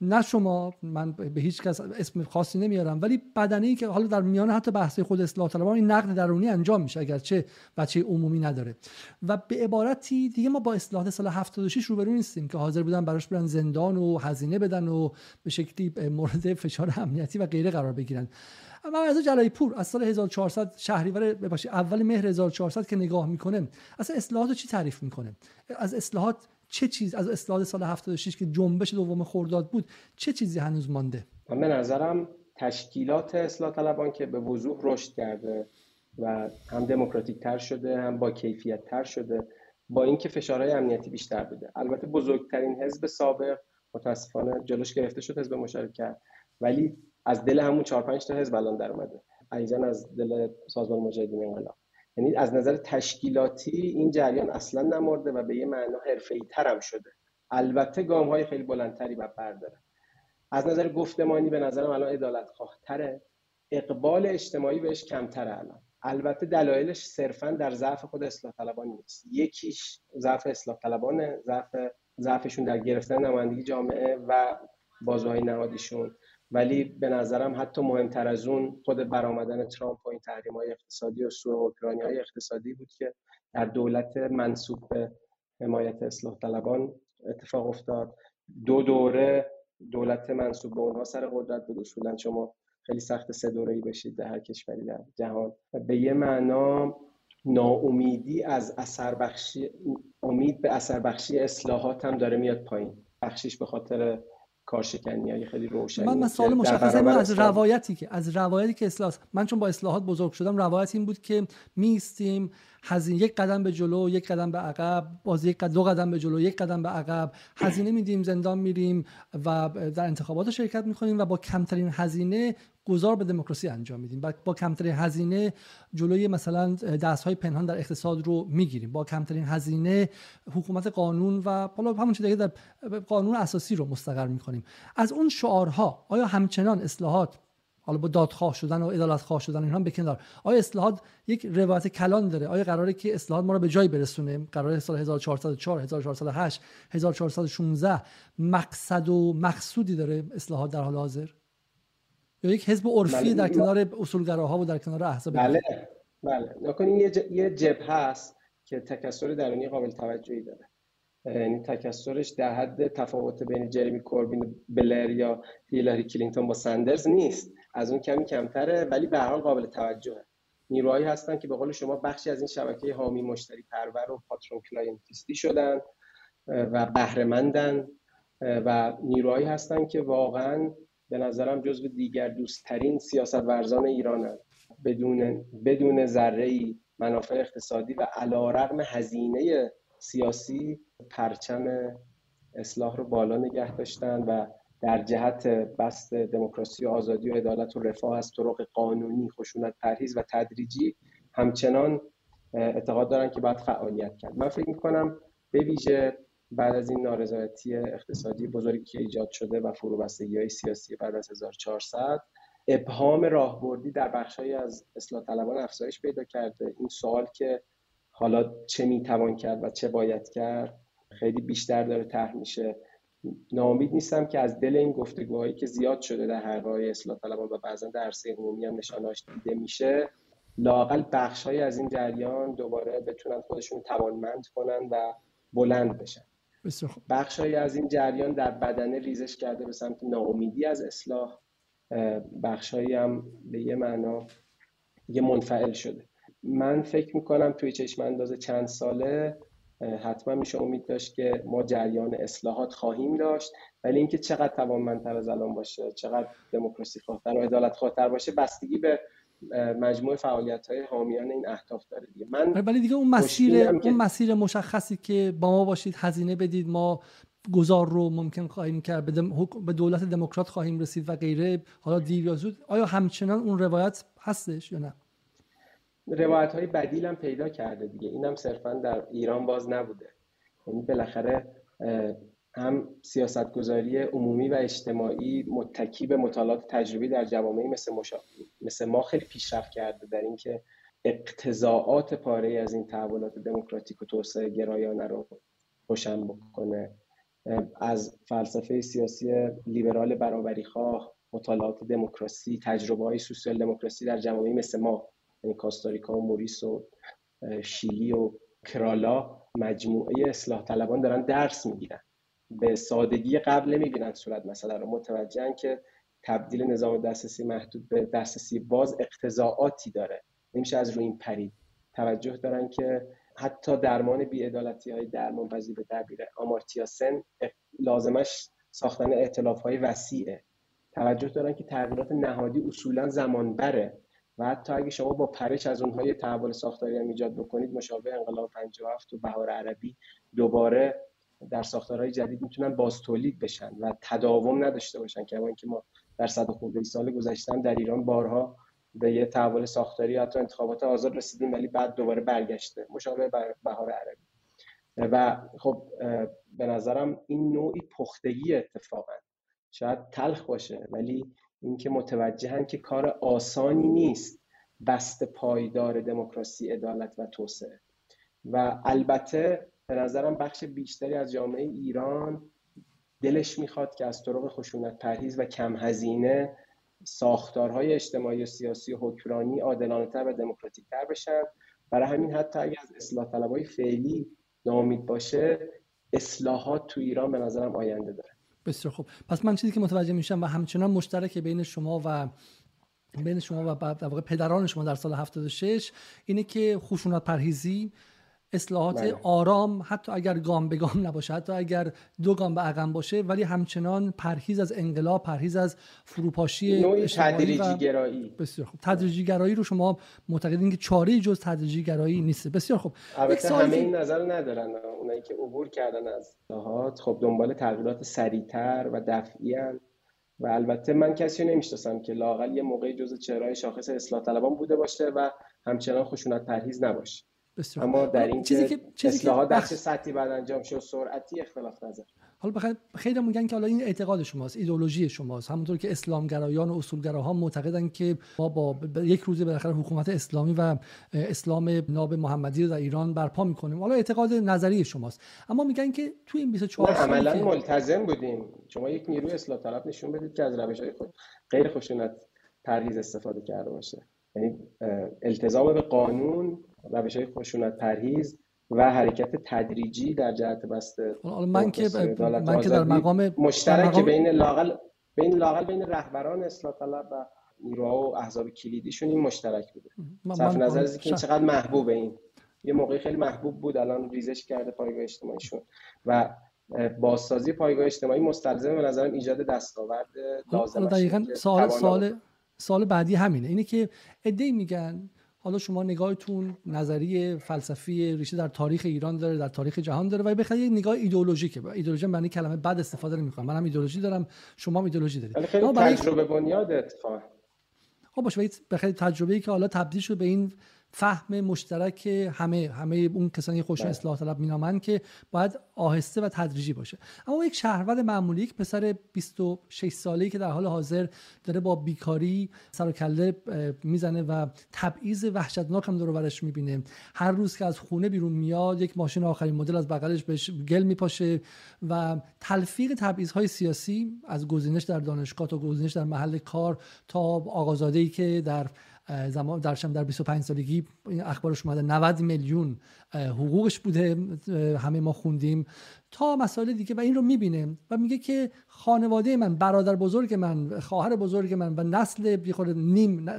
نه شما من به هیچ کس اسم خاصی نمیارم ولی بدنه ای که حالا در میان حتی بحث خود اصلاح طلبان این نقد درونی انجام میشه اگرچه بچه عمومی نداره. و به عبارتی دیگه ما با اصلاحات سال 76 روبرو نیستیم که حاضر بودن براش برن زندان و هزینه بدن و به شکلی مورد فشار امنیتی و غیره قرار بگیرن. اما از جلایی پور از سال 1400 شهریور ببخشید اول مهر 1400 که نگاه می‌کنه اصلا اصلاحات چی تعریف می‌کنه؟ از اصلاحات چه چیز از اصلاحات سال 76 که جنبش دوم خرداد بود چه چیزی هنوز مانده؟ من به نظرم تشکیلات اصلاح طلبان که به وضوح رشد کرده و هم دموکراتیک تر شده هم با کیفیت تر شده با اینکه فشارهای امنیتی بیشتر بوده. البته بزرگترین حزب سابق متاسفانه جلوش گرفته شد حزب مشارکت ولی از دل همون 4 5 تا حزب الان در اومده. از دل سازمان مجاهدین انقلاب. یعنی از نظر تشکیلاتی این جریان اصلا نمرده و به یه معنا حرفه‌ای ترم شده. البته گام های خیلی بلندتری و برداره از نظر گفتمانی به نظرم الان عدالت تره اقبال اجتماعی بهش کمتره الان. البته دلایلش صرفا در ضعف خود اصلاح طلبان نیست. یکیش ضعف اصلاح طلبانه ضعف ضعفشون در گرفتن نمایندگی جامعه و بازوهای نهادیشون. ولی به نظرم حتی مهمتر از اون خود برآمدن ترامپ و این تحریم های اقتصادی و سوء اوکراینی های اقتصادی بود که در دولت منصوب به حمایت اصلاح طلبان اتفاق افتاد. دو دوره دولت منصوب به اونها سر قدرت بود. اصولا شما خیلی سخت سه دوره ای بشید در هر کشوری در جهان. به یه معنا ناامیدی از اثر بخشی امید به اثر بخشی اصلاحات هم داره میاد پایین. بخشیش به خاطر کارشکنی های خیلی روشنی من, من سوال مشخص از روایتی که از روایتی که اصلاح من چون با اصلاحات بزرگ شدم روایت این بود که میستیم هزینه یک قدم به جلو یک قدم به عقب باز یک قدم دو قدم به جلو یک قدم به عقب هزینه میدیم زندان میریم و در انتخابات شرکت می‌کنیم و با کمترین هزینه گذار به دموکراسی انجام میدیم. با کمترین هزینه جلوی مثلا دست های پنهان در اقتصاد رو می‌گیریم. با کمترین هزینه حکومت قانون و حالا همون چیزی در قانون اساسی رو مستقر می‌کنیم. از اون شعارها آیا همچنان اصلاحات حالا با دادخواه شدن و عدالت خواه شدن اینها بکنار آیا اصلاحات یک روایت کلان داره؟ آیا قراره که اصلاحات ما رو به جایی برسونه؟ قرار سال 1404 1408 1416 مقصد و مقصودی داره اصلاحات در حال حاضر؟ یا یک حزب عرفی بله، در کنار اصولگراها و در کنار احزاب بله بله. نکنین یه, یه جبهه هست که تکثر درونی قابل توجهی داره. یعنی تکثرش در حد تفاوت بین جرمی کوربین بلر یا هیلاری کلینتون با سندرز نیست. از اون کمی کمتره ولی به حال قابل توجهه. نیروهایی هستن که به قول شما بخشی از این شبکه حامی مشتری پرور و patron clientist ی شدن و بهرهمندن. و نیروهایی هستن که واقعا به نظرم جزو دیگر دوستترین سیاست ورزان ایرانن بدون بدون ذره منافع اقتصادی و علیرغم هزینه سیاسی پرچم اصلاح رو بالا نگه داشتن و در جهت بست دموکراسی و آزادی و عدالت و رفاه از طرق قانونی خشونت پرهیز و تدریجی همچنان اعتقاد دارن که باید فعالیت کرد. من فکر می‌کنم به ویژه بعد از این نارضایتی اقتصادی بزرگی که ایجاد شده و فروبستگی های سیاسی بعد از 1400 ابهام راهبردی در بخشهایی از اصلاح طلبان افزایش پیدا کرده. این سوال که حالا چه می‌توان کرد و چه باید کرد خیلی بیشتر داره طرح میشه. ناامید نیستم که از دل این گفتگوهایی که زیاد شده در حلقه‌های اصلاح طلبان و بعضا در عرصه عمومی هم نشانهاش دیده میشه لاقل بخشهایی از این جریان دوباره بتونن خودشون توانمند کنن و بلند بشن. بخشهایی از این جریان در بدنه ریزش کرده به سمت ناامیدی از اصلاح بخشهایی هم به یه معنا یه منفعل شده. من فکر می‌کنم توی چشم انداز چند ساله حتما میشه امید داشت که ما جریان اصلاحات خواهیم داشت. ولی اینکه چقدر توانمندتر از الان باشه چقدر دموکراسی خواهتر و عدالت خواهتر باشه بستگی به مجموع فعالیت های حامیان این اهداف داره دیگه. من ولی دیگه اون مسیر اون مسیر مشخصی که با ما باشید هزینه بدید ما گذار رو ممکن خواهیم کرد به, دولت دموکرات خواهیم رسید و غیره. حالا دیر یا زود آیا همچنان اون روایت هستش یا نه؟ روایت های بدیل هم پیدا کرده دیگه. اینم صرفا در ایران باز نبوده. یعنی بالاخره هم سیاستگذاری عمومی و اجتماعی متکی به مطالعات تجربی در جوامعی مثل, مثل ما خیلی پیشرفت کرده در اینکه اقتضاعات پاره از این تحولات دموکراتیک و توسعه گرایانه رو روشن بکنه. از فلسفه سیاسی لیبرال برابری خواه مطالعات دموکراسی تجربه های سوسیال دموکراسی در جوامعی مثل ما یعنی کاستاریکا و موریس و شیلی و کرالا مجموعه اصلاح طلبان دارن درس می‌گیرن. به سادگی قبل نمی‌بینن صورت مسئله رو. متوجهن که تبدیل نظام دسترسی محدود به دسترسی باز اقتضاعاتی داره. نمیشه از روی این پرید. توجه دارن که حتی درمان بیعدالتی های درمان پذیر به تعبیر آمارتیا سن لازمش ساختن اعتلاف های وسیعه. توجه دارن که تغییرات نهادی اصولا زمان بره و حتی اگه شما با پرش از اونها یه تحول ساختاری هم ایجاد بکنید مشابه انقلاب 57 و بهار عربی دوباره در ساختارهای جدید می‌تونن باز تولید بشن و تداوم نداشته باشن که اینکه ما در صد خورده سال گذشتن در ایران بارها به یه تحول ساختاری حتی انتخابات آزاد رسیدیم ولی بعد دوباره برگشته. مشابه بهار عربی. و خب به نظرم این نوعی پختگی اتفاقا شاید تلخ باشه ولی اینکه متوجهن که کار آسانی نیست بست پایدار دموکراسی عدالت و توسعه. و البته به نظرم بخش بیشتری از جامعه ایران دلش می‌خواد که از طرق خشونت پرهیز و کم هزینه ساختارهای اجتماعی و سیاسی و حکمرانی تر و تر بشن. برای همین حتی اگر از اصلاح طلبای فعلی نامید باشه اصلاحات تو ایران به نظرم آینده داره. بسیار خوب. پس من چیزی که متوجه میشم و همچنان مشترک بین شما و بین شما و در واقع پدران شما در سال 76 اینه که خشونت پرهیزی اصلاحات بله. آرام حتی اگر گام به گام نباشه حتی اگر دو گام به عقب باشه ولی همچنان پرهیز از انقلاب پرهیز از فروپاشی نوعی تدریجی گرایی بسیار خوب. تدریجی گرایی رو شما معتقدین که چاره جز تدریجی گرایی نیست. بسیار خوب. البته همه این نظر ندارن. اونایی که عبور کردن از اصلاحات خب دنبال تغییرات سریعتر و دفعی و البته من کسی نمی‌شناسم که لاقل یه موقعی جز چهرهای شاخص اصلاح طلبان بوده باشه و همچنان خشونت پرهیز نباشه. بسیار. اما در این چیزی که اصلاحات در چه سطحی بعد انجام شد سرعتی اختلاف نظر. حالا بخیر خیلی میگن که حالا این اعتقاد شماست ایدئولوژی شماست. همونطور که اسلامگرایان و اصولگراها معتقدن که ما با یک روزه بالاخره حکومت اسلامی و اسلام ناب محمدی رو در ایران برپا می‌کنیم. حالا اعتقاد نظری شماست. اما میگن که تو این 24 سال عملا که... ملتزم بودیم. شما یک نیروی اصلاح طلب نشون بدید که از روش های خود غیر خشونت پرهیز استفاده کرده باشه. یعنی التزام به قانون روش های خشونت پرهیز و حرکت تدریجی در جهت بسته من که من که در مقام مشترک مقام... بین لاقل بین لاقل بین رهبران اصلاح طلب و نیروها و احزاب کلیدیشون این مشترک بوده. صرف نظر از اینکه چقدر محبوب این. یه موقعی خیلی محبوب بود الان ریزش کرده پایگاه اجتماعیشون. و بازسازی پایگاه اجتماعی مستلزم به نظرم ایجاد دستاورد لازم دقیقاً سوال سوال سوال بعدی همینه. اینه که ادعی میگن حالا شما نگاهتون نظریه فلسفی ریشه در تاریخ ایران داره در تاریخ جهان داره و بخاطر یک نگاه ایدئولوژیکه. ایدئولوژی معنی کلمه بد استفاده نمی‌کنم. منم ایدئولوژی دارم شما هم ایدئولوژی دارید. خیلی تجربه بنیاد اتفاق. خب باشه بخاطر تجربه ای که حالا تبدیل شده به این فهم مشترک همه همه اون کسانی خوش بله. اصلاح طلب مینامن که باید آهسته و تدریجی باشه اما یک شهروند معمولی یک پسر 26 ساله‌ای که در حال حاضر داره با بیکاری سر و کله می‌زنه و تبعیض وحشتناک هم دور برش می‌بینه هر روز که از خونه بیرون میاد یک ماشین آخرین مدل از بغلش بهش گل میپاشه و تلفیق تبعیض های سیاسی از گزینش در دانشگاه تا گزینش در محل کار تا آقازاده ای که در زمان درشم در 25 سالگی این اخبارش اومده. 90 میلیون حقوقش بوده همه ما خوندیم. تا مسائل دیگه و این رو می‌بینه و میگه که خانواده من برادر بزرگ من خواهر بزرگ من و نسل بیخور نیم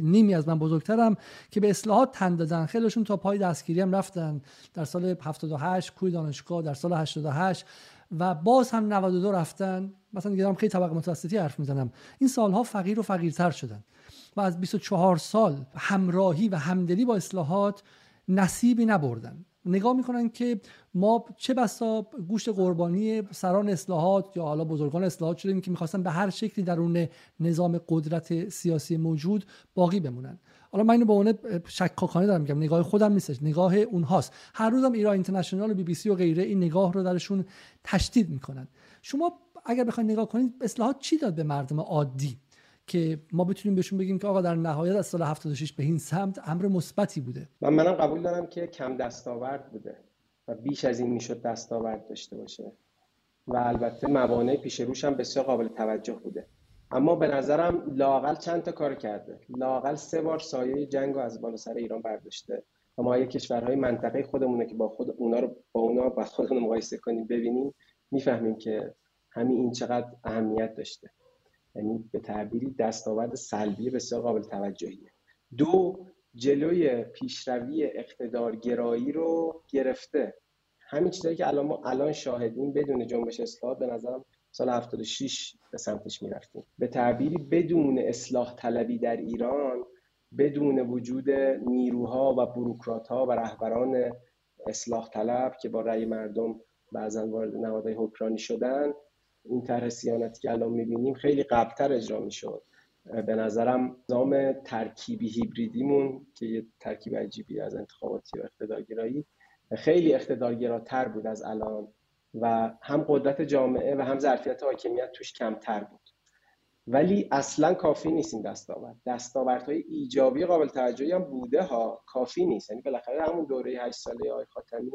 نیمی از من بزرگترم که به اصلاحات تن دادن. خیلیشون تا پای دستگیری هم رفتن. در سال 78 کوی دانشگاه در سال 88 و باز هم 92 رفتن. مثلا دیگه خیلی طبقه متوسطی حرف می‌زنم. این سالها فقیر و فقیرتر شدن. و از 24 سال همراهی و همدلی با اصلاحات نصیبی نبردن. نگاه می‌کنن که ما چه بسا گوشت قربانی سران اصلاحات یا حالا بزرگان اصلاحات شدیم که می‌خواستن به هر شکلی درون نظام قدرت سیاسی موجود باقی بمونن. حالا من اینو به عنوان شکاکانه دارم میگم نگاه خودم نیستش نگاه اونهاست. هر روزم ایران اینترنشنال و بی بی سی و غیره این نگاه رو درشون تشدید می‌کنن. شما اگر بخواید نگاه کنید اصلاحات چی داد به مردم عادی؟ که ما بتونیم بهشون بگیم که آقا در نهایت از سال 76 به این سمت امر مثبتی بوده. من منم قبول دارم که کم دستاورد بوده و بیش از این می‌شد دستاورد داشته باشه و البته موانع پیش روش هم بسیار قابل توجه بوده. اما به نظرم لاقل چند تا کار کرده. لاقل سه بار سایه جنگ رو از بالا سر ایران برداشته. و ما اگه کشورهای منطقه خودمونه که با خود اونا رو با اونا با خودمون مقایسه کنیم ببینیم می‌فهمیم که همین این چقدر اهمیت داشته. یعنی به تعبیری دستاورد سلبی بسیار قابل توجهیه. دو جلوی پیشروی اقتدارگرایی رو گرفته. همین چیزایی که الان ما الان شاهدیم بدون جنبش اصلاحات به نظرم سال 76 به سمتش می‌رفتیم. به تعبیری بدون اصلاح طلبی در ایران بدون وجود نیروها و بروکرات ها و رهبران اصلاح طلب که با رأی مردم بعضا وارد نهادهای حکمرانی شدن این طرح سیانتی که الان می‌بینیم خیلی قبلتر اجرا می‌شد. به نظرم نظام ترکیبی هیبریدیمون که یه ترکیب عجیبی از انتخاباتی و اقتدارگرایی خیلی اقتدارگراتر بود از الان و هم قدرت جامعه و هم ظرفیت حاکمیت توش کمتر بود. ولی اصلا کافی نیست این دستاورد. دستاوردهای ایجابی قابل توجهی هم بوده ها. کافی نیست. یعنی بالاخره همون دوره 8 ساله آقای خاتمی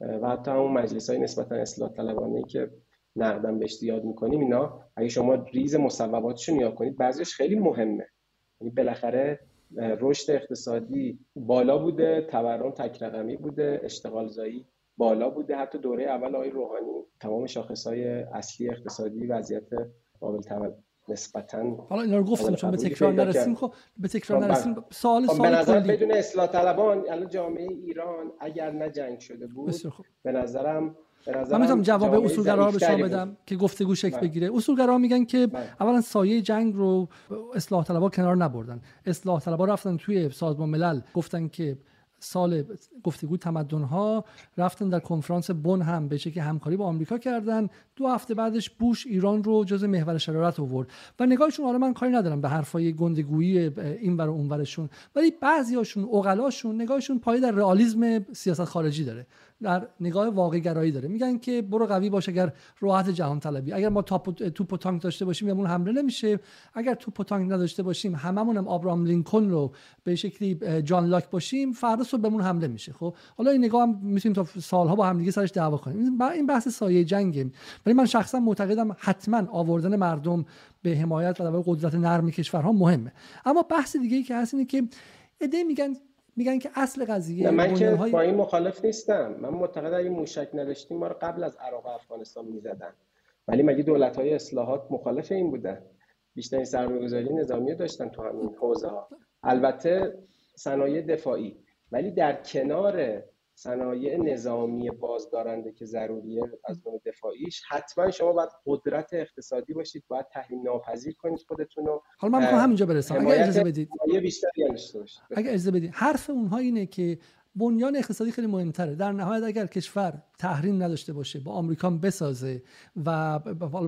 و حتی همون مجلس های نسبتا اصلاح طلبانه که نقدم بهش زیاد می‌کنیم اینا اگه شما ریز مصوباتش رو نگاه کنید بعضیش خیلی مهمه. یعنی بالاخره رشد اقتصادی بالا بوده تورم تک رقمی بوده اشتغال زایی بالا بوده. حتی دوره اول آقای روحانی تمام شاخصهای اصلی اقتصادی وضعیت قابل توجه نسبتا حالا اینا رو گفتم چون به تکرار نرسیم خب به تکرار خب، نرسیم. سوال خب، سوال به نظر بدون اصلاح طلبان الان جامعه ایران اگر نه جنگ شده بود به نظرم من می‌تونم جواب اصولگراها رو شما بدم که گفتگو شکل بله. بگیره. اصولگراها میگن که بله. اولا سایه جنگ رو اصلاح طلبها کنار نبردن. اصلاح طلبها رفتن توی سازمان ملل گفتن که سال گفتگو تمدن ها رفتن در کنفرانس بن هم به که همکاری با آمریکا کردن. دو هفته بعدش بوش ایران رو جز محور شرارت آورد. و نگاهشون حالا من کاری ندارم به حرفای گندگویی این ور اون ورشون. ولی بعضیاشون عقلاشون نگاهشون پای در رئالیسم سیاست خارجی داره. در نگاه واقع گرایی داره. میگن که برو قوی باش اگر راحت جهان طلبی. اگر ما توپ و تانک داشته باشیم یمون حمله نمیشه. اگر توپ و تانک نداشته باشیم هممون هم آبرام لینکلن رو به شکلی جان لاک باشیم فردا صبح بهمون حمله میشه. خب حالا این نگاه هم می‌تونیم تا سالها با همدیگه سرش دعوا کنیم. این بحث سایه جنگه. ولی من شخصا معتقدم حتما آوردن مردم به حمایت و قدرت نرم کشورها مهمه. اما بحث دیگه ای که هست اینه که ایده میگن میگن که اصل قضیه من که با این مخالف نیستم. من معتقد اگه موشک نداشتیم ما رو قبل از عراق و افغانستان می‌زدن. ولی مگه دولت های اصلاحات مخالف این بودن؟ بیشترین سرمایه‌گذاری نظامی داشتن تو همین حوزه ها البته صنایع دفاعی. ولی در کنار صنایع نظامی بازدارنده که ضروریه از نوع دفاعیش حتما شما باید قدرت اقتصادی باشید باید تحریم ناپذیر کنید خودتون رو حالا من می‌خوام همینجا برسم. اگه اجازه بدید. بیشتری داشته باشید. اگه اجازه بدید. حرف اونها اینه که بنیان اقتصادی خیلی مهمتره. در نهایت اگر کشور تحریم نداشته باشه با آمریکا بسازه و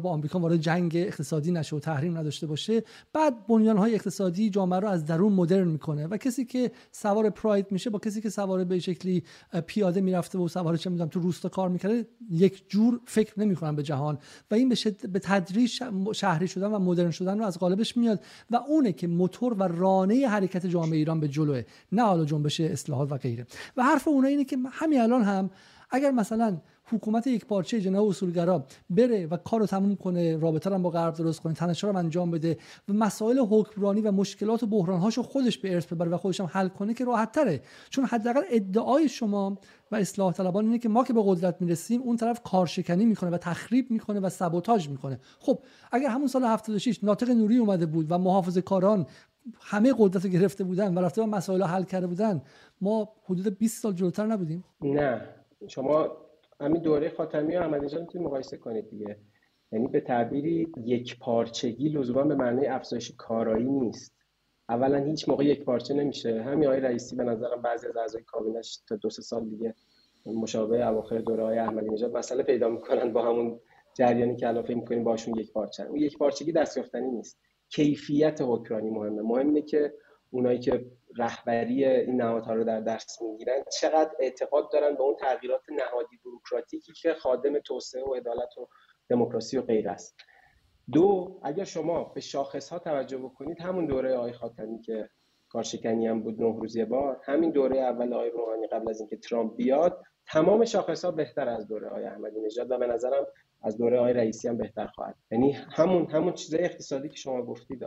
با آمریکا وارد جنگ اقتصادی نشه و تحریم نداشته باشه بعد بنیان های اقتصادی جامعه رو از درون مدرن می‌کنه و کسی که سوار پراید میشه با کسی که سوار به شکلی پیاده می‌رفته و سوار چه می‌دونم تو روستا کار می‌کرده یک جور فکر نمی‌کنن به جهان و این به, به تدریج شهری شدن و مدرن شدن رو از قالبش میاد و اونه که موتور و رانه حرکت جامعه ایران به جلوه نه حالا جنبش اصلاحات و غیره. و حرف اونها اینه که همین الان هم اگر مثلا حکومت یک پارچه جناب اصولگرا بره و کار رو تموم کنه رابطه رو با غرب درست کنه تنشا رو انجام بده و مسائل حکمرانی و مشکلات و بحرانهاشو خودش به ارث ببره و خودش هم حل کنه که راحت تره. چون حداقل ادعای شما و اصلاح طلبان اینه که ما که به قدرت می‌رسیم اون طرف کارشکنی می‌کنه و تخریب می‌کنه و سبوتاژ می‌کنه. خب اگر همون سال 76 ناطق نوری اومده بود و محافظه کاران همه قدرت گرفته بودن و رفته مسائل حل کرده بودن ما حدود 20 سال جلوتر نبودیم. نه شما همین دوره خاتمی و احمدی نژاد می‌تونید مقایسه کنید دیگه. یعنی به تعبیری یک پارچگی لزوما به معنی افزایش کارایی نیست. اولا هیچ موقع یک پارچه نمیشه. همین آقای رئیسی به نظرم بعضی از اعضای کابینش تا دو سه سال دیگه مشابه اواخر دوره های احمدی نژاد مسئله پیدا می‌کنن با همون جریانی که الان فکر می‌کنیم باشون یک پارچه. اون یک پارچگی دستیافتنی نیست. کیفیت حکمرانی مهمه. مهمه که اونایی که رهبری این نهادها رو در دست می‌گیرن چقدر اعتقاد دارن به اون تغییرات نهادی بروکراتیکی که خادم توسعه و عدالت و دموکراسی و غیر است. دو اگر شما به شاخص ها توجه بکنید همون دوره آقای خاتمی که کارشکنی هم بود نه روزی بار همین دوره اول آقای روحانی قبل از اینکه ترامپ بیاد تمام شاخص ها بهتر از دوره آقای احمدی نژاد و به نظرم از دوره آقای رئیسی هم بهتر خواهد. یعنی همون همون چیزای اقتصادی که شما گفتید.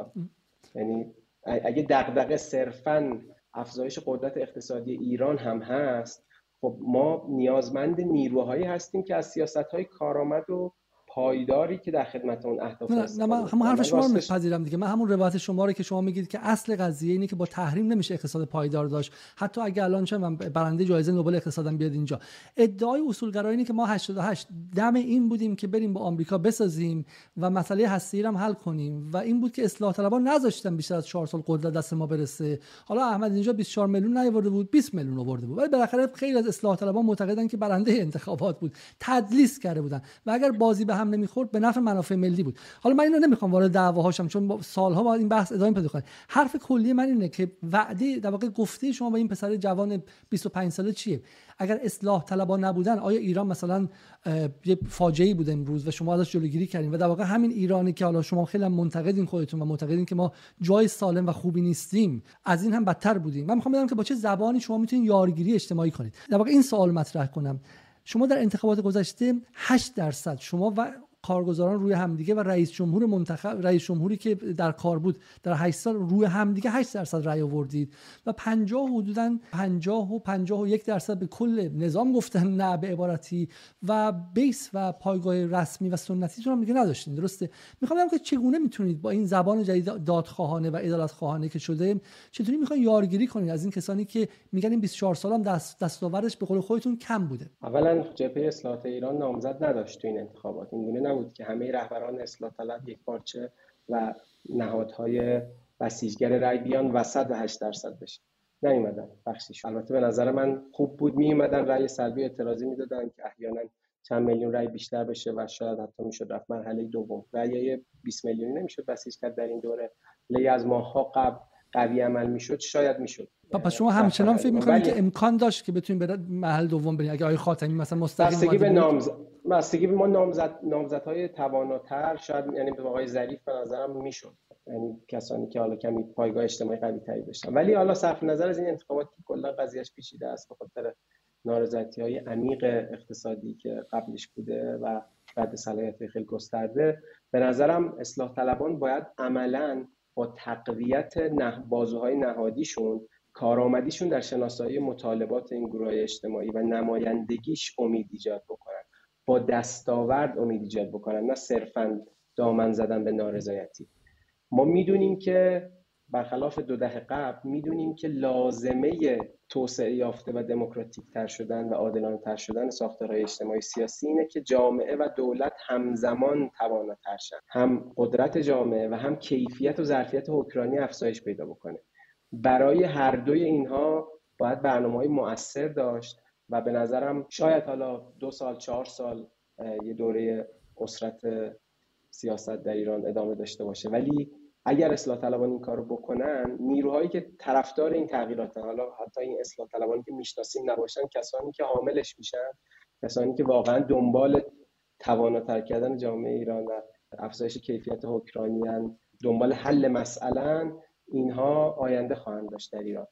یعنی اگه دغدغه صرفا افزایش قدرت اقتصادی ایران هم هست خب ما نیازمند نیروهایی هستیم که از سیاست های کارآمد و پایداری که در خدمت اون اهداف نه, نه من همون حرف شما رو میپذیرم دیگه. من همون روایت شما رو که شما میگید که اصل قضیه اینه که با تحریم نمیشه اقتصاد پایدار داشت. حتی اگه الان چه من برنده جایزه نوبل اقتصادم بیاد اینجا. ادعای اصولگرایی اینه که ما 88 دم این بودیم که بریم با آمریکا بسازیم و مسئله هستی هم حل کنیم. و این بود که اصلاح طلبان نذاشتن بیشتر از 4 سال قدرت دست ما برسه. حالا احمد اینجا 24 میلیون نیاورده بود 20 میلیون آورده بود. ولی بالاخره خیلی از اصلاح طلبان معتقدن که برنده انتخابات بود. تدلیس کرده بودن. و اگر بازی به هم نمی‌خورد به نفع منافع ملی بود. حالا من اینو نمی‌خوام وارد دعواهاشم چون سالها باید این بحث ادامه پیدا کنه. حرف کلی من اینه که وعده در واقع گفته شما با این پسر جوان 25 ساله چیه؟ اگر اصلاح طلبان نبودن آیا ایران مثلا یه فاجعه بود امروز و شما ازش جلوگیری کردین؟ و در واقع همین ایرانی که حالا شما خیلی منتقدین خودتون و معتقدین که ما جای سالم و خوبی نیستیم از این هم بدتر بودیم من می‌خوام بدونم که با چه زبانی شما می‌تونید یارگیری اجتماعی کنید. در واقع این سوال مطرح کنم. شما در انتخابات گذشته 8 درصد شما و کارگزاران روی همدیگه و رئیس جمهور منتخب رئیس جمهوری که در کار بود در 8 سال روی همدیگه 8 درصد رأی آوردید و 50 حدودا 50 و 51 درصد به کل نظام گفتن نه به عبارتی و بیس و پایگاه رسمی و سنتیتون هم دیگه نداشتین. درسته؟ می‌خوام بگم که چگونه می‌تونید با این زبان جدید دادخواهانه و عدالت خواهانه که شده چطوری می‌خواین یارگیری کنید از این کسانی که میگن این 24 سال هم دست دستاوردش به قول خودتون کم بوده؟ اولا جبهه اصلاحات ایران نامزد نداشت تو این انتخابات. این نبود که همه رهبران اصلاح طلب یک پارچه و نهادهای بسیجگر رای بیان و 8 درصد بشه. نیومدن بخشیش. البته به نظر من خوب بود. میومدن رأی سلبی اعتراضی می‌دادن که احیانا چند میلیون رأی بیشتر بشه و شاید حتی می‌شد رفت مرحله دوم. رأی 20 میلیونی نمی‌شد بسیج کرد در این دوره. لی از ماها قبل قوی عمل می‌شد. شاید می‌شد. پس شما همچنان فکر می‌کنید که امکان داشت که بتونیم به محل دوم بریم اگه آقای خاتمی مثلا مستقیم بستگی به نامزد بستگی به ما نامزد نامزدهای تواناتر شاید یعنی به آقای ظریف به نظرم می‌شد. یعنی کسانی که حالا کمی پایگاه اجتماعی قوی تری داشتن. ولی حالا صرف نظر از این انتخابات که کلا قضیهش پیچیده است به خاطر نارضایتی های عمیق اقتصادی که قبلش بوده و بعد صلاحیت خیلی گسترده به نظرم اصلاح طلبان باید عملا با تقویت نه بازوهای نهادیشون کارآمدیشون در شناسایی مطالبات این گروه اجتماعی و نمایندگیش امید ایجاد بکنن. با دستاورد امید ایجاد بکنن نه صرفا دامن زدن به نارضایتی. ما می‌دونیم که برخلاف دو دهه قبل می‌دونیم که لازمه توسعه یافته و دموکراتیک تر شدن و عادلانه تر شدن ساختارهای اجتماعی سیاسی اینه که جامعه و دولت همزمان تواناتر شن. هم قدرت جامعه و هم کیفیت و ظرفیت حکرانی افزایش پیدا بکنه. برای هر دوی اینها باید برنامه های مؤثر داشت و به نظرم شاید حالا دو سال چهار سال یه دوره اسرت سیاست در ایران ادامه داشته باشه. ولی اگر اصلاح طلبان این کارو بکنن نیروهایی که طرفدار این تغییراتن حالا حتی این اصلاح طلبانی که می‌شناسیم نباشن کسانی که عاملش میشن کسانی که واقعا دنبال تواناتر کردن جامعه ایران و افزایش کیفیت حکرانیان دنبال حل مسئله اینها آینده خواهند داشت در ایران.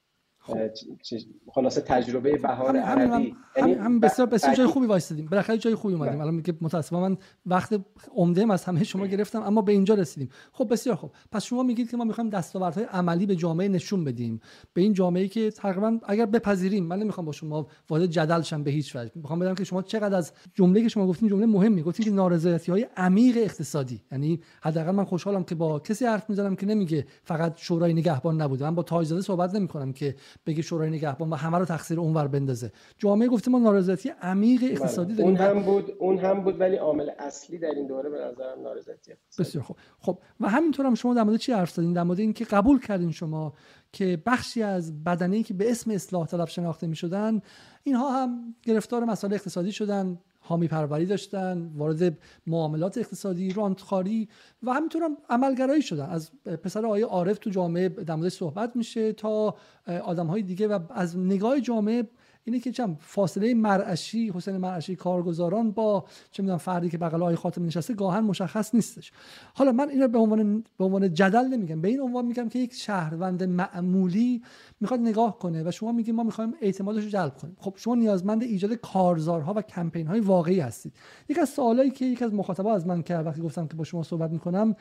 خلاصه تجربه بهار عربی. یعنی هم بسیار بسیار جای خوبی وایسادیم بالاخره جای خوبی اومدیم. بله. الان میگه متاسفم من وقت عمده از همه شما گرفتم اما به اینجا رسیدیم. خب بسیار خوب. پس شما میگید که ما می‌خوایم دستاوردهای عملی به جامعه نشون بدیم. به این جامعه که تقریبا اگر بپذیریم من نمی‌خوام با شما وارد جدل شم به هیچ وجه. می‌خوام بدم که شما چقدر از جمله که شما گفتین جمله مهمی. گفتین که نارضایتی های عمیق اقتصادی. یعنی حداقل من خوشحالم که با کسی حرف می‌زنم که نمیگه فقط شورای نگهبان نبوده. من با تاجزاده صحبت نمی‌کنم که بگه شورای نگهبان و همه رو تقصیر اونور بندازه. جامعه گفته ما نارضایتی عمیق بله. اقتصادی داریم. اون هم بود اون هم بود ولی عامل اصلی در این دوره به نظرم نارضایتی بسیار خوب. خب و همینطور هم شما در مورد چی حرف زدین؟ در مورد اینکه قبول کردین شما که بخشی از بدنه که به اسم اصلاح طلب شناخته می شدن اینها هم گرفتار مسائل اقتصادی شدن. حامی پروری داشتن وارد معاملات اقتصادی رانتخاری و همینطور هم عملگرایی شدن. از پسر آقای عارف تو جامعه در صحبت میشه تا آدم های دیگه و از نگاه جامعه اینه که چم فاصله مرعشی حسین مرعشی کارگزاران با چه می‌دونم فردی که بغل آقای خاتمی نشسته گاهن مشخص نیستش. حالا من اینو به عنوان به عنوان جدل نمیگم. به این عنوان میگم که یک شهروند معمولی می‌خواد نگاه کنه و شما میگید ما می‌خوایم اعتمادش رو جلب کنیم. خب شما نیازمند ایجاد کارزارها و کمپین های واقعی هستید. یک از سوالایی که یک از مخاطبا از من کرد وقتی گفتم که با شما صحبت می‌کنم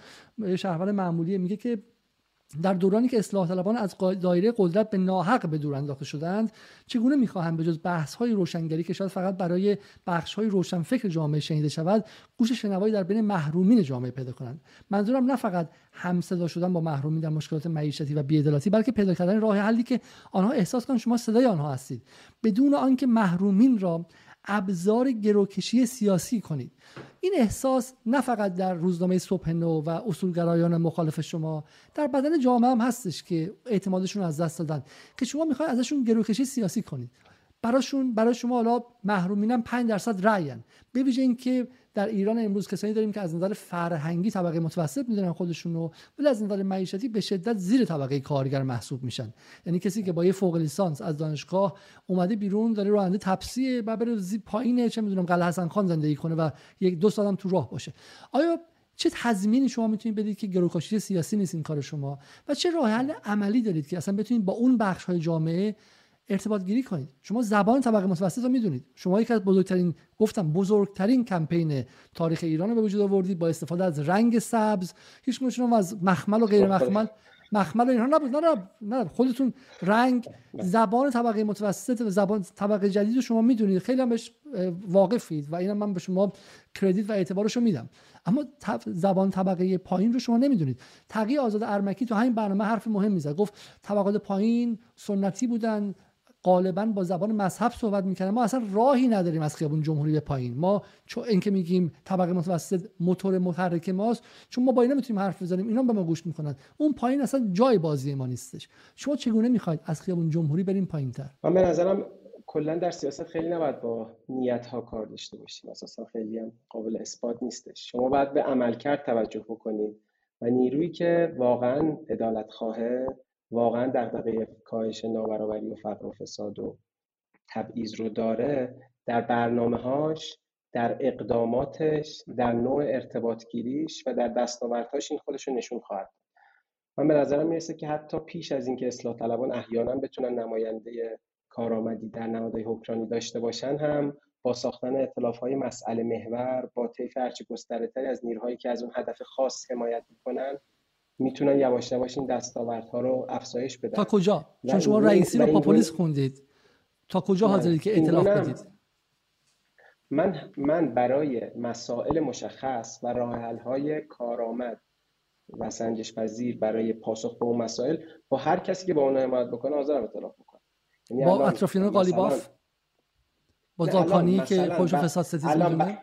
شهروند معمولی میگه که در دورانی که اصلاح طلبان از دایره قدرت به ناحق به دور انداخته شدند چگونه می‌خواهند به جز بحث های روشنگری که شاید فقط برای بخش های روشنفکر جامعه شنیده شود گوش شنوایی در بین محرومین جامعه پیدا کنند؟ منظورم نه فقط همصدا شدن با محرومین در مشکلات معیشتی و بیعدالتی بلکه پیدا کردن راه حلی که آنها احساس کنند شما صدای آنها هستید. بدون آنکه محرومین را ابزار گروکشی سیاسی کنید. این احساس نه فقط در روزنامه صبح نو و اصولگرایان مخالف شما در بدن جامعه هم هستش که اعتمادشون از دست دادن که شما می‌خواید ازشون گروکشی سیاسی کنید. براشون برای شما حالا محرومینم 5 درصد رأین به ویژه اینکه در ایران امروز کسانی داریم که از نظر فرهنگی طبقه متوسط می‌دونن خودشون رو ولی از نظر معیشتی به شدت زیر طبقه کارگر محسوب میشن. یعنی کسی که با یه فوق لیسانس از دانشگاه اومده بیرون داره راننده تپسی و بره پایین چه می‌دونم قلعه حسن خان زندگی کنه و یک دو سالم تو راه باشه. آیا چه تضمینی شما می‌تونید بدید که گروکاشی سیاسی نیست این کار شما؟ و چه راه حل عملی دارید که اصلا بتونید با اون بخش های جامعه ارتباط گیری کنید. شما زبان طبقه متوسط رو می‌دونید. شما یکی از بزرگترین گفتم بزرگترین کمپین تاریخ ایران رو به وجود آوردید با استفاده از رنگ سبز. هیچ شما از مخمل و غیر مخمل مخمل و اینها نبود. نه نه خودتون رنگ زبان طبقه متوسط و زبان طبقه جدید رو شما می‌دونید. خیلی هم بهش واقفید و اینم من به شما کردیت و اعتبارش رو میدم. اما زبان طبقه پایین رو شما نمی‌دونید. تقی آزاد ارمکی تو همین برنامه حرف مهم می‌زد. گفت طبقات پایین سنتی بودن غالبا با زبان مذهب صحبت می‌کنن ما اصلا راهی نداریم از خیابون جمهوری به پایین. ما چون اینکه میگیم طبقه متوسط موتور محرک ماست چون ما با اینا می‌تونیم حرف بزنیم اینا به ما گوش می‌کنن. اون پایین اصلا جای بازی ما نیستش. شما چگونه می‌خواید از خیابون جمهوری بریم پایین تر من به نظرم کلا در سیاست خیلی نباید با نیت ها کار داشته باشیم. اساسا خیلی هم قابل اثبات نیستش. شما باید به عملکرد توجه بکنید و نیرویی که واقعا عدالت خواهه واقعا دغدغه کاهش نابرابری و فقر و فساد و تبعیض رو داره در برنامه هاش در اقداماتش در نوع ارتباط گیریش و در دستاوردهاش این خودش رو نشون خواهد من به نظرم می‌رسه که حتی پیش از اینکه اصلاح طلبان احیانا بتونن نماینده کارآمدی در نهادهای حکمرانی داشته باشن هم با ساختن اطلاف های مسئله محور با طیف هرچه گسترده از نیروهایی که از اون هدف خاص حمایت می‌کنن می‌تونن یواش یواش این دستاوردها رو افزایش بدن. تا کجا؟ چون شما رئیسی رو پاپولیس خوندید. تا کجا حاضرید که اطلاف بدید؟ من من برای مسائل مشخص و راه های کارآمد و سنجش پذیر برای پاسخ به اون مسائل با هر کسی که با اون حمایت بکنه حاضرم اطلاف بکنم. یعنی با اطرافیان قالیباف؟ با زاکانی که خوش فساد ستیز می‌دونه؟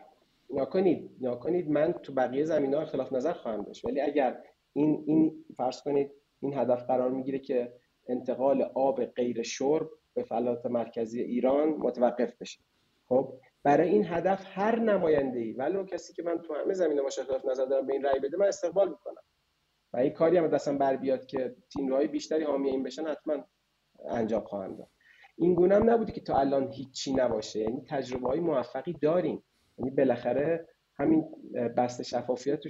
نکنید نکنید من تو بقیه زمین ها اختلاف نظر خواهم داشت. ولی اگر این این فرض کنید این هدف قرار می‌گیره که انتقال آب غیر شرب به فلات مرکزی ایران متوقف بشه. خب برای این هدف هر نماینده ای ولو کسی که من تو همه زمینه اختلاف نظر دارم به این رأی بده من استقبال می‌کنم. و این کاری هم دستم بر بیاد که تیم بیشتری حامی این بشن حتما انجام خواهم داد. این گونه هم نبوده که تا الان هیچی نباشه یعنی تجربه های موفقی داریم. یعنی بالاخره همین بست شفافیت تو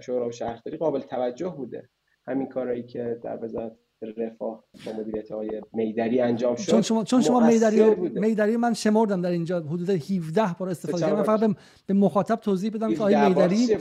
شورا و شهرداری قابل توجه بوده. همین کارهایی که در وزارت رفاه با مدیریت های میدری انجام شد. چون شما چون شما میدری میدری من شمردم در اینجا حدود 17 بار استفاده کردم. فقط به مخاطب توضیح بدم که آقای میدری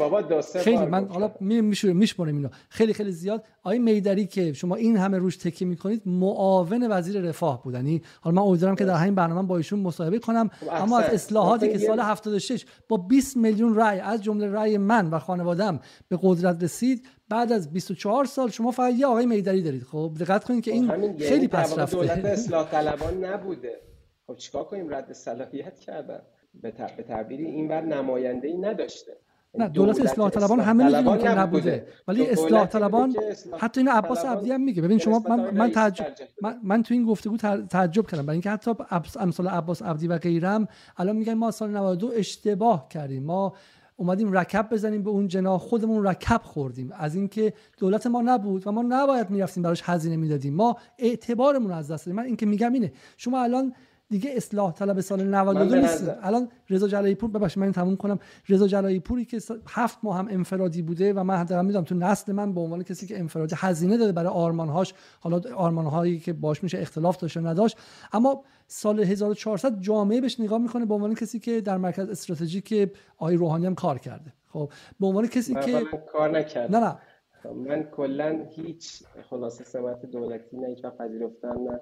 خیلی من حالا میشورم میشمرم اینو. خیلی خیلی زیاد. آقای میدری که شما این همه روش تکیه می‌کنید معاون وزیر رفاه بود. یعنی حالا من امیدوارم که در همین برنامه با ایشون مصاحبه کنم. خب، اما از اصلاحاتی که سال 76 با 20 میلیون رای از جمله رای من و خانوادم به قدرت رسید بعد از 24 سال شما فقط یه آقای میدری دارید. خب دقت کنید که خب این خیلی پس رفته. دولت اصلاح طلبان نبوده. خب چیکار کنیم؟ رد صلاحیت کردن. به تعبیری این بر نماینده ای نداشته. نه یعنی دولت اصلاح طلبان همه می‌دونیم که نبوده. ولی اصلاح طلبان حتی این عباس عبدی هم میگه. ببین شما من من تعجب من, من تو این گفتگو تعجب کردم. برای اینکه حتی امثال عباس عبدی و غیرم الان میگن ما سال 92 اشتباه کردیم. ما اومدیم رکب بزنیم به اون جنا خودمون رکب خوردیم. از اینکه دولت ما نبود و ما نباید می‌رفتیم براش هزینه می‌دادیم. ما اعتبارمون از دست دادیم. من اینکه میگم اینه شما الان دیگه اصلاح طلب سال 92 نیست. الان رضا جلایی پور ببخشید من تموم کنم. رضا جلایی پوری که هفت ماه هم انفرادی بوده و من دارم می‌دونم تو نسل من به عنوان کسی که انفرادی هزینه داده برای آرمانهاش. حالا آرمانهایی که باش میشه اختلاف داشته نداشت. اما سال 1400 جامعه بهش نگاه می‌کنه به عنوان کسی که در مرکز استراتژیک آقای روحانی هم کار کرده. خب به عنوان کسی که کار نکرد نه نه. خب، من کلا هیچ خلاصه سمت دولتی نه هیچ پذیرفتم نه.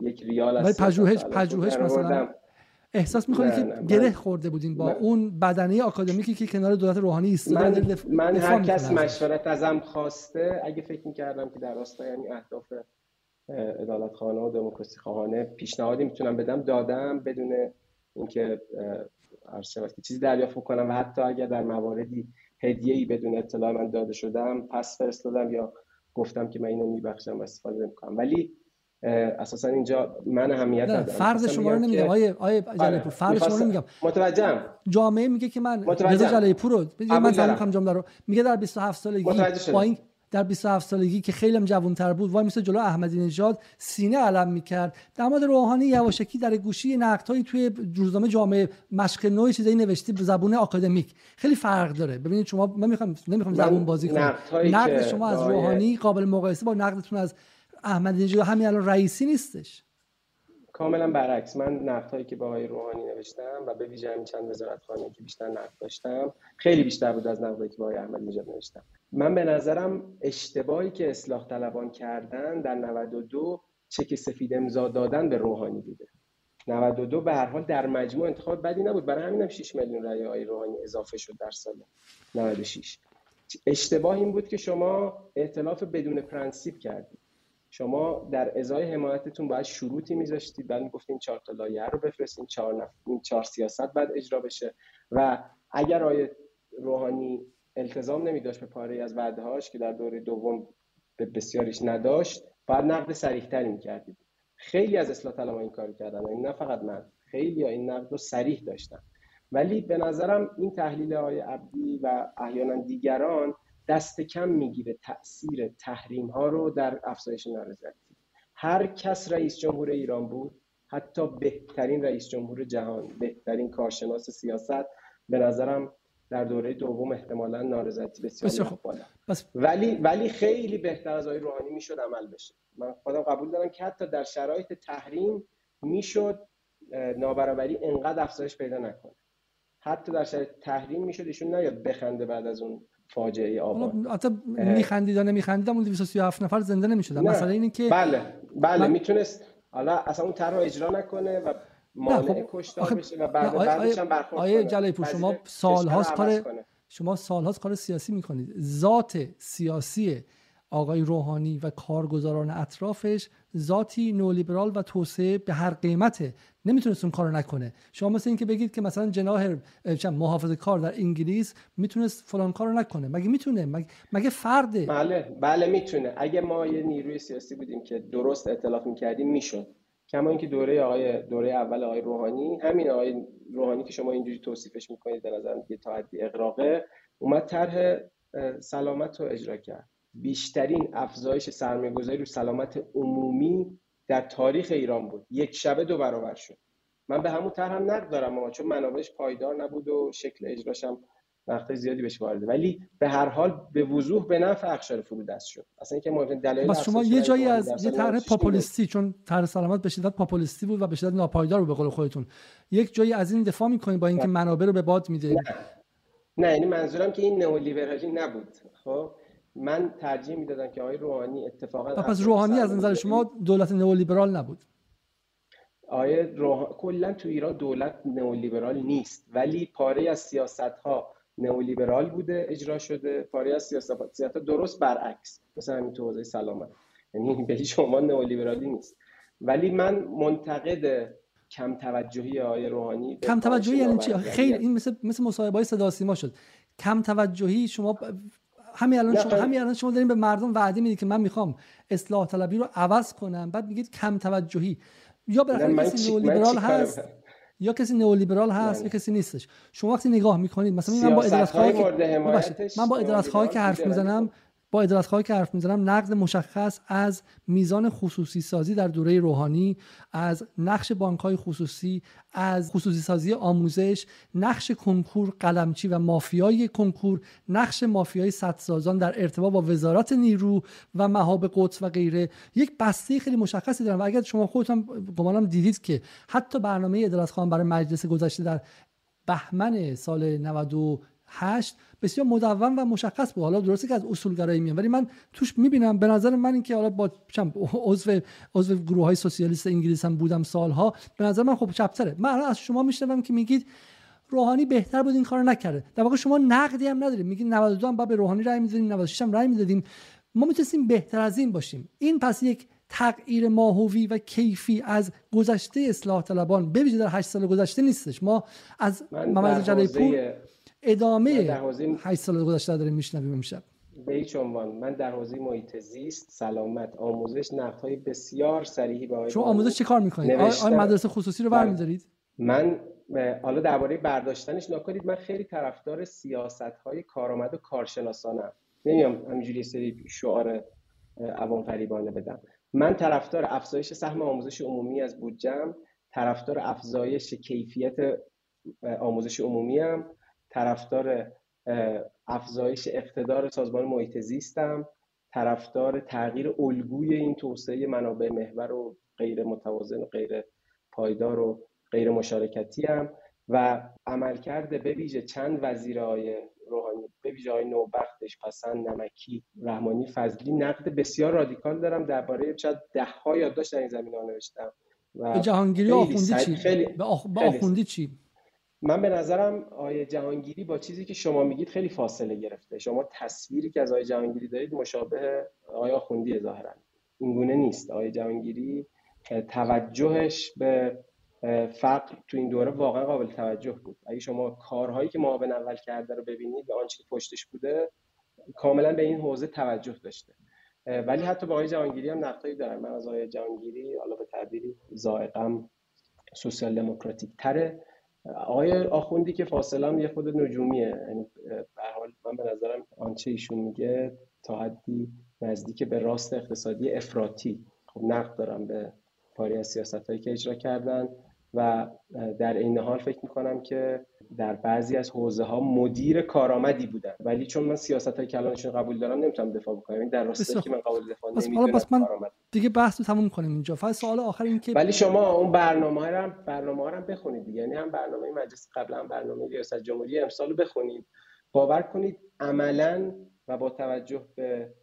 یک ریال از پژوهش پژوهش مثلا احساس می‌کنید که گره خورده بودین با اون بدنه آکادمیکی که کنار دولت روحانی ایستاده من, من هر کس مشورت ازم خواسته اگه فکر می‌کردم که در راستای یعنی اهداف عدالت خانه و دموکراسی خواهانه پیشنهادی می‌تونم بدم دادم بدون اینکه عرض که چیزی دریافت کنم و حتی اگر در مواردی هدیه ای بدون اطلاع من داده شدم پس فرستادم یا گفتم که من اینو میبخشم و استفاده نمی‌کنم. ولی اساسا اینجا من اهمیت ندارم. فرض شما رو نمیگم آیه آیه جلالی پور فرض شما رو نمیگم. متوجهم. جامعه میگه که من رضا جلالی پور رو من کنم جمله رو. میگه در 27 سالگی با این در 27 سالگی که خیلی جوانتر بود وای مثل جلو احمدی نژاد سینه علم می‌کرد. در مورد روحانی یواشکی در گوشی نقدهایی توی روزنامه جامعه مشق نوعی چیزایی نوشته به زبون آکادمیک. خیلی فرق داره. ببینید شما من می‌خوام نمی‌خوام زبون بازی کنم. نقد شما از روحانی قابل مقایسه با نقدتون از احمدی نژاد همین الان رئیسی نیستش. کاملا برعکس. من نقدهایی که با آقای روحانی نوشتم و به ویژه همین چند وزارت خانه که بیشتر نقد داشتم خیلی بیشتر بود از نقدهایی که با آقای احمدی نژاد نوشتم. من به نظرم اشتباهی که اصلاح طلبان کردن در 92 چک سفید امضا دادن به روحانی بوده. 92 به هر حال در مجموع انتخاب بدی نبود. برای همینم 6 میلیون رای آقای روحانی اضافه شد در سال 96 اشتباه این بود که شما ائتلاف بدون پرنسیپ کردید. شما در ازای حمایتتون باید شروطی میذاشتید. بعد می‌گفتین چهار تا لایه رو بفرستین چهار نف... این چهار سیاست بعد اجرا بشه. و اگر آقای روحانی التزام نمی داشت به پاره‌ای از وعدهاش که در دوره دوم به بسیاریش نداشت باید نقد سریحتری می‌کردید. خیلی از اصلاح طلبها این کار کردن این نه فقط من خیلی این نقد رو سریح داشتن. ولی به نظرم این تحلیل های عبدی و احیانا دیگران دست کم می‌گیره تاثیر تحریم ها رو در افزایش نارضایتی. هر کس رئیس جمهور ایران بود حتی بهترین رئیس جمهور جهان بهترین کارشناس سیاست به نظرم در دوره دوم احتمالا نارضایتی بسیار خوب. بس... ولی ولی خیلی بهتر از آقای روحانی می‌شد عمل بشه. من خودم قبول دارم که حتی در شرایط تحریم می‌شد نابرابری انقدر افزایش پیدا نکنه. حتی در شرایط تحریم می‌شد ایشون نیاد بخنده بعد از اون فاجعه آبان حتی میخندید یا نمیخندید اون 237 نفر زنده نمی‌شدن. مثلا اینه که بله بله من... می‌تونست حالا اصلا اون طرح اجرا نکنه و مانع خب... کشتار بشه و بعد بعدش هم برخورد آیه جلای پور شما سالهاست کار شما سالهاست کار سیاسی می‌کنید. ذات سیاسی آقای روحانی و کارگزاران اطرافش ذاتی نولیبرال و توسعه به هر قیمته نمی‌تونست اون کارو نکنه. شما مثل اینکه بگید که مثلا جناح محافظ کار در انگلیس می‌تونست فلان کارو نکنه. مگه می‌تونه؟ مگه, مگه فرده؟ بله بله می‌تونه. اگه ما یه نیروی سیاسی بودیم که درست اطلاف می‌کردیم می‌شد. کما اینکه دوره آقای دوره اول آقای روحانی همین آقای روحانی که شما اینجوری توصیفش می‌کنید به نظر تا حدی اقراقه اومد طرح سلامت رو اجرا کرد. بیشترین افزایش سرمایه‌گذاری رو سلامت عمومی در تاریخ ایران بود. یک شبه دو برابر شد. من به همون طرح هم نقد دارم اما چون منابعش پایدار نبود و شکل اجراش هم وقت زیادی بهش وارده ولی به هر حال به وضوح به نفع اخشار فرودست شد. اصلا اینکه مهم دلایل بس شما یه جایی از یه طرح پاپولیستی چون طرح سلامت به شدت پاپولیستی بود و به شدت ناپایدار بود به قول خودتون. یک جایی از این دفاع می‌کنید با اینکه منابع رو به باد میده نه. نه یعنی منظورم که این نئولیبرالی نبود. خب؟ من ترجیح می‌دادم که آقای روحانی اتفاقا پس روحانی از نظر شما دولت نئولیبرال نبود؟ آیه روح... کلا تو ایران دولت نئولیبرال نیست ولی پاره از سیاست ها نئولیبرال بوده اجرا شده. پاره از سیاست ها درست برعکس مثلا همین تو حوزه سلامت. یعنی به عنوان نئولیبرالی نیست. ولی من منتقد کم توجهی آیه روحانی کم توجهی یعنی چی؟ خیلی این مثل مثل مصاحبه های صدا سیما شد. کم توجهی شما همین الان شما همین الان شما دارین به مردم وعده می‌دید که من می‌خوام اصلاح طلبی رو عوض کنم بعد میگید کم توجهی. یا بالاخره کسی نئولیبرال هست یا کسی نئولیبرال هست یا کسی نیستش. شما وقتی نگاه می‌کنید مثلا من با ادارت خواهی من با خواهی که حرف می‌زنم با که حرف می‌زنم نقد مشخص از میزان خصوصی سازی در دوره روحانی از نقش بانک های خصوصی از خصوصی سازی آموزش نقش کنکور قلمچی و مافیای کنکور نقش مافیای سدسازان در ارتباط با وزارت نیرو و مهاب قدس و غیره. یک بسته خیلی مشخصی دارن و اگر شما خودتون گمانم دیدید که حتی برنامه ادارت خواهان برای مجلس گذشته در بهمن سال 90 هشت بسیار مدون و مشخص بود. حالا درسته که از اصولگرایی میاد ولی من توش می‌بینم به نظر من اینکه حالا با عضو عضو گروه های سوسیالیست انگلیس هم بودم سالها به نظر من خب چپتره. من از شما میشنوم که میگید روحانی بهتر بود این کارو نکرده. در واقع شما نقدی هم ندارید. میگید 92 هم با به روحانی رای می‌دادیم 96 هم رای می‌دادیم. ما می‌تونستیم بهتر از این باشیم. این پس یک تغییر ماهوی و کیفی از گذشته اصلاح طلبان ببینید در 8 سال گذشته نیستش. ما از محمد جلای پور ادامه 8 سال گذشته داریم میشنویم امشب. به هیچ عنوان. من در حوزه محیط زیست سلامت آموزش های بسیار صریحی به شما آموزش چه کار می‌کنید آیا مدرسه خصوصی رو برمیدارید؟ من حالا درباره برداشتنش نکنید. من خیلی طرفدار سیاست های کارآمد و کارشناسانم. نمیام همینجوری سری شعار عوام فریبانه بدم. من طرفدار افزایش سهم آموزش عمومی از بودجم طرفدار افزایش کیفیت آموزش عمومی هم طرفدار افزایش اقتدار سازمان محیط زیستم طرفدار تغییر الگوی این توسعه منابع محور و غیر متوازن و غیر پایدار و غیر مشارکتی هم و عملکرد به ویژه چند وزیرهای روحانی به ویژه های نوبختش پسند نمکی رحمانی فضلی نقد بسیار رادیکال دارم. درباره شاید ده ها یادداشت در این زمینه نوشتم و به جهانگیری آخوندی چی؟ خیلی به, آخوندی چی؟ من به نظرم آیه جهانگیری با چیزی که شما میگید خیلی فاصله گرفته. شما تصویری که از آیه جهانگیری دارید مشابه آیه آخوندی ظاهرا. اینگونه نیست. آقای جهانگیری توجهش به فقر تو این دوره واقعا قابل توجه بود. اگه شما کارهایی که معاون اول کرده رو ببینید و آنچه که پشتش بوده کاملا به این حوزه توجه داشته. ولی حتی با آقای جهانگیری هم نقطه‌ای دارم. من از آقای جهانگیری حالا به تعبیری زائقم سوسیال دموکراتیک تره. آقای آخوندی که فاصله یه خود نجومیه. یعنی به حال من به نظرم آنچه ایشون میگه تا حدی نزدیک به راست اقتصادی افراطی. خب نقد دارم به پاری از سیاست هایی که اجرا کردن و در این حال فکر می‌کنم که در بعضی از حوزه ها مدیر کارآمدی بودن. ولی چون من سیاست های کلانشون قبول دارم نمی‌تونم دفاع بکنم. این در راسته که من قابل دفاع نمی‌دونم بس من دیگه بحث رو تموم کنیم اینجا. فقط سوال آخر این که ولی شما اون برنامه ها هم برنامه ها هم بخونید یعنی هم برنامه مجلس قبل هم برنامه ریاست جمهوری امسال رو بخونید. باور کنید عملا و با توجه به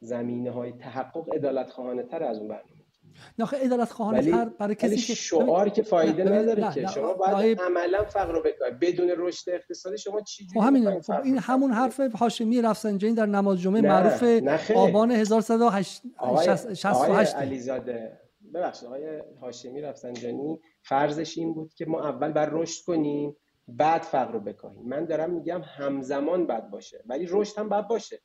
زمینه های تحقق عدالت خواهانه تر از اون برنامه. نخه ادالت خواهانه برای کسی که شعار که فایده نداره که. شما باید عملا فقر رو بکارید بدون رشد اقتصادی شما چی جوری خب همین خب این همون حرف هاشمی رفسنجانی در نماز جمعه معروف آبان 1168 آقای علیزاده ببخشید آقای هاشمی رفسنجانی فرضش این بود که ما اول بر رشد کنیم بعد فقر رو بکاهیم. من دارم میگم همزمان بد باشه ولی رشد هم باید باشه.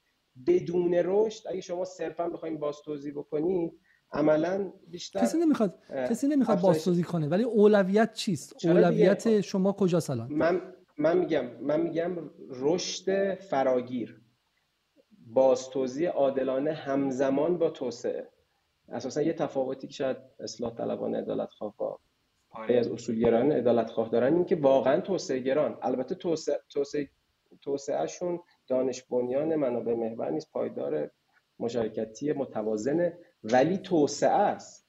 بدون رشد اگه شما صرفا بخواید باز توضیح بکنید عملا بیشتر کسی نمی‌خواد کسی نمی‌خواد بازسازی کنه ولی اولویت چیست؟ اولویت شما کجا سلام من من میگم من میگم رشد فراگیر بازتوزیع عادلانه همزمان با توسعه. اساسا یه تفاوتی که شاید اصلاح طلبان عدالت خواه با پاره از اصولگرایان عدالت خواه دارن این که واقعا توسعه گران. البته توسعه توسعه توسعهشون دانش بنیان منابع محور نیست پایدار مشارکتی متوازنه ولی توسعه است.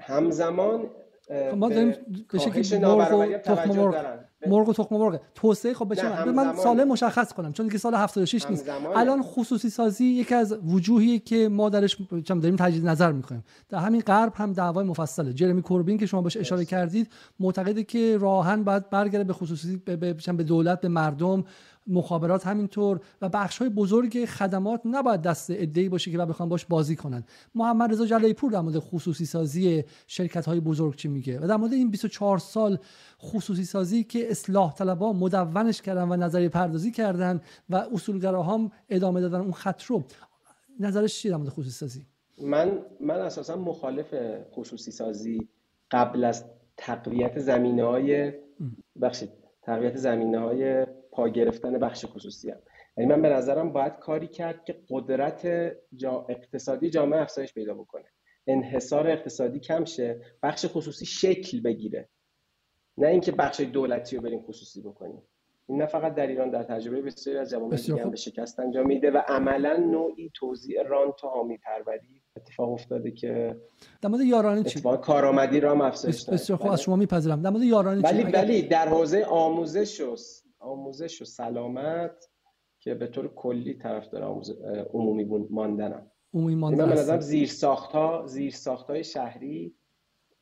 همزمان خب ما داریم به شکلی مرغ و تخم مرغ. مرغ و تخم مرغ توسعه خب بچه من ساله مشخص کنم چون دیگه سال 76 نیست. الان خصوصی سازی یکی از وجوهی که ما درش داریم تجدید نظر می‌کنیم. در همین غرب هم دعوای مفصله. جرمی کوربین که شما بهش اشاره کردید معتقده که راهن باید برگرده به خصوصی به, به دولت به مردم مخابرات همینطور و بخش های بزرگ خدمات نباید دست ای باشه که بخوان باش بازی کنن. محمد رضا جلایی پور در مورد خصوصی سازی شرکت های بزرگ چی میگه؟ و در مورد این 24 سال خصوصی سازی که اصلاح طلبا مدونش کردن و نظری پردازی کردن و اصولگراها ادامه دادن اون خط رو. نظرش چیه در مورد خصوصی سازی من من اساسا مخالف خصوصی سازی قبل از تقویت زمینه های بخشید تقویت زمینه های پا گرفتن بخش خصوصی هم. یعنی من به نظرم باید کاری کرد که قدرت جا اقتصادی جامعه افزایش پیدا بکنه. انحصار اقتصادی کم شه بخش خصوصی شکل بگیره. نه اینکه بخش دولتی رو بریم خصوصی بکنیم. این نه فقط در ایران در تجربه بسیاری از جوامع دیگه هم به شکست انجام میده و عملا نوعی توزیع رانت و حامی پروری اتفاق افتاده که در مورد یارانه چی؟ کارآمدی را هم افزایش بسیار خوب از شما میپذیرم. در مورد یارانه ولی ولی در حوزه آموزش و آموزش و سلامت که به طور کلی طرفدار آموز... عمومی ماندنم. عمومی ماندن من زیر ساخت ها زیر ساخت های شهری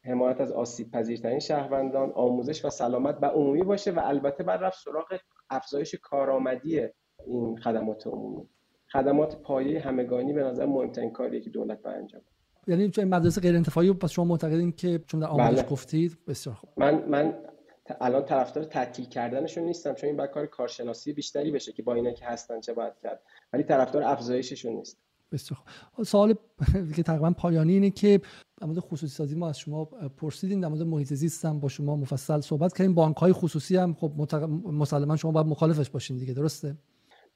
حمایت از آسیب پذیرترین شهروندان آموزش و سلامت و عمومی باشه و البته بر رفت سراغ افزایش کارآمدی این خدمات عمومی. خدمات پایه همگانی به نظر مهمترین کاریه که دولت باید انجام یعنی چون مدرسه غیر انتفاعی پس شما معتقدین که چون در آموزش بله. گفتید بسیار خوب. من من الان طرفدار تعطیل کردنشون نیستم چون این باید کار کارشناسی بیشتری بشه که با اینا که هستن چه باید کرد. ولی طرفدار افزایششون نیست. بسیار سوال که تقریبا پایانی اینه که در مورد خصوصی سازی ما از شما پرسیدیم در مورد محیط زیست هم با شما مفصل صحبت کردیم. بانک های خصوصی هم خب مسلما شما باید مخالفش باشین دیگه درسته؟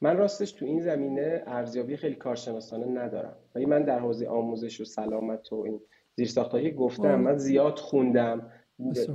من راستش تو این زمینه ارزیابی خیلی کارشناسانه ندارم. ولی من در حوزه آموزش و سلامت و این زیرساختایی گفتم من زیاد خوندم.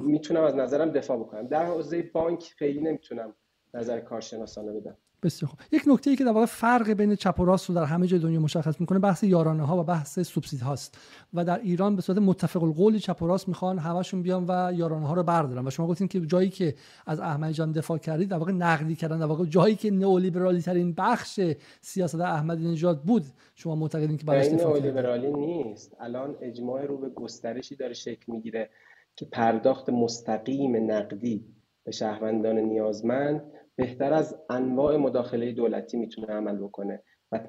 می‌تونم از نظرم دفاع بکنم. در حوزه بانک خیلی نمی‌تونم نظر کارشناسانه بدم. بسیار خوب. یک نکته ای که در واقع فرق بین چپ و راست رو در همه جای دنیا مشخص می‌کنه بحث یارانه ها و بحث سوبسید هاست. و در ایران به صورت متفق القول چپ و راست می‌خوان همشون بیان و یارانه ها رو بردارن. و شما گفتین که جایی که از احمدی جان دفاع کردید در واقع نقدی کردن در واقع جایی که نئولیبرالی ترین بخش سیاست احمدی نژاد بود شما معتقدین که براش دفاع نیست. الان اجماع رو به گسترشی داره شکل می‌گیره. که پرداخت مستقیم نقدی به شهروندان نیازمند بهتر از انواع مداخله دولتی می‌تونه عمل بکنه. و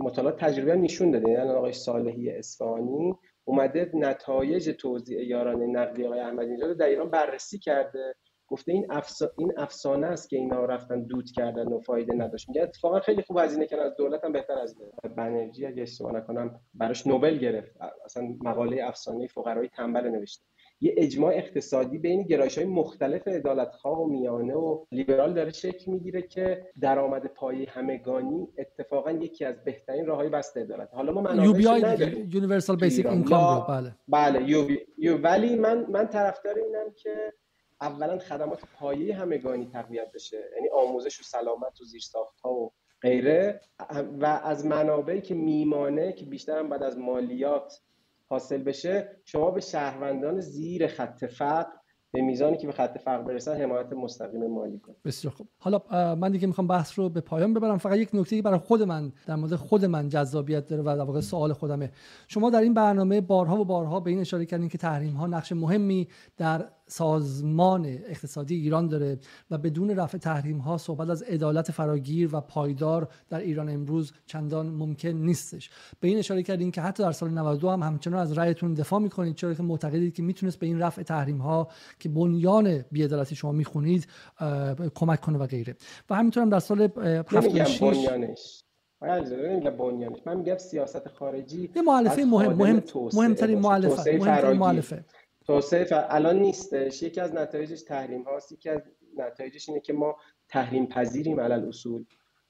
مطالعات تجربه نشون داده. یعنی آقای صالحی اصفهانی اومده نتایج توزیع یاران نقدی آقای احمدی نژاد در ایران بررسی کرده. گفته این افسا... این افسانه است که اینا رفتن دود کردن و فایده نداشت. میگه اتفاقا خیلی خوب هزینه کردن. از دولت هم بهتر از بنرژی اگه اشتباه نکنم براش نوبل گرفت. اصلا مقاله افسانه فقرای تنبل نوشته. یه اجماع اقتصادی بین گرایش های مختلف عدالتخواه و میانه و لیبرال داره شکل می‌گیره که درآمد پایه همگانی اتفاقا یکی از بهترین راههای بسط عدالت. حالا ما منابعش نداریم. universal basic income بله. بله u, u ولی من من طرفدار اینم که اولا خدمات پایه همگانی تقویت بشه. یعنی آموزش و سلامت و زیرساخت ها و غیره. و از منابعی که میمانه که بیشتر هم بعد از مالیات حاصل بشه شما به شهروندان زیر خط فقر به میزانی که به خط فقر برسن حمایت مستقیم مالی کنید بسیار خوب. حالا من دیگه می‌خوام بحث رو به پایان ببرم. فقط یک نکته برای خود من در مورد خود من جذابیت داره و در واقع سوال خودمه. شما در این برنامه بارها و بارها به این اشاره کردین که تحریم ها نقش مهمی در سازمان اقتصادی ایران داره و بدون رفع تحریم ها صحبت از عدالت فراگیر و پایدار در ایران امروز چندان ممکن نیستش. به این اشاره کردین که حتی در سال 92 هم همچنان از رأیتون دفاع می‌کنید چرا که معتقدید که می‌تونست به این رفع تحریم ها که بنیان بیعدالتی شما می‌خونید کمک کنه و غیره. و همینطور هم در سال 76 بنیانش. من میگم سیاست خارجی یه مهم مهم مهمترین معلفه مهمترین توسعه الان نیستش. یکی از نتایجش تحریم هاست. یکی از نتایجش اینه که ما تحریم پذیریم علل اصول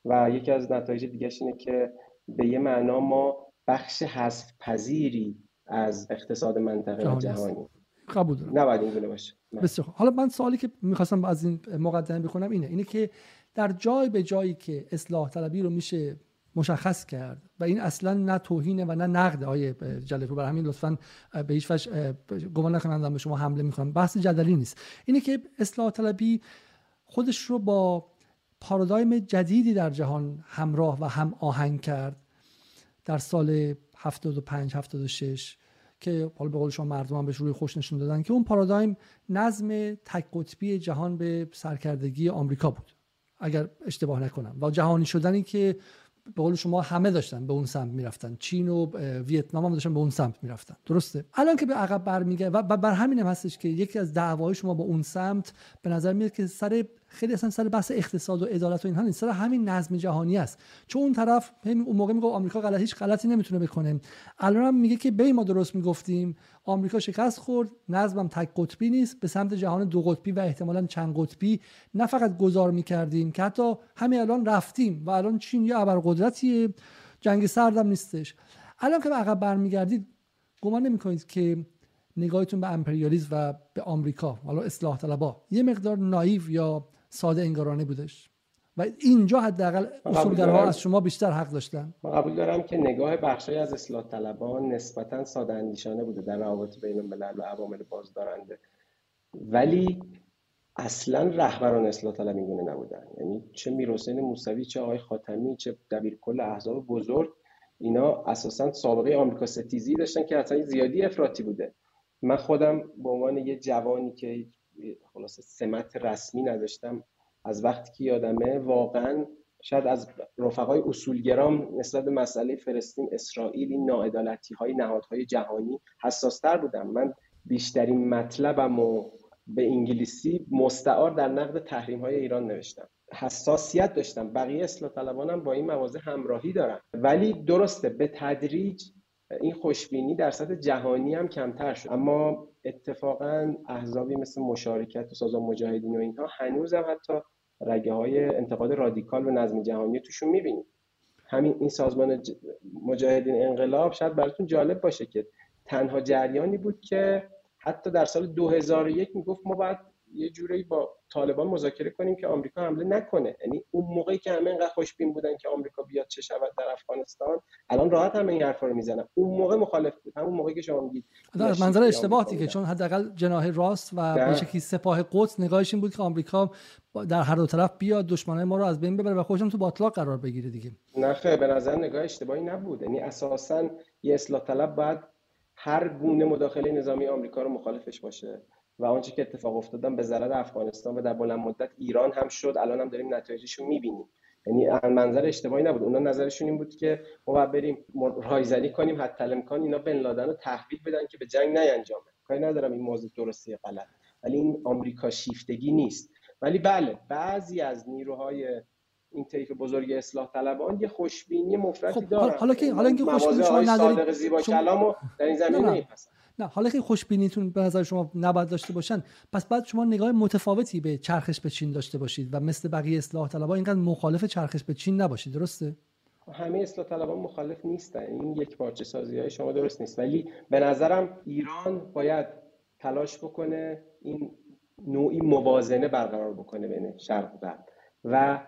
و یکی از نتایج دیگه اینه که به یه معنا ما بخش حذف پذیری از اقتصاد منطقه جهانی قبول دارم. نباید اینگونه باشه. بسیار حالا من سوالی که می‌خواستم از این مقدمه بخونم اینه. اینه که در جای به جایی که اصلاح طلبی رو میشه مشخص کرد. و این اصلا نه توهینه و نه نقد های جلفو برای همین لطفا به هیچ وجه گمان نکنند به شما حمله می‌کنم. بحث جدلی نیست. اینه که اصلاح طلبی خودش رو با پارادایم جدیدی در جهان همراه و هم آهنگ کرد در سال 75 76 که حالا به قول شما مردم هم بهش روی خوش نشون دادن که اون پارادایم نظم تک قطبی جهان به سرکردگی آمریکا بود. اگر اشتباه نکنم. و جهانی شدنی که به قول شما همه داشتن به اون سمت می‌رفتن. چین و ویتنام هم داشتن به اون سمت می‌رفتن. درسته؟ الان که به عقب برمیگه و بر همین هم هستش که یکی از دعوای شما با اون سمت به نظر میاد که سر خیلی اصلا سر بحث اقتصاد و عدالت و اینها نیست. سر همین نظم جهانی است. چون اون طرف اون موقع میگه آمریکا غلط هیچ غلطی نمی‌تونه بکنه. الان میگه که بی ما درست می‌گفتیم. آمریکا شکست خورد نظمم تک قطبی نیست. به سمت جهان دو قطبی و احتمالا چند قطبی نه فقط گذار می‌کردیم که حتی همین الان رفتیم و الان چین یه ابرقدرتی جنگ سردم نیستش. الان که به عقب برمیگردید گمان نمی‌کنید که نگاهتون به امپریالیسم و به آمریکا حالا اصلاح طلبا یه مقدار نایو یا ساده انگارانه بودش. و اینجا حداقل اصولگرها از شما بیشتر حق داشتن. من قبول دارم که نگاه بخشی از اصلاح طلبان نسبتا ساده اندیشانه بوده در روابط بین الملل و عوامل بازدارنده. ولی اصلا رهبران اصلاح طلب اینگونه نبودن. یعنی چه میرحسین موسوی چه آقای خاتمی چه دبیر کل احزاب بزرگ اینا اساسا سابقه آمریکا ستیزی داشتن که اصلا زیادی افراطی بوده. من خودم به عنوان یه جوانی که خلاصه سمت رسمی نداشتم. از وقتی که یادمه واقعا شاید از رفقای اصولگرام نسبت به مسئله فلسطین اسرائیل این ناعدالتی های نهادهای جهانی حساستر بودم. من بیشترین مطلبم و به انگلیسی مستعار در نقد تحریم های ایران نوشتم. حساسیت داشتم. بقیه اصلاح طلبانم با این مواضع همراهی دارن. ولی درسته به تدریج این خوشبینی در سطح جهانی هم کمتر شد. اما اتفاقا احزابی مثل مشارکت و سازمان مجاهدین و اینها هنوز هم حتی رگه های انتقاد رادیکال و نظم جهانی توشون می‌بینیم. همین این سازمان مجاهدین انقلاب شاید براتون جالب باشه که تنها جریانی بود که حتی در سال 2001 می‌گفت ما باید یه جوری با طالبان مذاکره کنیم که آمریکا حمله نکنه. یعنی اون موقعی که همه انقدر خوشبین بودن که آمریکا بیاد چه شود در افغانستان الان راحت همه این حرفا رو می‌زنن. اون موقع مخالف بود. همون موقعی که شما میگید منظر اشتباهی که چون حداقل جناح راست و به شکلی سپاه قدس نگاهش این بود که آمریکا در هر دو طرف بیاد دشمنای ما رو از بین ببره و خودشون تو باطلاق قرار بگیره دیگه. نه خیر به نظر نگاه اشتباهی نبود. یعنی اساسا یه اصلاح طلب باید هر گونه مداخله نظامی آمریکا رو مخالفش باشه. و آنچه که اتفاق افتادن به ضرر افغانستان و در بلند مدت ایران هم شد. الان هم داریم نتایجش رو می‌بینیم. یعنی منظر اشتباهی نبود. اونا نظرشون این بود که ما باید بریم رایزنی کنیم حتی امکان اینا بن لادن رو تحویل بدن که به جنگ نینجامه کاری ندارم این موضوع درستی غلط. ولی این آمریکا شیفتگی نیست. ولی بله بعضی از نیروهای این طیف بزرگ اصلاح طلبان یه خوشبینی مفرطی خب دارن. حالا که حالا اینکه خوشبینی شما ندارید زیبا کلامو در این زمینه نمیپسند نه حالا که خوشبینیتون به نظر شما نباید داشته باشن. پس بعد شما نگاه متفاوتی به چرخش به چین داشته باشید و مثل بقیه اصلاح طلبان اینقدر مخالف چرخش به چین نباشید درسته؟ همه اصلاح طلبان مخالف نیستن. این یک پارچه سازی های شما درست نیست. ولی به نظرم ایران باید تلاش بکنه این نوعی موازنه برقرار بکنه بین شرق و غرب. و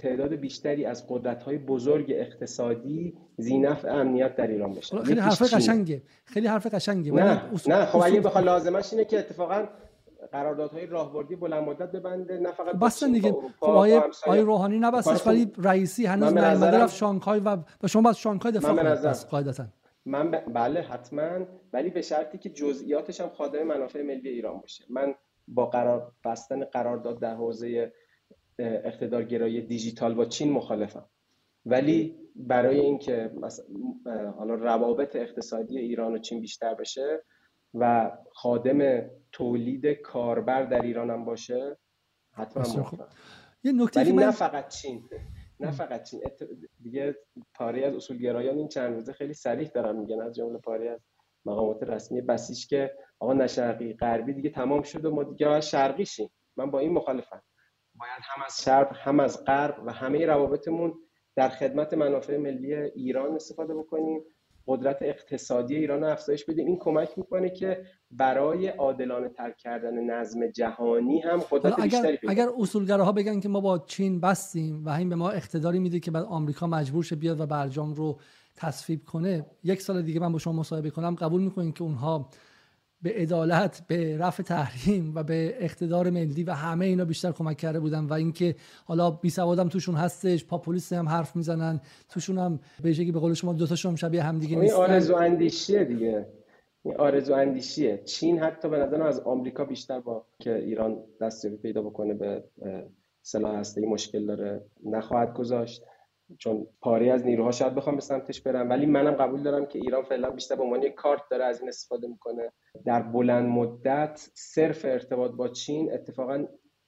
تعداد بیشتری از قدرت‌های بزرگ اقتصادی زینف امنیت در ایران بشن خیلی حرف قشنگه. خیلی حرف قشنگه. نه نه خب اگه بخواد لازمش اینه که اتفاقا قراردادهای راهبردی بلند مدت ببنده نه فقط بستن دیگه. خب آیه آیه روحانی نبستش ولی رئیسی هنوز نیومده رفت شانگهای و و شما باید شانگهای دفاع کنید قاعدتا. من ب... بله حتما ولی به شرطی که جزئیاتش هم خادم منافع ملی ایران باشه. من با قرار بستن قرارداد در حوزه اقتدارگرایی دیجیتال با چین مخالفم. ولی برای اینکه حالا روابط اقتصادی ایران و چین بیشتر بشه و خادم تولید کاربر در ایران هم باشه حتما یه نکته ولی نه فقط چین نه فقط چین. دیگه پاره از اصولگرایان این چند روزه خیلی صریح دارن میگن از جمله پاره از مقامات رسمی بسیج که آقا نه شرقی غربی دیگه تمام شد و ما دیگه شرقی شیم. من با این مخالفم. باید هم از شرق هم از غرب و همه روابطمون در خدمت منافع ملی ایران استفاده بکنیم قدرت اقتصادی ایران رو افزایش بدیم. این کمک می‌کنه که برای عادلانه تر کردن نظم جهانی هم قدرت اگر بیشتری پیدا اگر اصولگراها بگن که ما با چین بستیم و این به ما اقتداری میده که بعد آمریکا مجبور شه بیاد و برجام رو تصویب کنه یک سال دیگه من با شما مصاحبه کنم قبول می‌کنین که اونها به عدالت به رفع تحریم و به اقتدار ملی و همه اینا بیشتر کمک کرده بودن و اینکه حالا بی سوادم توشون هستش پاپولیست هم حرف می‌زنن توشون هم به به قول شما دو تاشون شبیه هم دیگه نیستن. این آرزو اندیشیه دیگه. این آرزو اندیشیه. چین حتی به نظر از آمریکا بیشتر با که ایران دستیابی پیدا بکنه به سلاح هسته مشکل داره. نخواهد گذاشت. چون پاره از نیروها شاید بخوام به سمتش برم. ولی منم قبول دارم که ایران فعلا بیشتر به عنوان یک کارت داره از این استفاده می‌کنه. در بلند مدت صرف ارتباط با چین اتفاقا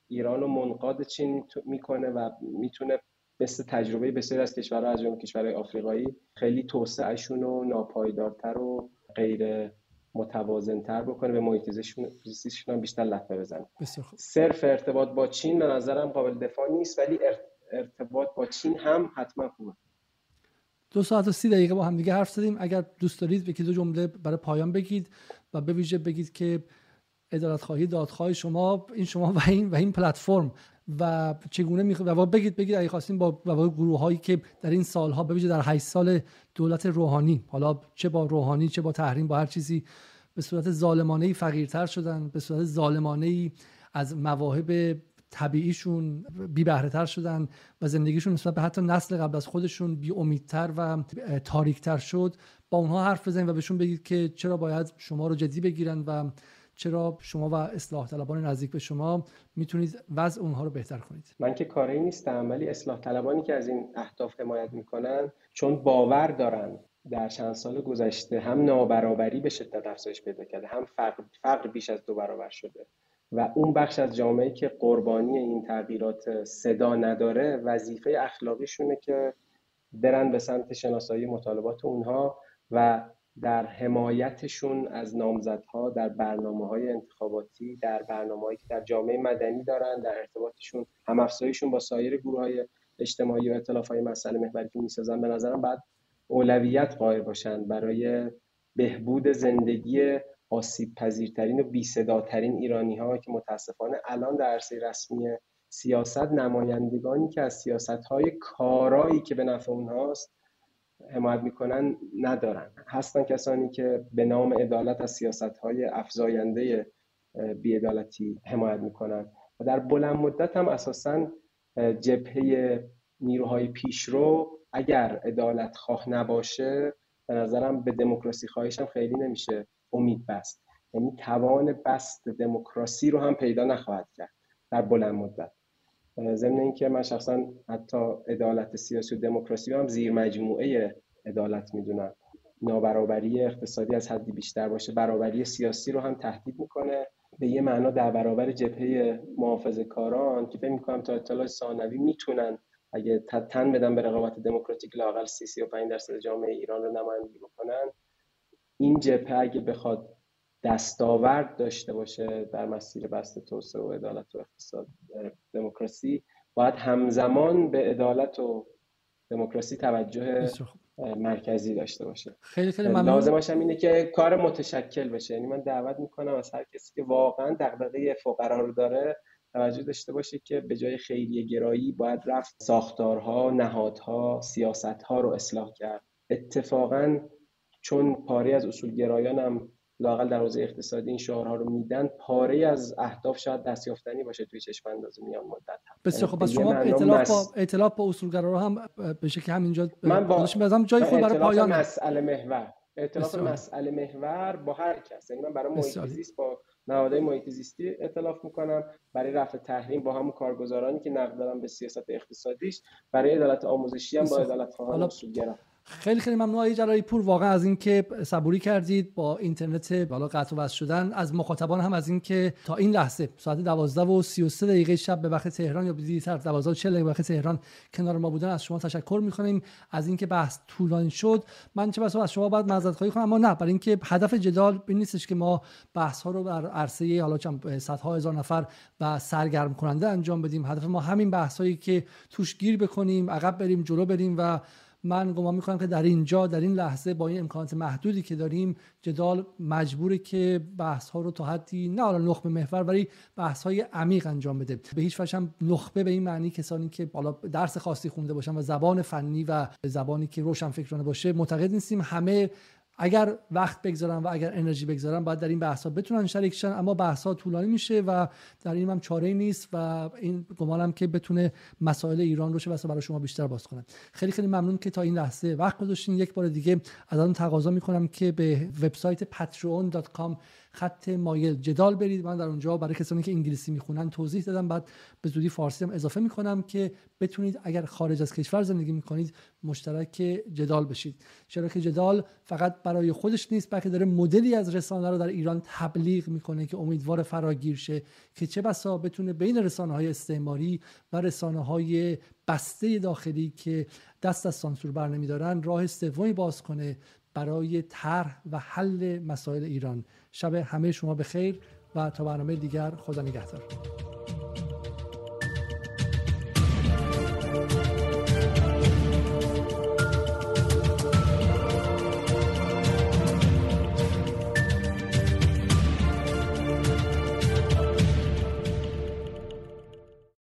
ایران رو منقاد چین می‌کنه و می‌تونه مثل تجربه بسیاری از کشورها از جمله کشورهای آفریقایی خیلی توسعهشون رو ناپایدارتر و غیر متوازنتر بکنه به محیط بیشتر لطمه بزنه. صرف ارتباط با چین به نظرم قابل دفاع نیست ولی ارتباط با چین هم حتما خوبه. دو ساعت و سی دقیقه با هم دیگه حرف زدیم. اگر دوست دارید یکی دو جمله برای پایان بگید و به ویژه بگید که ادالت خواهی دادخواهی شما این شما و این و این پلتفرم و چگونه می و بگید بگید اگه خواستیم با و گروه هایی که در این سالها به ویژه در 8 سال دولت روحانی حالا چه با روحانی چه با تحریم با هر چیزی به صورت ظالمانه فقیرتر شدن به صورت ظالمانه از مواهب طبیعیشون بی تر شدن و زندگیشون نسبت به حتی نسل قبل از خودشون بی امیدتر و تاریکتر شد. با اونها حرف بزنید و بهشون بگید که چرا باید شما رو جدی بگیرن و چرا شما و اصلاح طلبان نزدیک به شما می‌تونید وضع اونها رو بهتر کنید. من که کاری نیستم ولی اصلاح طلبانی که از این اهداف حمایت می‌کنن چون باور دارن در چند سال گذشته هم نابرابری به شدت افزایش پیدا کرده هم فقر, فقر بیش از دو برابر شده. و اون بخش از جامعه که قربانی این تغییرات صدا نداره وظیفه اخلاقیشونه که برن به سمت شناسایی مطالبات اونها و در حمایتشون از نامزدها در برنامه های انتخاباتی در برنامه که در جامعه مدنی دارن در ارتباطشون هم با سایر گروه های اجتماعی و اطلاف های مسئله محوری که می‌سازن به نظرم بعد اولویت قائل باشن برای بهبود زندگی آسیب پذیرترین و بی صداترین ایرانی ها که متاسفانه الان در عرصه رسمی سیاست نمایندگانی که از سیاست های کارایی که به نفع اونهاست حمایت می‌کنن ندارن. هستن کسانی که به نام عدالت از سیاست های افزاینده بیعدالتی حمایت می‌کنن و در بلند مدت هم اساسا جبهه نیروهای پیشرو اگر عدالت خواه نباشه به نظرم به دموکراسی خواهش هم خیلی نمیشه امید بست. یعنی توان بست دموکراسی رو هم پیدا نخواهد کرد در بلند مدت. ضمن اینکه من شخصا حتی عدالت سیاسی و دموکراسی هم زیر مجموعه عدالت می‌دونم. نابرابری اقتصادی از حدی بیشتر باشه برابری سیاسی رو هم تهدید می‌کنه. به یه معنا در برابر جبهه محافظه کاران که فکر می‌کنم تا اطلاع ثانوی می‌تونن اگه تن بدن به رقابت دموکراتیک لاقل 30 35 درصد جامعه ایران رو نمایندگی بکنن. این جبهه اگه بخواد دستاورد داشته باشه در مسیر بست توسعه و عدالت و اقتصاد دموکراسی باید همزمان به عدالت و دموکراسی توجه مرکزی داشته باشه. خیلی خیلی ممنون. لازمش هم اینه که کار متشکل بشه. یعنی من دعوت می‌کنم از هر کسی که واقعا دغدغه فقرا رو داره توجه داشته باشه که به جای خیریه گرایی باید رفت ساختارها نهادها سیاستها رو اصلاح کرد. اتفاقا چون پاره از اصولگرایان هم لاقل در حوزه اقتصادی این شعارها رو میدن پاره از اهداف شاید دستیافتنی باشه توی چشم انداز میان مدت. بسیار خب شما اطلاف با اطلاف با اصولگرا رو هم به شکل همینجا من با بزنم جای خود برای پایان. مسئله محور. اطلاف مسئله محور با هر کس. یعنی من برای محیط زیست با نهادهای محیط زیستی اطلاف می‌کنم. برای رفع تحریم با همون کارگزارانی که نقد دارن به سیاست اقتصادیش. برای عدالت آموزشی هم با عدالت خواهان اصولگرا. خیلی خیلی ممنون آقای جلالی پور. واقعا از اینکه صبوری کردید با اینترنت بالا قطع و وصل شدن از مخاطبان هم از اینکه تا این لحظه ساعت 12 و 33 دقیقه شب به وقت تهران یا دیرتر 12 و 40 دقیقه به وقت تهران کنار ما بودن از شما تشکر می‌کنیم. از اینکه بحث طولانی شد من چه بسا از شما باید معذرت خواهی کنم اما نه برای اینکه هدف جدال این نیستش که ما بحث ها رو بر عرصه حالا چند صدها هزار نفر و سرگرم کننده انجام بدیم. هدف ما همین بحث هایی که توش گیر بکنیم عقب بریم جلو بریم و من گمان می‌کنم که در اینجا در این لحظه با این امکانات محدودی که داریم جدال مجبوره که بحث ها رو تا حدی نه حالا نخبه محور ولی بحث های عمیق انجام بده. به هیچ وجه نخبه به این معنی کسانی که بالا درس خاصی خونده باشن و زبان فنی و زبانی که روشن فکرانه باشه معتقد نیستیم. همه اگر وقت بگذارن و اگر انرژی بگذارن باید در این بحث بتونن شریک شن. اما بحث طولانی میشه و در این هم چاره نیست و این گمانم که بتونه مسائل ایران رو چه برای شما بیشتر باز کنه. خیلی خیلی ممنون که تا این لحظه وقت گذاشتین. یک بار دیگه از آن تقاضا می‌کنم که به وبسایت patreon.com خط مایل جدال برید. من در اونجا برای کسانی که انگلیسی می‌خونن توضیح دادم. بعد به زودی فارسی هم اضافه می‌کنم که بتونید اگر خارج از کشور زندگی می‌کنید مشترک جدال بشید. شراک جدال فقط برای خودش نیست بلکه داره مدلی از رسانه رو در ایران تبلیغ می‌کنه که امیدوار فراگیر شه که چه بسا بتونه بین رسانه های استعماری و رسانه های بسته داخلی که دست از سانسور بر نمیدارن راه سومی باز کنه برای طرح و حل مسائل ایران. شب همه شما به خیر و تا برنامه دیگر خدا نگهدار.